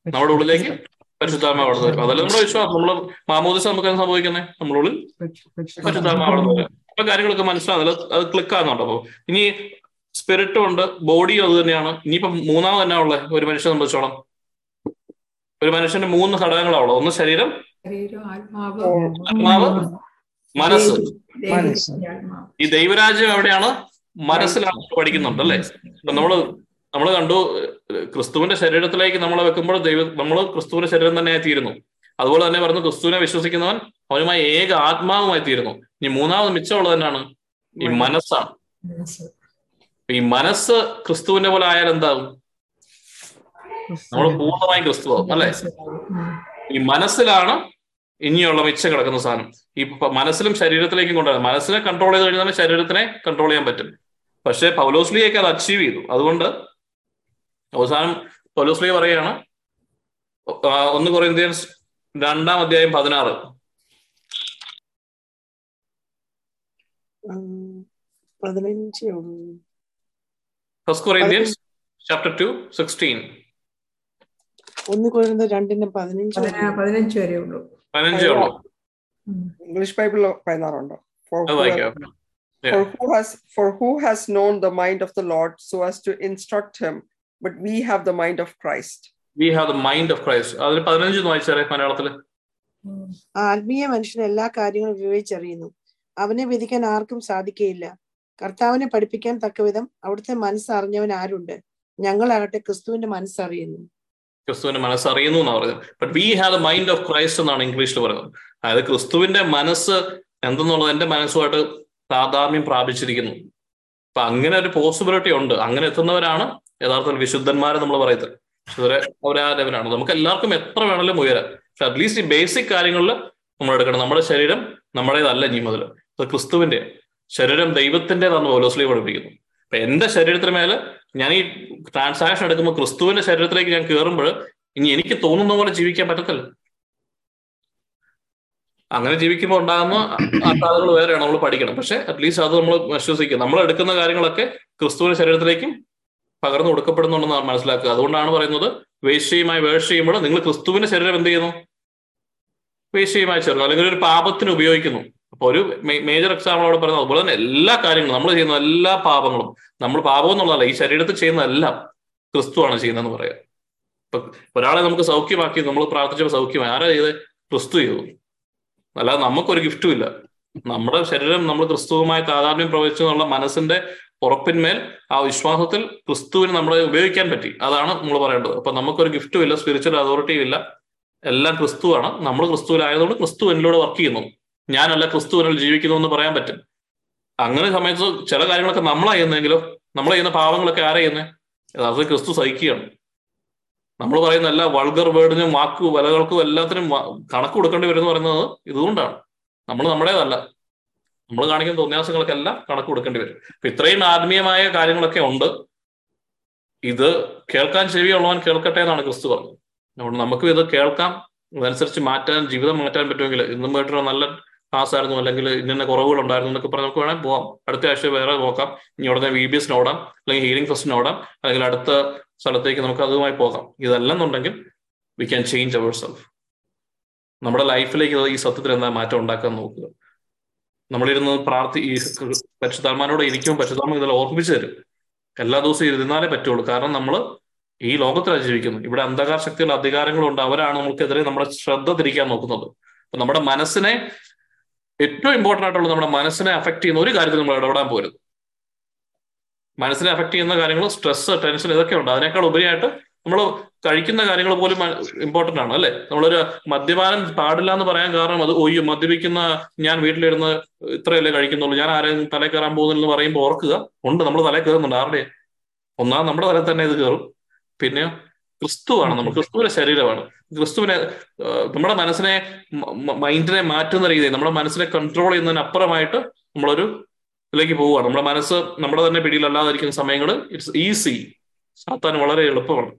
നമ്മുടെ ഉള്ളിലേക്ക് പരിശുദ്ധാത്മാവ് വളർന്നു വരും. അതല്ല നമ്മുടെ വിശ്വാസം. നമ്മൾ മാമോദിസ നമുക്ക് എന്താ സംഭവിക്കുന്നത് നമ്മുടെ ഉള്ളിൽ പരിശുദ്ധാത്മാവ് വളർന്നു വരും. അപ്പൊ കാര്യങ്ങളൊക്കെ മനസ്സിലാകുന്നില്ല അത് ക്ലിക്ക് ആകുന്നുണ്ട് അപ്പൊ ഇനി സ്പിരിറ്റും ഉണ്ട് ബോഡിയും അത് തന്നെയാണ്. ഇനിയിപ്പം മൂന്നാമത് തന്നെ ഉള്ളത് ഒരു മനുഷ്യനെ സംബന്ധിച്ചോളം. ഒരു മനുഷ്യന്റെ മൂന്ന് ഘടകങ്ങളാണുള്ളത്. ഒന്ന് ശരീരം ശരീരം ആത്മാവ് ആത്മാവ് മനസ്സ്. ഈ ദൈവരാജ്യം എവിടെയാണ്? മനസ്സിലാണ് പഠിക്കുന്നുണ്ട് അല്ലെ നമ്മൾ നമ്മൾ കണ്ടു ക്രിസ്തുവിന്റെ ശരീരത്തിലേക്ക് നമ്മളെ വെക്കുമ്പോൾ ദൈവം നമ്മൾ ക്രിസ്തുവിന്റെ ശരീരം തന്നെ തീരുന്നു. അതുപോലെ തന്നെ പറഞ്ഞു ക്രിസ്തുവിനെ വിശ്വസിക്കുന്നവൻ അവനുമായി ഏക ആത്മാവുമായി തീരുന്നു. ഇനി മൂന്നാമത് മിച്ചമുള്ളത് തന്നെയാണ് ഈ മനസ്സാണ്. മനസ്സ്. ഈ മനസ്സ് ക്രിസ്തുവിന്റെ പോലെ ആയാൽ എന്താകും? നമ്മൾ പൂർണമായും ക്രിസ്തുവാകും അല്ലെ? ഈ മനസ്സിലാണ് ഇനിയുള്ള മിച്ചം കിടക്കുന്ന സാധനം. ഈ മനസ്സിലും ശരീരത്തിലേക്കും കൊണ്ടുവരാം മനസ്സിനെ കൺട്രോൾ ചെയ്ത് കഴിഞ്ഞാൽ ശരീരത്തിനെ കൺട്രോൾ ചെയ്യാൻ പറ്റും. പക്ഷെ പൗലോസ്ലിയൊക്കെ അത് അച്ചീവ് ചെയ്തു. അതുകൊണ്ട് അവസാനം പൗലോസ്ലി പറയുകയാണ് ഒന്ന് കൊറിയന്ത്യൻസ് രണ്ടാം അധ്യായം പതിനാറ്. പതിനഞ്ചേ ഫസ്റ്റ് ചാപ്റ്റർ ടു സിക്സ്റ്റീൻ ഒന്ന് കൊറിയന്ത രണ്ടിന് പതിനഞ്ച് പതിനഞ്ച് വരെ ഉള്ളൂ. പതിനഞ്ചേ ഉള്ളൂ. ഇംഗ്ലീഷ് ബൈബിളിൽ പതിനാറുണ്ടോ? For who has for who has known the mind of the Lord so as to instruct him, but we have the mind of Christ. We have the mind of Christ അതിൽ പതിനഞ്ച് ഒന്ന് വായിച്ചാറേ ആത്മീയ മനുഷ്യൻ എല്ലാ കാര്യങ്ങളും വിവേചിച്ചറിയുന്നു. അവനെ വിധിക്കാൻ ആർക്കും സാധിക്കയില്ല. കർത്താവിനെ പഠിപ്പിക്കാൻ തക്കവിധം അവിടുത്തെ മനസ്സറിഞ്ഞവൻ ആരുണ്ട്? ഞങ്ങളാകട്ടെ ക്രിസ്തുവിന്റെ മനസ്സറിയുന്നു. ക്രിസ്തുവിന്റെ മനസ്സ് അറിയുന്നു എന്നാണ് പറയുന്നത്. But we have the mind of Christ എന്നാണ് ഇംഗ്ലീഷിൽ പറയുന്നത്. അതായത് ക്രിസ്തുവിന്റെ മനസ്സ് എന്തെന്നുള്ളത് എന്റെ മനസ്സുമായിട്ട് താതാമ്യം പ്രാപിച്ചിരിക്കുന്നു. അപ്പൊ അങ്ങനെ ഒരു പോസിബിലിറ്റി ഉണ്ട്. അങ്ങനെ എത്തുന്നവരാണ് യഥാർത്ഥത്തിൽ വിശുദ്ധന്മാരെ നമ്മൾ പറയുന്നത്. ഇവരെ അവരാ ലെവലാണ് നമുക്ക് എല്ലാവർക്കും എത്ര വേണമെങ്കിലും ഉയരാം. പക്ഷെ അറ്റ്ലീസ്റ്റ് ഈ ബേസിക് കാര്യങ്ങളിൽ നമ്മൾ എടുക്കണം. നമ്മുടെ ശരീരം നമ്മുടേതല്ല ഇനി മുതൽ. ക്രിസ്തുവിന്റെ ശരീരം ദൈവത്തിന്റെതാണെന്ന് ഓലോസ്ലി പഠിപ്പിക്കുന്നു. അപ്പൊ എന്റെ ശരീരത്തിന് മേലെ ഞാൻ ഈ ട്രാൻസാക്ഷൻ എടുക്കുമ്പോൾ ക്രിസ്തുവിന്റെ ശരീരത്തിലേക്ക് ഞാൻ കയറുമ്പോൾ ഇനി എനിക്ക് തോന്നുന്ന പോലെ ജീവിക്കാൻ പറ്റത്തില്ല. അങ്ങനെ ജീവിക്കുമ്പോൾ ഉണ്ടാകുന്ന ആഘാതങ്ങൾ വേറെയാണ് നമ്മൾ പഠിക്കണം. പക്ഷെ അറ്റ്ലീസ്റ്റ് അത് നമ്മൾ വിശ്വസിക്കുക നമ്മൾ എടുക്കുന്ന കാര്യങ്ങളൊക്കെ ക്രിസ്തുവിന്റെ ശരീരത്തിലേക്കും പകർന്നു കൊടുക്കപ്പെടുന്നുണ്ടെന്ന് മനസ്സിലാക്കുക. അതുകൊണ്ടാണ് പറയുന്നത് വേശ്യയുമായി വേഴ്ച ചെയ്യുമ്പോൾ നിങ്ങൾ ക്രിസ്തുവിന്റെ ശരീരം എന്ത് ചെയ്യുന്നു? വേശ്യയുമായി ചേർന്നു അല്ലെങ്കിൽ ഒരു പാപത്തിന് ഉപയോഗിക്കുന്നു. ഒരു മേജർ എക്സാമ്പിൾ അവിടെ പറയുന്നത് അതുപോലെ തന്നെ എല്ലാ കാര്യങ്ങളും നമ്മൾ ചെയ്യുന്ന എല്ലാ പാപങ്ങളും നമ്മൾ പാപം എന്നുള്ളതല്ല ഈ ശരീരത്തിൽ ചെയ്യുന്ന എല്ലാം ക്രിസ്തുവാണ് ചെയ്യുന്നതെന്ന് പറയാം. ഇപ്പൊ ഒരാളെ നമുക്ക് സൗഖ്യമാക്കി നമ്മൾ പ്രാർത്ഥിച്ചപ്പോൾ സൗഖ്യമായി. ആരാ ചെയ്തത് ക്രിസ്തു ചെയ്തു. അല്ലാതെ നമുക്കൊരു ഗിഫ്റ്റും ഇല്ല. നമ്മുടെ ശരീരം നമ്മൾ ക്രിസ്തുവുമായി താതാത്മ്യം പ്രവചിച്ചു എന്നുള്ള മനസ്സിന്റെ ഉറപ്പിന്മേൽ ആ വിശ്വാസത്തിൽ ക്രിസ്തുവിന് നമ്മളെ ഉപയോഗിക്കാൻ പറ്റി. അതാണ് നമ്മൾ പറയേണ്ടത്. അപ്പൊ നമുക്കൊരു ഗിഫ്റ്റും ഇല്ല സ്പിരിച്വൽ അതോറിറ്റിയും ഇല്ല. എല്ലാം ക്രിസ്തുവാണ്. നമ്മൾ ക്രിസ്തുവിലായതുകൊണ്ട് ക്രിസ്തു എന്നിലൂടെ വർക്ക് ചെയ്യുന്നു. ഞാനല്ല ക്രിസ്തു എന്നിൽ ജീവിക്കുന്നു എന്ന് പറയാൻ പറ്റും. അങ്ങനെ സമയത്ത് ചില കാര്യങ്ങളൊക്കെ നമ്മളായിരുന്നെങ്കിലോ നമ്മൾ ചെയ്യുന്ന പാവങ്ങളൊക്കെ ആരാ ചെയ്യുന്നത് യഥാർത്ഥത്തിൽ ക്രിസ്തു സഹിക്കുകയാണ്. നമ്മൾ പറയുന്ന എല്ലാ വൾഗർ വേർഡിനും വാക്കു വിലകൾക്കും എല്ലാത്തിനും കണക്ക് കൊടുക്കേണ്ടി വരും എന്ന് പറയുന്നത് ഇതുകൊണ്ടാണ്. നമ്മൾ നമ്മുടേതല്ല. നമ്മൾ കാണിക്കുന്ന എല്ലാം കണക്ക് കൊടുക്കേണ്ടി വരും. അപ്പൊ ഇത്രയും ആത്മീയമായ കാര്യങ്ങളൊക്കെ ഉണ്ട്. ഇത് കേൾക്കാൻ ചെവിയുള്ളവൻ കേൾക്കട്ടെ എന്നാണ് ക്രിസ്തു പറഞ്ഞത്. അതുകൊണ്ട് നമുക്കും ഇത് കേൾക്കാം. അതനുസരിച്ച് മാറ്റാൻ ജീവിതം മാറ്റാൻ പറ്റുമെങ്കിൽ ഇന്നും പോയിട്ടൊരു നല്ല ക്ലാസ് ആയിരുന്നു അല്ലെങ്കിൽ ഇന്ന കുറവുകൾ ഉണ്ടായിരുന്നു എന്നൊക്കെ പറഞ്ഞ് നമുക്ക് വേണമെങ്കിൽ പോവാം. അടുത്ത ആഴ്ച വേറെ നോക്കാം. ഇനി ഉടനെ വി ബി എസിന് ഓടാം. അല്ലെങ്കിൽ ഹീലിംഗ് ഫെസ്റ്റിന് നോടാം അല്ലെങ്കിൽ അടുത്ത സ്ഥലത്തേക്ക് നമുക്ക് അതുമായി പോകാം. ഇതല്ലെന്നുണ്ടെങ്കിൽ we can change our self നമ്മുടെ ലൈഫിലേക്ക് ഈ സത്യത്തിൽ എന്താ മാറ്റം ഉണ്ടാക്കാൻ നോക്കുക. നമ്മളിരുന്ന് പ്രാർത്ഥി ഈ പരിശുദ്ധാത്മാനോട് ഇരിക്കും പരിശുദ്ധാത്മ ഇതെല്ലാം ഓർമ്മിപ്പിച്ചു തരും. എല്ലാ ദിവസവും ഇരുന്നാലേ പറ്റുള്ളൂ. കാരണം നമ്മൾ ഈ ലോകത്തിലാണ് ജീവിക്കുന്നത്. ഇവിടെ അന്ധകാര ശക്തികൾ അധികാരങ്ങളുണ്ട്. അവരാണ് നമുക്കെതിരെ നമ്മുടെ ശ്രദ്ധ തിരിക്കാൻ നോക്കുന്നത്. നമ്മുടെ മനസ്സിനെ ഏറ്റവും ഇമ്പോർട്ടന്റ് ആയിട്ടുള്ള നമ്മുടെ മനസ്സിനെ അഫക്ട് ചെയ്യുന്ന ഒരു കാര്യത്തിൽ നമ്മൾ ഇടപെടാൻ പോരുത്. മനസ്സിനെ അഫക്ട് ചെയ്യുന്ന കാര്യങ്ങൾ സ്ട്രെസ് ടെൻഷൻ ഇതൊക്കെ ഉണ്ട്. അതിനേക്കാൾ ഉപരിയായിട്ട് നമ്മൾ കഴിക്കുന്ന കാര്യങ്ങൾ പോലും ഇമ്പോർട്ടന്റ് ആണ് അല്ലെ? നമ്മളൊരു മദ്യപാനം പാടില്ല എന്ന് പറയാൻ കാരണം അത് ഒയ്യോ. മദ്യപിക്കുന്ന ഞാൻ വീട്ടിലിരുന്ന് ഇത്രയല്ലേ കഴിക്കുന്നുള്ളൂ. ഞാൻ ആരെയും തലേ കയറാൻ പോകുന്നില്ലെന്ന് പറയുമ്പോൾ ഓർക്കുക. ഉണ്ട് നമ്മൾ തലേ കയറുന്നുണ്ട്. ആരുടെ ഒന്നാം നമ്മുടെ തലയിൽ തന്നെ ഇത് കയറും. പിന്നെ ക്രിസ്തുവാണ്. നമ്മൾ ക്രിസ്തുവിന്റെ ശരീരമാണ്. ക്രിസ്തുവിനെ നമ്മുടെ മനസ്സിനെ മൈൻഡിനെ മാറ്റുന്ന രീതിയിൽ നമ്മുടെ മനസ്സിനെ കൺട്രോൾ ചെയ്യുന്നതിന് അപ്പുറമായിട്ട് നമ്മളൊരു ഇതിലേക്ക് പോവുകയാണ്. നമ്മുടെ മനസ്സ് നമ്മുടെ തന്നെ പിടിയിലല്ലാതിരിക്കുന്ന സമയങ്ങൾ ഇറ്റ്സ് ഈസി സാത്താൻ വളരെ എളുപ്പമാണ്.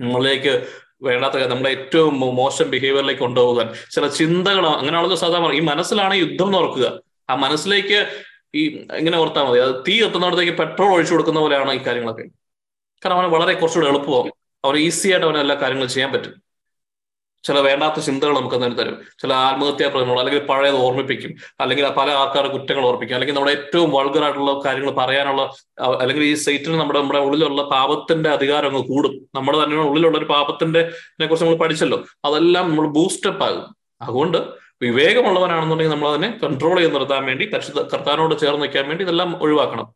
നമ്മളിലേക്ക് വേണ്ടാത്ത നമ്മുടെ ഏറ്റവും മോശം ബിഹേവിയറിലേക്ക് കൊണ്ടുപോകാൻ. ചില ചിന്തകൾ അങ്ങനെയാണല്ലോ സാധാരണ ഈ മനസ്സിലാണ് യുദ്ധം എന്ന് ഓർക്കുക ആ മനസ്സിലേക്ക് ഈ ഇങ്ങനെ ഓർത്താൽ മതി. അത് തീ എത്തുന്നിടത്തേക്ക് പെട്രോൾ ഒഴിച്ചു കൊടുക്കുന്ന പോലെയാണ് ഈ കാര്യങ്ങളൊക്കെ. കാരണം അവന് വളരെ കുറച്ചുകൂടെ എളുപ്പമാവും. അവർ ഈസി ആയിട്ട് അവന് എല്ലാ കാര്യങ്ങളും ചെയ്യാൻ പറ്റും. ചില വേണ്ടാത്ത ചിന്തകൾ നമുക്ക് തന്നെ തരും. ചില ആത്മഹത്യാ പ്രശ്നങ്ങൾ അല്ലെങ്കിൽ പഴയത് ഓർമ്മിപ്പിക്കും. അല്ലെങ്കിൽ പല ആൾക്കാരുടെ കുറ്റങ്ങൾ ഓർപ്പിക്കും അല്ലെങ്കിൽ നമ്മുടെ ഏറ്റവും വൾഗറായിട്ടുള്ള കാര്യങ്ങൾ പറയാനുള്ള അല്ലെങ്കിൽ ഈ സൈറ്റിന് നമ്മുടെ നമ്മുടെ ഉള്ളിലുള്ള പാപത്തിന്റെ അധികാരം അങ്ങ് കൂടും. നമ്മുടെ തന്നെ ഉള്ളിലുള്ള ഒരു പാപത്തിന്റെ കുറിച്ച് നമ്മൾ പഠിച്ചല്ലോ. അതെല്ലാം നമ്മൾ ബൂസ്റ്റപ്പ് ആകും. അതുകൊണ്ട് വിവേകമുള്ളവനാണെന്നുണ്ടെങ്കിൽ നമ്മൾ അതിനെ കൺട്രോൾ ചെയ്ത് നിർത്താൻ വേണ്ടി കർത്താനോട് ചേർന്ന് നിൽക്കാൻ വേണ്ടി ഇതെല്ലാം ഒഴിവാക്കണം.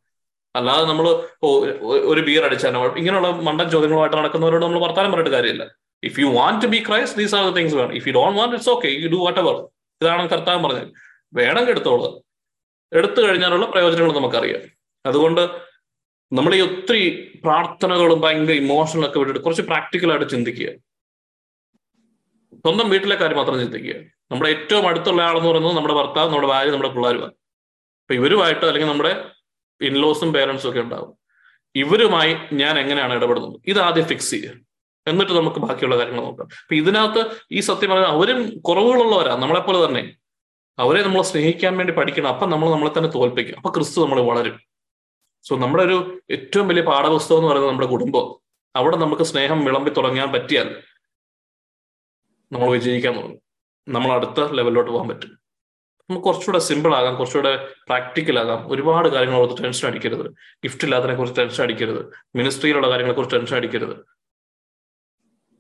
അല്ലാതെ നമ്മൾ ഒരു ബിയർ അടിച്ചാൽ ഇങ്ങനെയുള്ള മണ്ടൻ ചോദ്യങ്ങളുമായിട്ട് നടക്കുന്നവരോട് നമ്മൾ വർത്താനം പറഞ്ഞിട്ട് കാര്യമില്ല. If you want to be Christ these are things വേണം. If you don't want it's okay you do whatever ഇതാണ് കർത്താവ് പറഞ്ഞത്. വേണമെങ്കിൽ എടുത്തോളൂ. എടുത്തു കഴിഞ്ഞാലുള്ള പ്രയോജനങ്ങൾ നമുക്കറിയാം. അതുകൊണ്ട് നമ്മൾ ഈ ഒത്തിരി പ്രാർത്ഥനകളും ഭയങ്കര ഇമോഷണൽ ഒക്കെ വിട്ടിട്ട് കുറച്ച് പ്രാക്ടിക്കലായിട്ട് ചിന്തിക്കുക. സ്വന്തം വീട്ടിലെ കാര്യം മാത്രം ചിന്തിക്കുക. നമ്മുടെ ഏറ്റവും അടുത്തുള്ള ആളെന്ന് പറയുന്നത് നമ്മുടെ ഭർത്താവ് നമ്മുടെ ഭാര്യ നമ്മുടെ പിള്ളേരുമാണ്. അപ്പൊ ഇവരുമായിട്ട് അല്ലെങ്കിൽ നമ്മുടെ ഇൻലോസും പേരൻസും ഒക്കെ ഉണ്ടാവും. ഇവരുമായി ഞാൻ എങ്ങനെയാണ് ഇടപെടുന്നത്? ഇത് ആദ്യം ഫിക്സ് ചെയ്യുക എന്നിട്ട് നമുക്ക് ബാക്കിയുള്ള കാര്യങ്ങൾ നോക്കാം. അപ്പൊ ഇതിനകത്ത് ഈ സത്യം പറയുന്നത് അവരും കുറവുകളുള്ളവരാ നമ്മളെപ്പോലെ തന്നെ. അവരെ നമ്മൾ സ്നേഹിക്കാൻ വേണ്ടി പഠിക്കണം. അപ്പൊ നമ്മൾ നമ്മളെ തന്നെ തോൽപ്പിക്കും. അപ്പൊ ക്രിസ്തു നമ്മൾ വളരും. സോ നമ്മുടെ ഒരു ഏറ്റവും വലിയ പാഠപുസ്തകം എന്ന് പറയുന്നത് നമ്മുടെ കുടുംബം. അവിടെ നമുക്ക് സ്നേഹം വിളമ്പി തുടങ്ങാൻ പറ്റിയാൽ നമ്മൾ വിജയിക്കാൻ തുടങ്ങും. നമ്മൾ അടുത്ത ലെവലിലോട്ട് പോകാൻ പറ്റും. നമുക്ക് കുറച്ചുകൂടെ സിമ്പിൾ ആകാം കുറച്ചുകൂടെ പ്രാക്ടിക്കൽ ആകാം. ഒരുപാട് കാര്യങ്ങൾ ഓർത്ത് ടെൻഷൻ അടിക്കരുത്. ഗിഫ്റ്റ് ഇല്ലാത്തതിനെ കുറിച്ച് ടെൻഷൻ അടിക്കരുത്. മിനിസ്ട്രിയിലുള്ള കാര്യങ്ങളെ കുറിച്ച് ടെൻഷൻ അടിക്കരുത്.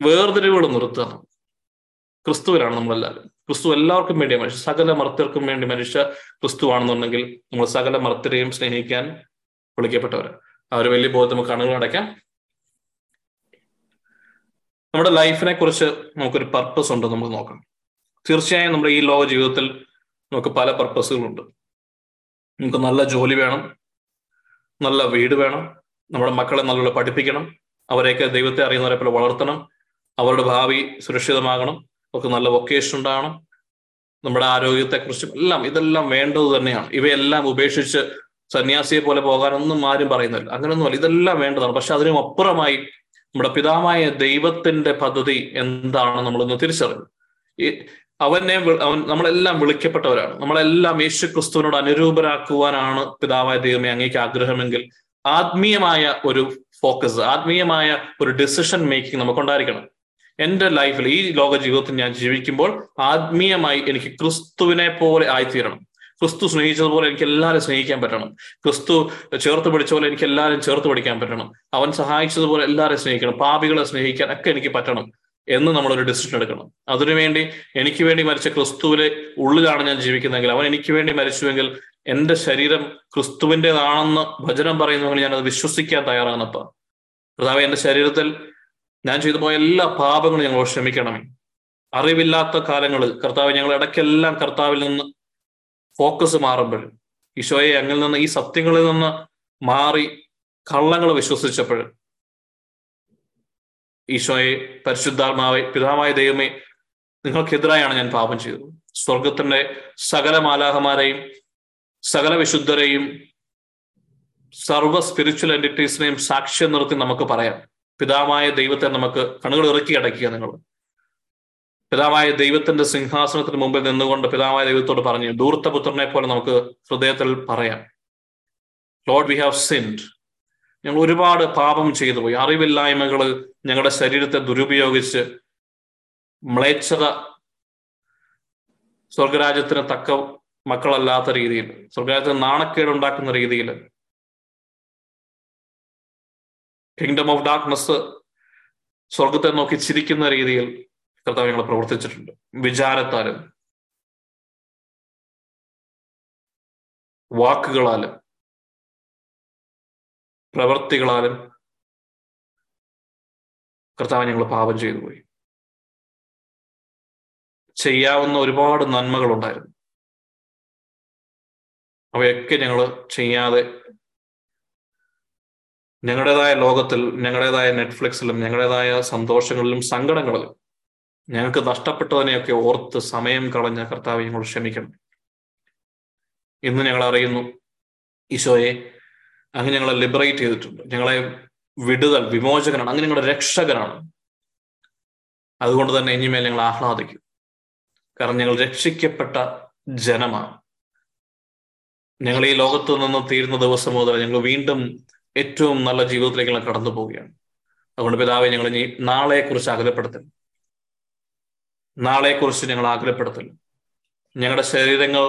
വേർതിരിവുകൾ നിർത്തുക. ക്രിസ്തുവിലാണ് നമ്മളെല്ലാവരും. ക്രിസ്തു എല്ലാവർക്കും വേണ്ടി മനുഷ്യ സകല മർത്യർക്കും വേണ്ടി മനുഷ്യ ക്രിസ്തുവാണെന്നുണ്ടെങ്കിൽ നമ്മൾ സകല മർത്യരെയും സ്നേഹിക്കാൻ വിളിക്കപ്പെട്ടവർ ആ ഒരു വലിയ ബോധം നമുക്ക് കണ്ണുകൾ അടയ്ക്കാം. നമ്മുടെ ലൈഫിനെ കുറിച്ച് നമുക്കൊരു പർപ്പസ് ഉണ്ട് നമുക്ക് നോക്കണം തീർച്ചയായും നമ്മുടെ ഈ ലോക ജീവിതത്തിൽ നമുക്ക് പല പർപ്പസുകളുണ്ട് നമുക്ക് നല്ല ജോലി വേണം നല്ല വീട് വേണം നമ്മുടെ മക്കളെ നല്ലോണം പഠിപ്പിക്കണം അവരെയൊക്കെ ദൈവത്തെ അറിയുന്നവരെ പോലെ വളർത്തണം അവരുടെ ഭാവി സുരക്ഷിതമാകണം അവർക്ക് നല്ല വൊക്കേഷൻ ഉണ്ടാകണം നമ്മുടെ ആരോഗ്യത്തെക്കുറിച്ചും എല്ലാം ഇതെല്ലാം വേണ്ടത് തന്നെയാണ്. ഇവയെല്ലാം ഉപേക്ഷിച്ച് സന്യാസിയെ പോലെ പോകാനൊന്നും ആരും പറയുന്നില്ല. അങ്ങനെയൊന്നുമല്ല ഇതെല്ലാം വേണ്ടതാണ്. പക്ഷെ അതിനും അപ്പുറമായി നമ്മുടെ പിതാമായ ദൈവത്തിന്റെ പദ്ധതി എന്താണ് നമ്മളൊന്ന് തിരിച്ചറിഞ്ഞു ഈ അവനെ അവൻ നമ്മളെല്ലാം വിളിക്കപ്പെട്ടവരാണ്. നമ്മളെല്ലാം യേശു ക്രിസ്തുവിനോട് അനുരൂപരാക്കുവാനാണ് പിതാവായ ദൈവമേ അങ്ങേക്ക് ആഗ്രഹമെങ്കിൽ ആത്മീയമായ ഒരു ഫോക്കസ് ആത്മീയമായ ഒരു ഡിസിഷൻ മേക്കിംഗ് നമുക്കുണ്ടായിരിക്കണം. എന്റെ ലൈഫിൽ ഈ ലോക ജീവിതത്തിൽ ഞാൻ ജീവിക്കുമ്പോൾ ആത്മീയമായി എനിക്ക് ക്രിസ്തുവിനെ പോലെ ആയിത്തീരണം. ക്രിസ്തു സ്നേഹിച്ചതുപോലെ എനിക്ക് എല്ലാവരും സ്നേഹിക്കാൻ പറ്റണം. ക്രിസ്തു ചേർത്ത് പിടിച്ച പോലെ എനിക്ക് എല്ലാവരും ചേർത്ത് പിടിക്കാൻ പറ്റണം. അവൻ സഹായിച്ചതുപോലെ എല്ലാവരും സ്നേഹിക്കണം. പാപികളെ സ്നേഹിക്കാൻ ഒക്കെ എനിക്ക് പറ്റണം. എന്ന് നമ്മളൊരു ഡിസിഷൻ എടുക്കണം. അതിനുവേണ്ടി എനിക്ക് വേണ്ടി മരിച്ച ക്രിസ്തുവിലെ ഉള്ളിലാണ് ഞാൻ ജീവിക്കുന്നതെങ്കിൽ അവൻ എനിക്ക് വേണ്ടി മരിച്ചുവെങ്കിൽ എന്റെ ശരീരം ക്രിസ്തുവിന്റെതാണെന്ന് ഭജനം പറയുന്നുവെങ്കിൽ ഞാൻ അത് വിശ്വസിക്കാൻ തയ്യാറാണപ്പ കർത്താവ് എന്റെ ശരീരത്തിൽ ഞാൻ ചെയ്തു പോയ എല്ലാ പാപങ്ങളും ഞങ്ങൾ ക്ഷമിക്കണമേ അറിവില്ലാത്ത കാലങ്ങളിൽ കർത്താവ് ഞങ്ങൾ ഇടയ്ക്കെല്ലാം കർത്താവിൽ നിന്ന് ഫോക്കസ് മാറുമ്പോൾ ഈശോയെ അങ്ങിൽ നിന്ന് ഈ സത്യങ്ങളിൽ നിന്ന് മാറി കള്ളങ്ങൾ വിശ്വസിച്ചപ്പോൾ ഈശോയെ പരിശുദ്ധാത്മാവെ പിതാവായ ദൈവമേ നിങ്ങൾക്കെതിരായാണ് ഞാൻ പാപം ചെയ്തത്. സ്വർഗത്തിന്റെ സകല മാലാഹമാരെയും സകല വിശുദ്ധരെയും സർവ സ്പിരിച്വൽ എന്റിറ്റീസിനെയും സാക്ഷ്യം നിർത്തി നമുക്ക് പറയാം. പിതാവായ ദൈവത്തെ നമുക്ക് കണ്ണുകൾ ഇറക്കി അടയ്ക്കുക നിങ്ങൾ പിതാവായ ദൈവത്തിന്റെ സിംഹാസനത്തിന് മുമ്പിൽ നിന്നുകൊണ്ട് പിതാവായ ദൈവത്തോട് പറഞ്ഞു ദൂർത്തപുത്രനെ പോലെ നമുക്ക് ഹൃദയത്തിൽ പറയാം. ലോഡ് വി ഹാവ് സിൻഡ് ഞങ്ങൾ ഒരുപാട് പാപം ചെയ്തു പോയി. അറിവില്ലായ്മകൾ ഞങ്ങളുടെ ശരീരത്തെ ദുരുപയോഗിച്ച് മ്ലേച്ഛത സ്വർഗരാജ്യത്തിന് തക്ക മക്കളല്ലാത്ത രീതിയിൽ സ്വർഗരാജ്യത്തിന് നാണക്കേട് ഉണ്ടാക്കുന്ന രീതിയിൽ കിങ്ഡം ഓഫ് ഡാർക്ക്നെസ് സ്വർഗത്തെ നോക്കി ചിരിക്കുന്ന രീതിയിൽ കർത്താവ് ഞങ്ങൾ പ്രവർത്തിച്ചിട്ടുണ്ട്. വിചാരത്താലും വാക്കുകളാലും പ്രവർത്തികളാലും കർത്താവ് ഞങ്ങൾ പാപം ചെയ്തു പോയി. ചെയ്യാവുന്ന ഒരുപാട് നന്മകളുണ്ടായിരുന്നു. അവയൊക്കെ ഞങ്ങൾ ചെയ്യാതെ ഞങ്ങളുടേതായ ലോകത്തിൽ ഞങ്ങളുടേതായ നെറ്റ്ഫ്ലിക്സിലും ഞങ്ങളുടേതായ സന്തോഷങ്ങളിലും സങ്കടങ്ങളിലും ഞങ്ങൾക്ക് നഷ്ടപ്പെട്ടതിനെയൊക്കെ ഓർത്ത് സമയം കളഞ്ഞ കർത്താവ് ഞങ്ങൾ ക്ഷമിക്കണം. ഇന്ന് ഞങ്ങൾ അറിയുന്നു ഈശോയെ അങ്ങ് ഞങ്ങളെ ലിബറേറ്റ് ചെയ്തിട്ടുണ്ട്. ഞങ്ങളെ വിടുതൽ വിമോചകനാണ്. അങ്ങ് ഞങ്ങളുടെ രക്ഷകനാണ്. അതുകൊണ്ട് തന്നെ ഇനിമേൽ ഞങ്ങൾ ആഹ്ലാദിക്കും. കാരണം ഞങ്ങൾ രക്ഷിക്കപ്പെട്ട ജനമാണ്. ഞങ്ങൾ ഈ ലോകത്ത് നിന്ന് തീരുന്ന ദിവസം മുതൽ ഞങ്ങൾ വീണ്ടും ഏറ്റവും നല്ല ജീവിതത്തിലേക്ക് ഞങ്ങൾ കടന്നു പോവുകയാണ്. അതുകൊണ്ട് പിതാവെ ഞങ്ങൾ ഇനി നാളെക്കുറിച്ച് അകലപ്പെടുത്തില്ല നാളെക്കുറിച്ച് ഞങ്ങൾ ആകുലപ്പെടുത്തൽ ഞങ്ങളുടെ ശരീരങ്ങൾ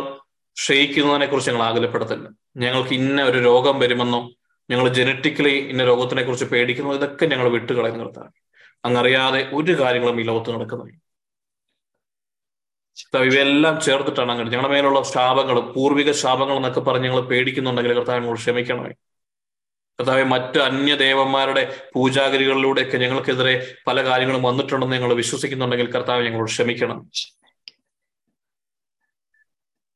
ക്ഷയിക്കുന്നതിനെ കുറിച്ച് ഞങ്ങൾ ആകുലപ്പെടുത്തില്ല ഞങ്ങൾക്ക് ഇന്ന ഒരു രോഗം വരുമെന്നോ ഞങ്ങൾ ജനറ്റിക്കലി ഇന്ന രോഗത്തിനെ കുറിച്ച് പേടിക്കുന്നോ ഇതൊക്കെ ഞങ്ങൾ വിട്ടുകളയുന്ന നിർത്താൻ. അങ്ങറിയാതെ ഒരു കാര്യങ്ങളും ഈ ലോകത്ത് നടക്കുന്നില്ല. ഇവയെല്ലാം ചേർത്തിട്ടാണ് അങ്ങനെ. ഞങ്ങളുടെ മേലുള്ള ശാപങ്ങൾ പൂർവിക ശാപങ്ങൾ എന്നൊക്കെ പറഞ്ഞ് ഞങ്ങൾ പേടിക്കുന്നുണ്ടെങ്കിൽ കർത്താവ് ഞങ്ങൾ ക്ഷമിക്കണമേ. കർത്താവ് മറ്റ് അന്യദേവന്മാരുടെ പൂജാഗിരികളിലൂടെയൊക്കെ ഞങ്ങൾക്കെതിരെ പല കാര്യങ്ങളും വന്നിട്ടുണ്ടെന്ന് ഞങ്ങൾ വിശ്വസിക്കുന്നുണ്ടെങ്കിൽ കർത്താവ് ഞങ്ങളോട് ക്ഷമിക്കണം.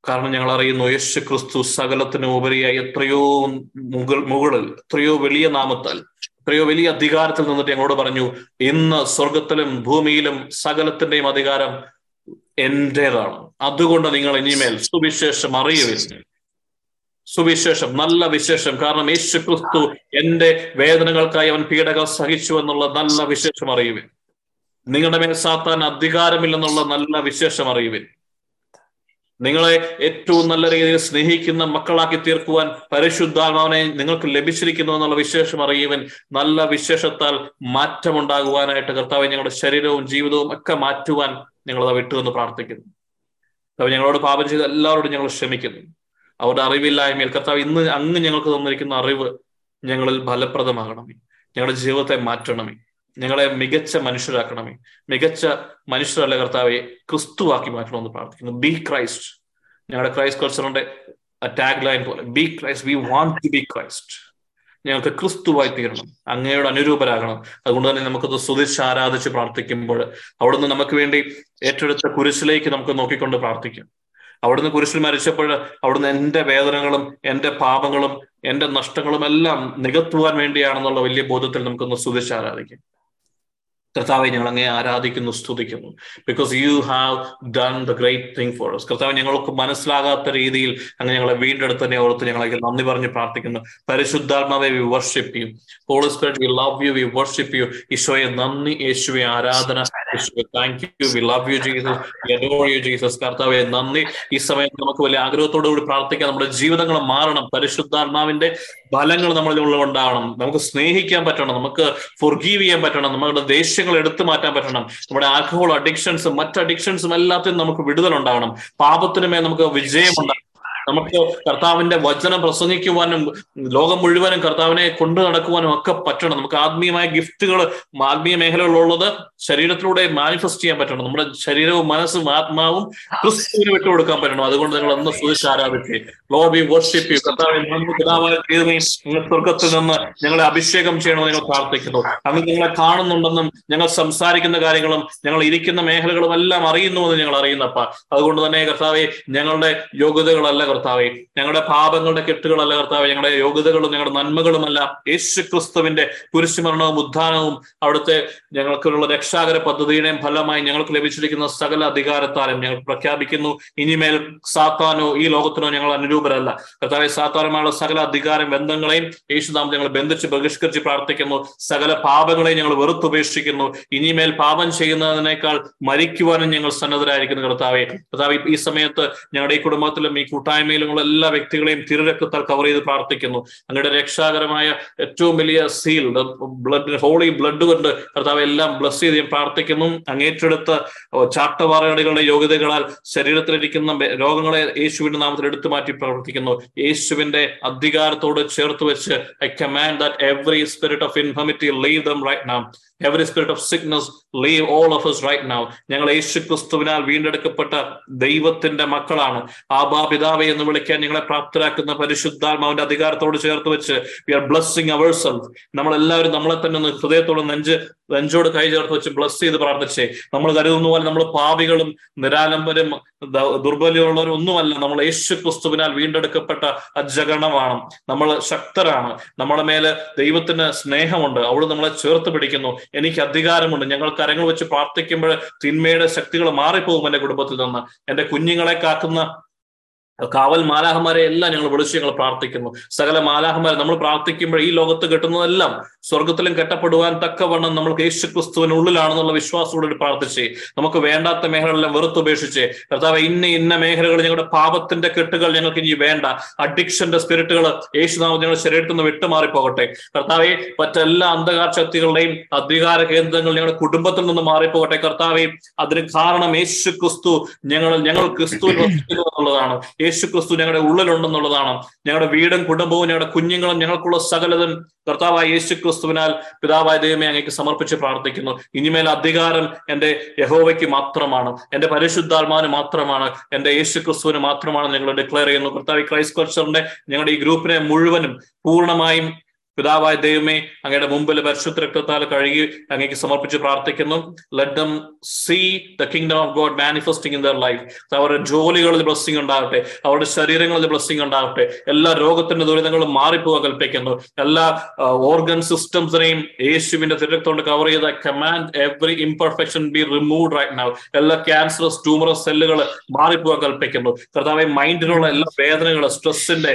കാരണം ഞങ്ങൾ അറിയുന്നു യേശു ക്രിസ്തു സകലത്തിന് ഉപരിയായി എത്രയോ മുകൾ മുകളിൽ എത്രയോ വലിയ നാമത്താൽ എത്രയോ വലിയ അധികാരത്തിൽ നിന്നിട്ട് ഞങ്ങളോട് പറഞ്ഞു ഇന്ന് സ്വർഗത്തിലും ഭൂമിയിലും സകലത്തിന്റെയും അധികാരം എന്റേതാണ്. അതുകൊണ്ട് നിങ്ങൾ ഇനിമേൽ സുവിശേഷം അറിയുവിൻ. സുവിശേഷം നല്ല വിശേഷം. കാരണം യേശു ക്രിസ്തു എന്റെ വേദനകൾക്കായി അവൻ പീഡകൾ സഹിച്ചു എന്നുള്ള നല്ല വിശേഷം അറിയുവിൻ. നിങ്ങളുടെ മേൽ സാത്താൻ അധികാരമില്ലെന്നുള്ള നല്ല വിശേഷം അറിയുവിൻ. നിങ്ങളെ ഏറ്റവും നല്ല രീതിയിൽ സ്നേഹിക്കുന്ന മക്കളാക്കി തീർക്കുവാൻ പരിശുദ്ധാത്മാവിനെ നിങ്ങൾക്ക് ലഭിച്ചിരിക്കുന്നു എന്നുള്ള വിശേഷം അറിയുവൻ നല്ല വിശേഷത്താൽ മാറ്റമുണ്ടാകുവാനായിട്ട് കർത്താവ് ഞങ്ങളുടെ ശരീരവും ജീവിതവും ഒക്കെ മാറ്റുവാൻ ഞങ്ങളത് വിട്ടുവെന്ന് പ്രാർത്ഥിക്കുന്നു. കർത്താവ് ഞങ്ങളോട് പാപം ചെയ്ത് എല്ലാവരോടും ഞങ്ങൾ ക്ഷമിക്കുന്നു. അവരുടെ അറിവില്ലായ്മയിൽ കർത്താവ് ഇന്ന് അങ്ങ് ഞങ്ങൾക്ക് തന്നിരിക്കുന്ന അറിവ് ഞങ്ങളിൽ ഫലപ്രദമാകണമേ. ഞങ്ങളുടെ ജീവിതത്തെ മാറ്റണമേ. ഞങ്ങളെ മികച്ച മനുഷ്യരാക്കണമേ. മികച്ച മനുഷ്യരല്ല കർത്താവെ ക്രിസ്തുവാക്കി മാറ്റണമെന്ന് പ്രാർത്ഥിക്കുന്നു. ബി ക്രൈസ്റ്റ് ഞങ്ങളുടെ ക്രൈസ്റ്റ് കൾച്ചറിന്റെ ടാഗ് ലൈൻ പോലെ be Christ we want to be Christ ഞങ്ങൾക്ക് ക്രിസ്തുവായി തീരണം. അങ്ങയോട് അനുരൂപരാകണം. അതുകൊണ്ട് തന്നെ നമുക്കത് സ്തുതിച്ച് ആരാധിച്ച് പ്രാർത്ഥിക്കുമ്പോൾ അവിടുന്ന് നമുക്ക് വേണ്ടി ഏറ്റെടുത്ത കുരിശിലേക്ക് നമുക്ക് നോക്കിക്കൊണ്ട് പ്രാർത്ഥിക്കാം. അവിടുന്ന് കുരിശിൽ മരിച്ചപ്പോൾ അവിടുന്ന് എന്റെ വേദനകളും എന്റെ പാപങ്ങളും എന്റെ നഷ്ടങ്ങളും എല്ലാം നികത്തുവാൻ വേണ്ടിയാണെന്നുള്ള വലിയ ബോധത്തിൽ നമുക്കൊന്ന് സ്തുതിച്ച് ആരാധിക്കാം. കർത്താവെ ഞങ്ങൾ അങ്ങേ ആരാധിക്കുന്നു സ്തുതിക്കുന്നു. Because you have done the great thing for us. കർത്താവ് ഞങ്ങൾക്ക് മനസ്സിലാകാത്ത രീതിയിൽ അങ്ങ് ഞങ്ങളെ വീണ്ടെടുത്തതിനെ ഓർത്ത് ഞങ്ങളെ നന്ദി പറഞ്ഞ് പ്രാർത്ഥിക്കുന്നു. പരിശുദ്ധാത്മാവെ we worship you Holy Spirit we love you we worship you ഈശോയെ നന്ദി യേശുവെ ആരാധന. Thank you we love you Jesus adore you Jesus കർത്താവെ നന്ദി. ഈ സമയത്ത് നമുക്ക് വലിയ ആഗ്രഹത്തോടു കൂടി പ്രാർത്ഥിക്കാം. നമ്മുടെ ജീവിതങ്ങൾ മാറണം. പരിശുദ്ധാത്മാവിന്റെ ഫലങ്ങൾ നമ്മളിൽ ഉണ്ടാവണം നമുക്ക് സ്നേഹിക്കാൻ പറ്റണം. നമുക്ക് ഫൊർഗീവ് ചെയ്യാൻ പറ്റണം. നമ്മുടെ ദേഷ്യങ്ങൾ എടുത്തു മാറ്റാൻ പറ്റണം. നമ്മുടെ ആൽക്കഹോൾ അഡിക്ഷൻസും മറ്റ് അഡിക്ഷൻസും എല്ലാത്തിനും നമുക്ക് വിടുതൽ ഉണ്ടാവണം. പാപത്തിനുമേ നമുക്ക് വിജയം ഉണ്ടാകണം നമുക്ക് കർത്താവിന്റെ വചനം പ്രസംഗിക്കുവാനും ലോകം മുഴുവനും കർത്താവിനെ കൊണ്ടു നടക്കുവാനും ഒക്കെ പറ്റണം. നമുക്ക് ആത്മീയമായ ഗിഫ്റ്റുകൾ ആത്മീയ മേഖലകളുള്ളത് ശരീരത്തിലൂടെ മാനിഫെസ്റ്റ് ചെയ്യാൻ പറ്റണം. നമ്മുടെ ശരീരവും മനസ്സും ആത്മാവും ക്രിസ്തുവിന് വിട്ടുകൊടുക്കാൻ പറ്റണം. അതുകൊണ്ട് നിങ്ങൾ ഒന്ന് ആരാധിക്കേ. സ്വർഗത്തിൽ നിന്ന് ഞങ്ങളെ അഭിഷേകം ചെയ്യണമെന്ന് ഞങ്ങൾ പ്രാർത്ഥിക്കുന്നു. അങ്ങ് നിങ്ങളെ കാണുന്നുണ്ടെന്നും ഞങ്ങൾ സംസാരിക്കുന്ന കാര്യങ്ങളും ഞങ്ങൾ ഇരിക്കുന്ന മേഖലകളും എല്ലാം അറിയുന്നുവെന്ന് ഞങ്ങൾ അറിയുന്നപ്പ. അതുകൊണ്ട് തന്നെ കർത്താവെ ഞങ്ങളുടെ യോഗ്യതകളല്ല കർത്താവെ. ഞങ്ങളുടെ പാപങ്ങളുടെ കെട്ടുകളല്ല കർത്താവെ. ഞങ്ങളുടെ യോഗ്യതകളും ഞങ്ങളുടെ നന്മകളുമല്ല. യേശു ക്രിസ്തുവിന്റെ കുരിശുമരണവും ഉദ്ധാനവും അവിടുത്തെ ഞങ്ങൾക്കുള്ള രക്ഷാകര പദ്ധതിയുടെയും ഫലമായി ഞങ്ങൾക്ക് ലഭിച്ചിരിക്കുന്ന സകല അധികാരത്താലും ഞങ്ങൾ പ്രഖ്യാപിക്കുന്നു. ഇനിമേൽ സാത്താനോ ഈ ലോകത്തിനോ ഞങ്ങൾ അനുരൂപരല്ല കർത്താവെ സാത്താനുമായുള്ള സകല അധികാരം ബന്ധങ്ങളെയും യേശുനാം ഞങ്ങൾ ബന്ധിച്ച് ബഹിഷ്കരിച്ച് പ്രാർത്ഥിക്കുന്നു. സകല പാപങ്ങളെയും ഞങ്ങൾ വെറുത്തുപേക്ഷിക്കുന്നു ഇനിമേൽ പാപം ചെയ്യുന്നതിനേക്കാൾ മരിക്കുവാനും ഞങ്ങൾ സന്നദ്ധരായിരിക്കുന്നു കർത്താവെ. കർത്താവ് ഈ സമയത്ത് ഞങ്ങളുടെ ഈ കുടുംബത്തിലും ഈ കൂട്ടായ്മയിലും ഉള്ള എല്ലാ വ്യക്തികളെയും തിരുരക്തത്താൽ കവർ ചെയ്ത് പ്രാർത്ഥിക്കുന്നു. അങ്ങയുടെ രക്ഷാകരമായ ഏറ്റവും വലിയ സീൽ ബ്ലഡ് ഹോളി ബ്ലഡ് കൊണ്ട് കർത്താവ് എല്ലാം ബ്ലസ് ചെയ്ത് ഞാൻ പ്രാർത്ഥിക്കുന്നു. അങ്ങേറ്റെടുത്ത ചാട്ടവാറകളുടെ യോഗ്യതകളാൽ ശരീരത്തിലിരിക്കുന്ന രോഗങ്ങളെ യേശുവിന്റെ നാമത്തിൽ എടുത്തു മാറ്റി പ്രവർത്തിക്കുന്നു. യേശുവിന്റെ അധികാരത്തോട് ചേർത്ത് വെച്ച് I command that every spirit of infirmity leave them right now every spirit of sickness leave all of us right now. ഞങ്ങൾ യേശു ക്രിസ്തുവിനാൽ വീണ്ടെടുക്കപ്പെട്ട ദൈവത്തിന്റെ മക്കളാണ്. ആബാ പിതാവെ എന്ന് വിളിക്കാൻ ഞങ്ങളെ പ്രാപ്തരാക്കുന്ന പരിശുദ്ധാത്മാവിന്റെ അധികാരത്തോട് ചേർത്ത് വെച്ച് വി ആർ ബ്ലസ്സിങ് അവർ നമ്മളെല്ലാവരും നമ്മളെ തന്നെ ഒന്ന് ഹൃദയത്തോട് നെഞ്ച് നെഞ്ചോട് കൈ ചേർത്ത് വെച്ച് ബ്ലസ് ചെയ്ത് പ്രാർത്ഥിച്ചേ. നമ്മൾ കരുതുന്ന പോലെ നമ്മൾ പാപികളും നിരാലംബരും ദുർബലമുള്ളവരും ഒന്നുമല്ല. നമ്മൾ യേശു ക്രിസ്തുവിനാൽ വീണ്ടെടുക്കപ്പെട്ട അജഗണമാണ്. നമ്മൾ ശക്തരാണ്. നമ്മുടെ മേലെ ദൈവത്തിന് സ്നേഹമുണ്ട്. അവിടെ നമ്മളെ ചേർത്ത് പിടിക്കുന്നു. എനിക്ക് അധികാരമുണ്ട്. ഞങ്ങൾ കരങ്ങൾ വെച്ച് പ്രാർത്ഥിക്കുമ്പോൾ തിന്മയുടെ ശക്തികൾ മാറിപ്പോകും എന്റെ കുടുംബത്തിൽ നിന്ന്. എന്റെ കുഞ്ഞുങ്ങളെ കാക്കുന്ന കാവൽ മാലാഹമാരെ എല്ലാം ഞങ്ങൾ വിളിച്ച് ഞങ്ങൾ പ്രാർത്ഥിക്കുന്നു. സകല മാലാഹമാരെ നമ്മൾ പ്രാർത്ഥിക്കുമ്പോൾ ഈ ലോകത്ത് കെട്ടുന്നതെല്ലാം സ്വർഗത്തിലും കെട്ടപ്പെടുവാൻ തക്കവണ്ണം നമ്മൾ യേശു ക്രിസ്തുവിനുള്ളിലാണെന്നുള്ള വിശ്വാസത്തോടെ പ്രാർത്ഥിച്ച് നമുക്ക് വേണ്ടാത്ത മേഖലകളെല്ലാം വെറുത്തുപേക്ഷിച്ച് കർത്താവ് ഇന്ന ഇന്ന മേഖലകൾ ഞങ്ങളുടെ പാപത്തിന്റെ കെട്ടുകൾ ഞങ്ങൾക്ക് ഇനി വേണ്ട. അഡിക്ഷന്റെ സ്പിരിറ്റുകൾ യേശുനാമം ഞങ്ങളുടെ ശരീരത്തിൽ നിന്ന് വിട്ടുമാറിപ്പോകട്ടെ. കർത്താവെ മറ്റെല്ലാ അന്ധകാര ശക്തികളുടെയും അധികാര കേന്ദ്രങ്ങൾ ഞങ്ങളുടെ കുടുംബത്തിൽ നിന്ന് മാറിപ്പോകട്ടെ. കർത്താവെ അതിന് കാരണം യേശു ക്രിസ്തു ഞങ്ങൾ ഞങ്ങൾ വസിക്കുന്നു എന്നുള്ളതാണ്. യേശു ക്രിസ്തു ഞങ്ങളുടെ ഉള്ളിലുണ്ടെന്നുള്ളതാണ്. ഞങ്ങളുടെ വീടും കുടുംബവും ഞങ്ങളുടെ കുഞ്ഞുങ്ങളും ഞങ്ങൾക്കുള്ള സകലതും കർത്താവായ യേശു ക്രിസ്തുവിനാൽ പിതാവായ ദൈവമേ അങ്ങേക്ക് സമർപ്പിച്ച് പ്രാർത്ഥിക്കുന്നു. ഇനിമേൽ അധികാരം എന്റെ യഹോവയ്ക്ക് മാത്രമാണ് എന്റെ പരിശുദ്ധാത്മാവിന് മാത്രമാണ് എന്റെ യേശു ക്രിസ്തുവിന് മാത്രമാണ് ഞങ്ങൾ ഡിക്ലെയർ ചെയ്യുന്നു. കർത്താവ് ക്രൈസ്റ്റ് കൾച്ചറിന്റെ ഞങ്ങളുടെ ഈ ഗ്രൂപ്പിനെ മുഴുവനും പൂർണമായും പിതാവായ ദൈവമേ അങ്ങയുടെ മുമ്പിൽ പരിശുദ്ധ രക്തത്താൽ കഴുകി അങ്ങേക്ക് സമർപ്പിച്ച് പ്രാർത്ഥിക്കുന്നു. Let them see the kingdom of God manifesting in their life അവരുടെ ജോലികളിൽ ബ്ലസ്സിംഗ് ഉണ്ടാകട്ടെ. അവരുടെ ശരീരങ്ങളിൽ ബ്ലസ്സിംഗ് ഉണ്ടാകട്ടെ. എല്ലാ രോഗത്തിന്റെ ദുരിതങ്ങളും മാറിപ്പോകാൻ കൽപ്പിക്കുന്നു. എല്ലാ ഓർഗൻ സിസ്റ്റംസിനെയും യേശുവിന്റെ തിരക്തോണ്ട് കവർ ചെയ്ത command every imperfection be remove right now എല്ലാ ക്യാൻസറസ് ട്യൂമറസ് സെല്ലുകൾ മാറിപ്പോകാൻ കൽപ്പിക്കുന്നു. കർത്താവ് മൈൻഡിനുള്ള എല്ലാ വേദനകളും സ്ട്രെസ്സിന്റെ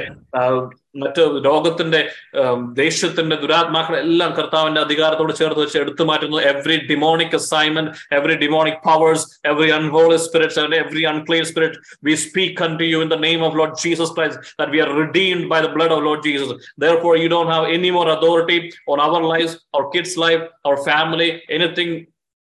മറ്റ് രോഗത്തിന്റെ ആം, ദേഷ്യത്തിന്റെ ദുരാത്മാക്കൾ എല്ലാം കർത്താവിന്റെ അധികാരത്തോട് ചേർത്ത് വെച്ച് എടുത്തു മാറ്റുന്നു every demonic assignment every demonic powers every unholy spirits and every unclean spirit we speak unto you in the name of Lord Jesus Christ that we are redeemed by the blood of Lord Jesus. Therefore, you don't have any more authority on our lives, our kids' life, our family, anything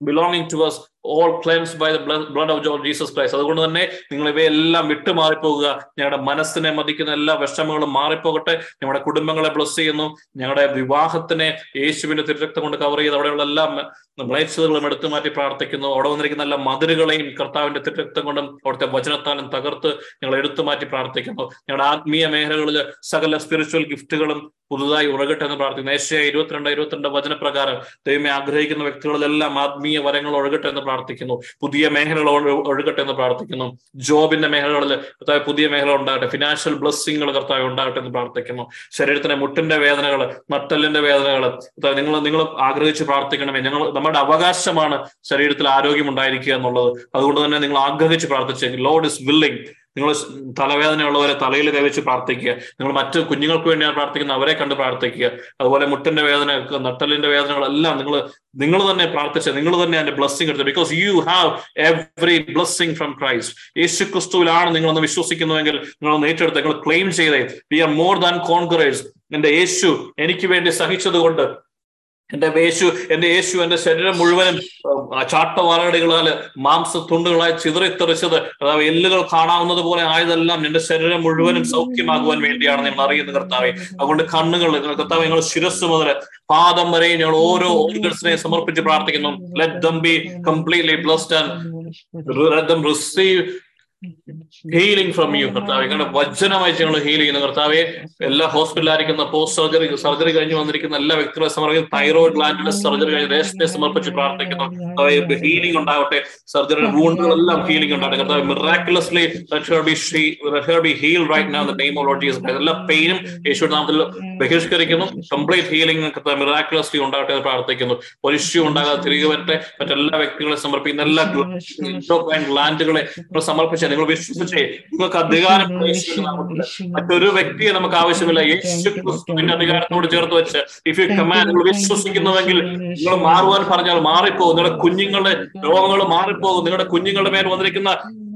belonging to us all cleanse by the blood of of Jesus Christ. അതുകൊണ്ട് തന്നെ നിങ്ങൾ ഇവയെല്ലാം വിട്ടു മാറിപ്പോകുക ഞങ്ങളുടെ മനസ്സിനെ മതിക്കുന്ന എല്ലാ വിഷമങ്ങളും മാറിപ്പോകട്ടെ. ഞങ്ങളുടെ കുടുംബങ്ങളെ ബ്ലസ് ചെയ്യുന്നു. ഞങ്ങളുടെ വിവാഹത്തിനെ യേശുവിന്റെ തിരുരക്തം കൊണ്ട് കവർ ചെയ്ത് അവിടെയുള്ള എല്ലാ മ്ലേച്ഛതകളും എടുത്തു മാറ്റി പ്രാർത്ഥിക്കുന്നു. അവിടെ വന്നിരിക്കുന്ന എല്ലാ മതിലുകളെയും കർത്താവിന്റെ തിരുരക്തം കൊണ്ടും അവിടുത്തെ വചനത്താലും തകർത്ത് ഞങ്ങൾ എടുത്തു മാറ്റി പ്രാർത്ഥിക്കുന്നു. ഞങ്ങളുടെ ആത്മീയ മേഖലകളിൽ സകല സ്പിരിച്വൽ ഗിഫ്റ്റുകളും പുതുതായി ഉറകട്ടെ എന്ന് പ്രാർത്ഥിക്കുന്നു. ഏഷ്യ ഇരുപത്തിരണ്ട് ഇരുപത്തിരണ്ട് വചനപ്രകാരം ദൈവമേ ആഗ്രഹിക്കുന്ന വ്യക്തികളിലെല്ലാം ആത്മീയ വരങ്ങൾ ഒഴുകട്ടെ എന്ന് പ്രാർത്ഥിക്കുന്നു. പുതിയ മേഖലകൾ ഒഴു- ഒഴുകട്ടെ എന്ന് പ്രാർത്ഥിക്കുന്നു. ജോബിന്റെ മേഖലകളിൽ കർത്താവ് പുതിയ മേഖല ഉണ്ടാകട്ടെ. ഫിനാൻഷ്യൽ ബ്ലെസ്സിങ്ങൾ കർത്താവ് ഉണ്ടാകട്ടെ എന്ന് പ്രാർത്ഥിക്കുന്നു. ശരീരത്തിന്റെ മുട്ടിന്റെ വേദനകൾ നട്ടലിന്റെ വേദനകൾ നിങ്ങൾ നിങ്ങൾ ആഗ്രഹിച്ച് പ്രാർത്ഥിക്കണമേ. ഞങ്ങൾ നമ്മുടെ അവകാശമാണ് ശരീരത്തിൽ ആരോഗ്യം ഉണ്ടായിരിക്കുക എന്നുള്ളത്. അതുകൊണ്ട് തന്നെ നിങ്ങൾ ആഗ്രഹിച്ച് പ്രാർത്ഥിച്ചെങ്കിൽ ലോഡ് ഇസ് വില്ലിംഗ് നിങ്ങൾ തലവേദനയുള്ളവരെ തലയിൽ കൈവച്ച് പ്രാർത്ഥിക്കുക. നിങ്ങൾ മറ്റു കുഞ്ഞുങ്ങൾക്ക് വേണ്ടിയാണ് പ്രാർത്ഥിക്കുന്നത് അവരെ കണ്ട് പ്രാർത്ഥിക്കുക. അതുപോലെ മുട്ടിന്റെ വേദന നട്ടലിന്റെ വേദനകളെല്ലാം നിങ്ങൾ നിങ്ങൾ തന്നെ പ്രാർത്ഥിച്ച നിങ്ങൾ തന്നെ അതിന്റെ ബ്ലസ്സിംഗ് എടുത്ത് because you have every blessing from Christ യേശു ക്രിസ്തുവിലാണ് നിങ്ങൾ ഒന്ന് വിശ്വസിക്കുന്നുവെങ്കിൽ നിങ്ങൾ ഏറ്റെടുത്ത് നിങ്ങൾ ക്ലെയിം ചെയ്തേ. We are more than conquerors എന്റെ യേശു എനിക്ക് വേണ്ടി സഹിച്ചത് കൊണ്ട് എന്റെ യേശു എന്റെ യേശു എന്റെ ശരീരം മുഴുവനും ആ മാംസത്തുണ്ടുകളായി മാംസ തുണ്ടുകളായി ചിതറിത്തെറിച്ചത് എല്ലുകൾ കാണാവുന്നത് പോലെ ആയതെല്ലാം എന്റെ ശരീരം മുഴുവനും സൗഖ്യമാകുവാൻ വേണ്ടിയാണ് നിങ്ങൾ അറിയുന്നത് കർത്താവെ. അതുകൊണ്ട് കണ്ണുകൾ കർത്താവ് ഞങ്ങൾ ശിരസ് മുതൽ പാദം വരെ ഞങ്ങൾ ഓരോ ഓർഗൻസിനെയും സമർപ്പിച്ച് പ്രാർത്ഥിക്കുന്നു. Let them be completely blessed and receive healing from you കർത്താവ്. ഞങ്ങളുടെ വചനമായി ഞങ്ങൾ ഹീൽ ചെയ്യുന്നു കർത്താവെ. എല്ലാ ഹോസ്പിറ്റലായിരിക്കുന്ന പോസ്റ്റ് സർജറി സർജറി കഴിഞ്ഞ് വന്നിരിക്കുന്ന എല്ലാ വ്യക്തികളെ സമർപ്പിക്കുന്ന. തൈറോയിഡ് ഗ്ലാൻഡിലെ സർജറി കഴിഞ്ഞ് ദേശത്തെ സമർപ്പിച്ച് പ്രാർത്ഥിക്കുന്നു. ഹീലിംഗ് ഉണ്ടാവട്ടെ. സർജറി വൂണ്ടുകളെല്ലാം ഹീലിംഗ് ഉണ്ടാവട്ടെ. കർത്താവ് miraculously be heal right now the name of Lord Jesus എല്ലാ പെയിനും യേശുവിന്റെ നാമത്തിൽ ബഹിഷ്കരിക്കുന്നു. കംപ്ലീറ്റ് ഹീലിംഗ് കർത്താവ് മിറാക്കുലസ്ലി ഉണ്ടാവട്ടെ എന്ന് പ്രാർത്ഥിക്കുന്നു. ഒരു ഇഷ്യൂ ഉണ്ടാകാതെ തിരികെ വരട്ടെ. മറ്റെല്ലാ വ്യക്തികളെ സമർപ്പിക്കുന്ന എല്ലാ ഗ്ലാൻഡുകളെ സമർപ്പിച്ച നിങ്ങൾ വിശ്വസിച്ചേ നിങ്ങൾക്ക് അധികാരം മറ്റൊരു വ്യക്തിയെ നമുക്ക് ആവശ്യമില്ല. യേശു ക്രിസ്തുവിന്റെ അധികാരത്തോട് ചേർത്ത് വെച്ച് ഇഫ് യു കമാൻഡ് നിങ്ങൾ വിശ്വസിക്കുന്നുവെങ്കിൽ നിങ്ങൾ മാറുവാൻ പറഞ്ഞാൽ മാറിപ്പോകും. നിങ്ങളുടെ കുഞ്ഞുങ്ങളുടെ രോഗങ്ങൾ മാറിപ്പോകും. നിങ്ങളുടെ കുഞ്ഞുങ്ങളുടെ മേൽ വന്നിരിക്കുന്ന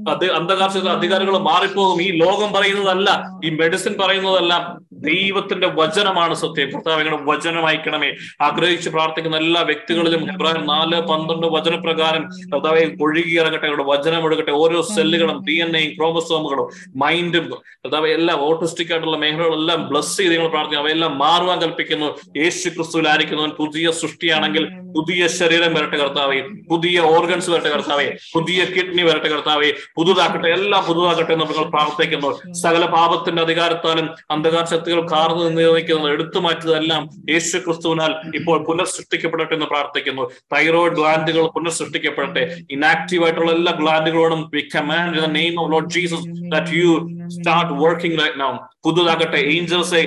അന്ധകാർഷിക അധികാരികൾ മാറിപ്പോകും. ഈ ലോകം പറയുന്നതല്ല ഈ മെഡിസിൻ പറയുന്നതല്ല. ദൈവത്തിന്റെ വചനമാണ് സത്യം. കർത്താവ് നിങ്ങളുടെ വചനം അയക്കണമേ ആഗ്രഹിച്ച് പ്രാർത്ഥിക്കുന്ന എല്ലാ വ്യക്തികളിലും ഇബ്രാഹിം നാല് പന്ത്രണ്ട് വചനപ്രകാരം കർത്താവെ ഒഴുകി ഇറങ്ങട്ടെ. അവരുടെ വചനം എടുക്കട്ടെ ഓരോ സെല്ലുകളും ഡി എൻ എയും ക്രോമസോമുകളും മൈൻഡും കർത്താവ് എല്ലാം ഓട്ടിസ്റ്റിക് ആയിട്ടുള്ള മേഖലകളെല്ലാം ബ്ലസ് ചെയ്ത് നിങ്ങൾ പ്രാർത്ഥിക്കും അവയെല്ലാം മാറുവാൻ കൽപ്പിക്കുന്നു. യേശു ക്രിസ്തുവിലായിരിക്കുന്നവൻ പുതിയ സൃഷ്ടിയാണെങ്കിൽ പുതിയ ശരീരം വരട്ടെ കർത്താവെ. പുതിയ ഓർഗൻസ് വരട്ടെ കർത്താവെ. പുതിയ കിഡ്നി വരട്ടെ കർത്താവെ. പുതുതാക്കട്ടെ എല്ലാം പുതുതാക്കട്ടെ എന്ന് നിങ്ങൾ പ്രാർത്ഥിക്കുന്നു. സകല പാപത്തിന്റെ അധികാരത്താലും അന്ധകാര ശക്തികൾ കാർന്നു നിയോഗിക്കുന്നത് എടുത്തു മാറ്റിയതെല്ലാം യേശു ക്രിസ്തുവിനാൽ ഇപ്പോൾ പുനഃസൃഷ്ടിക്കപ്പെടട്ടെ എന്ന് പ്രാർത്ഥിക്കുന്നു. തൈറോയിഡ് ഗ്ലാൻഡുകൾ പുനഃസൃഷ്ടിക്കപ്പെടട്ടെ. ഇനാക്റ്റീവ് ആയിട്ടുള്ള എല്ലാ ഗ്ലാൻഡുകളോടും we command the name of Lord Jesus that you start working right now പുതുതാകട്ടെ. ഏഞ്ചൽസെ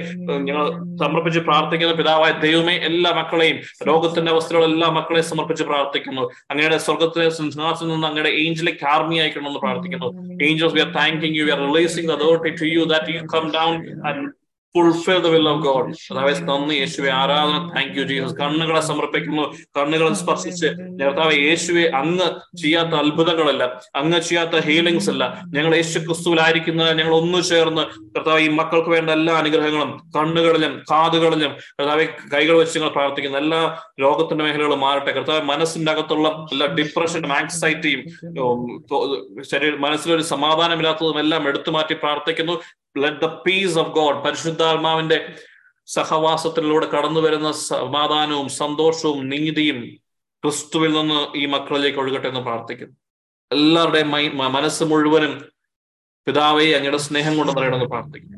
ഞങ്ങൾ സമർപ്പിച്ച് പ്രാർത്ഥിക്കുന്ന. പിതാവായ ദൈവമേ എല്ലാ മക്കളെയും ലോകത്തിന്റെ അവസ്ഥയിലുള്ള എല്ലാ മക്കളെയും സമർപ്പിച്ച് പ്രാർത്ഥിക്കുന്നു. അങ്ങയുടെ സ്വർഗത്തിലെ സിംഹാസനം നിന്ന് അങ്ങയുടെ ഏഞ്ചലിക് ആർമി അയക്കണമെന്ന് പ്രാർത്ഥിക്കുന്നു. Angels we are thanking you we are releasing the authority to you that you come down and fulfil the will of God അതായത് നന്ദി യേശുവെ ആരാധന താങ്ക് യു ജീസസ് കണ്ണുകളെ സമർപ്പിക്കുന്നു കണ്ണുകളെ സ്പർശിച്ച്. കർത്താവ് യേശുവെ അങ്ങ് ചെയ്യാത്ത അത്ഭുതങ്ങളല്ല അങ്ങ് ചെയ്യാത്ത ഹീലിംഗ്സ് അല്ല. ഞങ്ങൾ യേശു ക്രിസ്തുവിലായിരിക്കുന്നത് ഞങ്ങൾ ഒന്നു ചേർന്ന് കർത്താവ് ഈ മക്കൾക്ക് വേണ്ട എല്ലാ അനുഗ്രഹങ്ങളും കണ്ണുകളിലും കാതുകളിലും കർത്താവ് കൈകൾ വെച്ച് ഞങ്ങൾ പ്രാർത്ഥിക്കുന്നു. എല്ലാ രോഗത്തിന്റെ മേഖലകളും മാറട്ടെ. കർത്താവ് മനസ്സിന്റെ അകത്തുള്ള എല്ലാ ഡിപ്രഷനും ആങ്സൈറ്റിയും ശരീര മനസ്സിലൊരു സമാധാനമില്ലാത്തതും എല്ലാം എടുത്തു മാറ്റി പ്രാർത്ഥിക്കുന്നു. Let the peace of God പരിശുദ്ധാത്മാവിന്റെ സഹവാസത്തിലൂടെ കടന്നു വരുന്ന സമാധാനവും സന്തോഷവും നീതിയും ക്രിസ്തുവിൽ നിന്ന് ഈ മക്കളിലേക്ക് ഒഴുകട്ടെ എന്ന് പ്രാർത്ഥിക്കുന്നു. എല്ലാവരുടെയും മനസ്സ് മുഴുവനും പിതാവെ അങ്ങയുടെ സ്നേഹം കൊണ്ട് നിറയണമെന്ന് പ്രാർത്ഥിക്കുന്നു.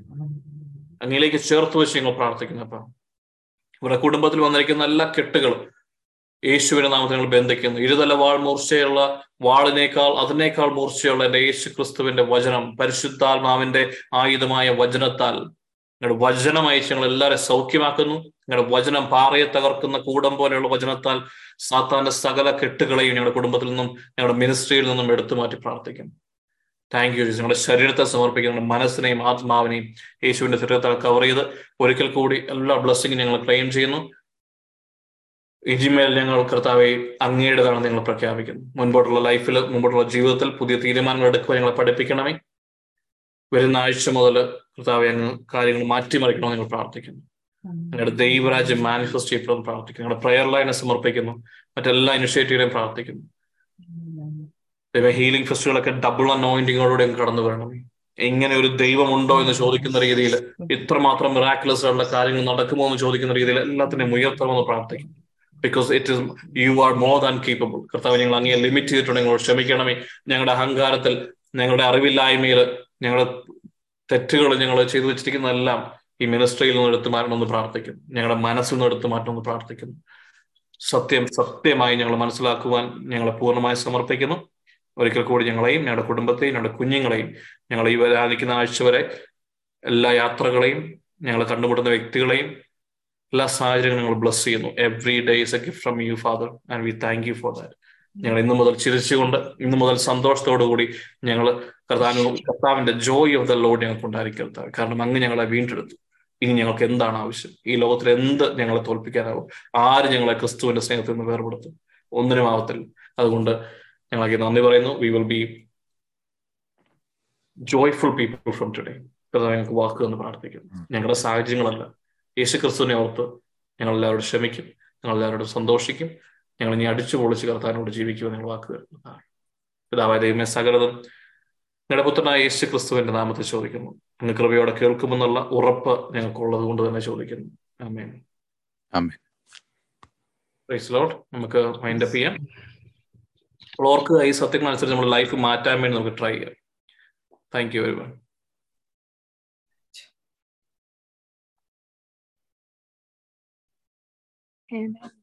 അങ്ങയിലേക്ക് ചേർത്ത് വെച്ച് ഞങ്ങൾ പ്രാർത്ഥിക്കുന്നു അപ്പൊ. ഇവിടെ കുടുംബത്തിൽ വന്നിരിക്കുന്ന എല്ലാ കെട്ടുകളും യേശുവിന്റെ നാമത്തിൽ ബന്ധിക്കുന്നു ഇരുതല വാൾ മൂർച്ചയുള്ള വാളിനേക്കാൾ അതിനേക്കാൾ മൂർച്ചയുള്ള എന്റെ യേശു ക്രിസ്തുവിന്റെ വചനം പരിശുദ്ധാത്മാവിന്റെ ആയുധമായ വചനത്താൽ. നിങ്ങളുടെ വചനം അയച്ച് ഞങ്ങൾ എല്ലാവരെ സൗഖ്യമാക്കുന്നു. നിങ്ങളുടെ വചനം പാറയെ തകർക്കുന്ന കൂടം പോലെയുള്ള വചനത്താൽ സാത്താന്റെ സകല കെട്ടുകളെയും ഞങ്ങളുടെ കുടുംബത്തിൽ നിന്നും ഞങ്ങളുടെ മിനിസ്ട്രിയിൽ നിന്നും എടുത്തു മാറ്റി പ്രാർത്ഥിക്കുന്നു. താങ്ക് യു ഞങ്ങളുടെ ശരീരത്തെ സമർപ്പിക്കുന്ന. മനസ്സിനെയും ആത്മാവിനെയും യേശുവിന്റെ ശരീരത്താൽ കവർ ചെയ്ത് ഒരിക്കൽ കൂടി എല്ലാ ബ്ലസ്സിങ്ങും ഞങ്ങൾ ക്ലെയിം ചെയ്യുന്നു. ഇജിമേൽ ഞങ്ങൾ കർത്താവെ അങ്ങയുടേതാണ് നിങ്ങൾ പ്രഖ്യാപിക്കുന്നു. മുൻപോട്ടുള്ള ലൈഫിൽ മുമ്പോട്ടുള്ള ജീവിതത്തിൽ പുതിയ തീരുമാനങ്ങൾ എടുക്കുവാൻ ഞങ്ങളെ പഠിപ്പിക്കണമേ. വരുന്ന ആഴ്ച മുതൽ കർത്താവെ അങ്ങ് കാര്യങ്ങൾ മാറ്റിമറിക്കണമെന്ന് ഞങ്ങൾ പ്രാർത്ഥിക്കുന്നു. ഞങ്ങളുടെ ദൈവരാജ്യം മാനിഫെസ്റ്റ് ചെയ്യപ്പെടുമെന്ന് പ്രാർത്ഥിക്കുന്നു. ഞങ്ങളുടെ പ്രയർ ലൈനെ സമർപ്പിക്കുന്നു. മറ്റെല്ലാ ഇനിഷ്യേറ്റീവിനെയും പ്രാർത്ഥിക്കുന്നു. ഹീലിംഗ് ഫെസ്റ്റുകളൊക്കെ ഡബിൾ അനോയിന്റിങ്ങോടുകൂടി കടന്നു വരണമേ. എങ്ങനെ ഒരു ദൈവമുണ്ടോ എന്ന് ചോദിക്കുന്ന രീതിയിൽ ഇത്രമാത്രം മിറാക്കുലസ് ഉള്ള കാര്യങ്ങൾ നടക്കുമോ എന്ന് ചോദിക്കുന്ന രീതിയിൽ എല്ലാത്തിനെയും ഉയർത്തണമെന്ന് പ്രാർത്ഥിക്കും because it is you are more than capable കർത്താവ് ഞങ്ങൾ അങ്ങേ ലിമിറ്റ് ചെയ്തിട്ടുണ്ടെങ്കിൽ ക്ഷമിക്കണമേ. ഞങ്ങളുടെ അഹങ്കാരത്തിൽ ഞങ്ങളുടെ അറിവില്ലായ്മയിൽ ഞങ്ങളുടെ തെറ്റുകൾ ഞങ്ങൾ ചെയ്തു വെച്ചിരിക്കുന്നതെല്ലാം ഈ മിനിസ്ട്രിയിൽ നിന്ന് എടുത്തു മാറ്റണമെന്ന് പ്രാർത്ഥിക്കുന്നു. ഞങ്ങളുടെ മനസ്സിൽ നിന്ന് എടുത്തു മാറ്റണമെന്ന് പ്രാർത്ഥിക്കുന്നു. സത്യം സത്യമായി ഞങ്ങൾ മനസ്സിലാക്കുവാൻ ഞങ്ങളെ പൂർണമായി സമർപ്പിക്കുന്നു. ഒരിക്കൽ കൂടി ഞങ്ങളെയും ഞങ്ങളുടെ കുടുംബത്തെയും ഞങ്ങളുടെ കുഞ്ഞുങ്ങളെയും ഞങ്ങൾ ഈ വരാനിക്കുന്ന ആഴ്ച വരെ എല്ലാ യാത്രകളെയും ഞങ്ങൾ കണ്ടുമുട്ടുന്ന വ്യക്തികളെയും എല്ലാ സാഹചര്യങ്ങളും ഞങ്ങൾ ബ്ലസ് ചെയ്യുന്നു. Every day is a gift from you father and we thank you for that ഞങ്ങൾ ഇന്നു മുതൽ ചിരിച്ചുകൊണ്ട് ഇന്നു മുതൽ സന്തോഷത്തോടു കൂടി ഞങ്ങൾ കർത്താവ് കർത്താവിന്റെ ജോയ് ഓഫ് ദ ലോഡ് ഞങ്ങൾക്ക് ഉണ്ടായിരിക്കരുത് കാരണം അങ്ങ് ഞങ്ങളെ വീണ്ടെടുത്തു. ഇനി ഞങ്ങൾക്ക് എന്താണ് ആവശ്യം? ഈ ലോകത്തിൽ എന്ത് ഞങ്ങളെ തോൽപ്പിക്കാനാവും ആര് ഞങ്ങളെ ക്രിസ്തുവിന്റെ സ്നേഹത്തിൽ നിന്ന് വേർപെടുത്തും? ഒന്നിനും ആവത്തില്ല. അതുകൊണ്ട് ഞങ്ങൾക്ക് നന്ദി പറയുന്നു. We will be joyful people from today കർത്താവ് ഞങ്ങൾക്ക് വാക്ക് എന്ന് പ്രാർത്ഥിക്കുന്നു. ഞങ്ങളുടെ സാഹചര്യങ്ങളല്ല. യേശു ക്രിസ്തുവിനെ ഓർത്ത് ഞങ്ങൾ എല്ലാവരോടും ക്ഷമിക്കും ഞങ്ങൾ എല്ലാവരോടും സന്തോഷിക്കും. ഞങ്ങൾ ഇനി അടിച്ചു പൊളിച്ച് കർത്താവിനോട് ജീവിക്കുമെന്ന് ഞങ്ങൾ വാക്ക് തരുന്നതാണ്. പിതാവായ ദൈവമേ സകലതും ഞങ്ങളുടെ പുത്രനായ യേശു ക്രിസ്തുവിന്റെ നാമത്തെ ചോദിക്കുന്നു. അങ്ങ് കൃപയോടെ കേൾക്കുമെന്നുള്ള ഉറപ്പ് ഞങ്ങൾക്കുള്ളത് കൊണ്ട് തന്നെ ചോദിക്കുന്നു. ആമേൻ. ലോഡ് നമുക്ക് മൈൻഡ് അപ്പ് ചെയ്യാം. ഓർക്കുക ഈ സത്യങ്ങളനുസരിച്ച് നമ്മുടെ ലൈഫ് മാറ്റാൻ വേണ്ടി നമുക്ക് ട്രൈ ചെയ്യാം. Thank you very much Amen.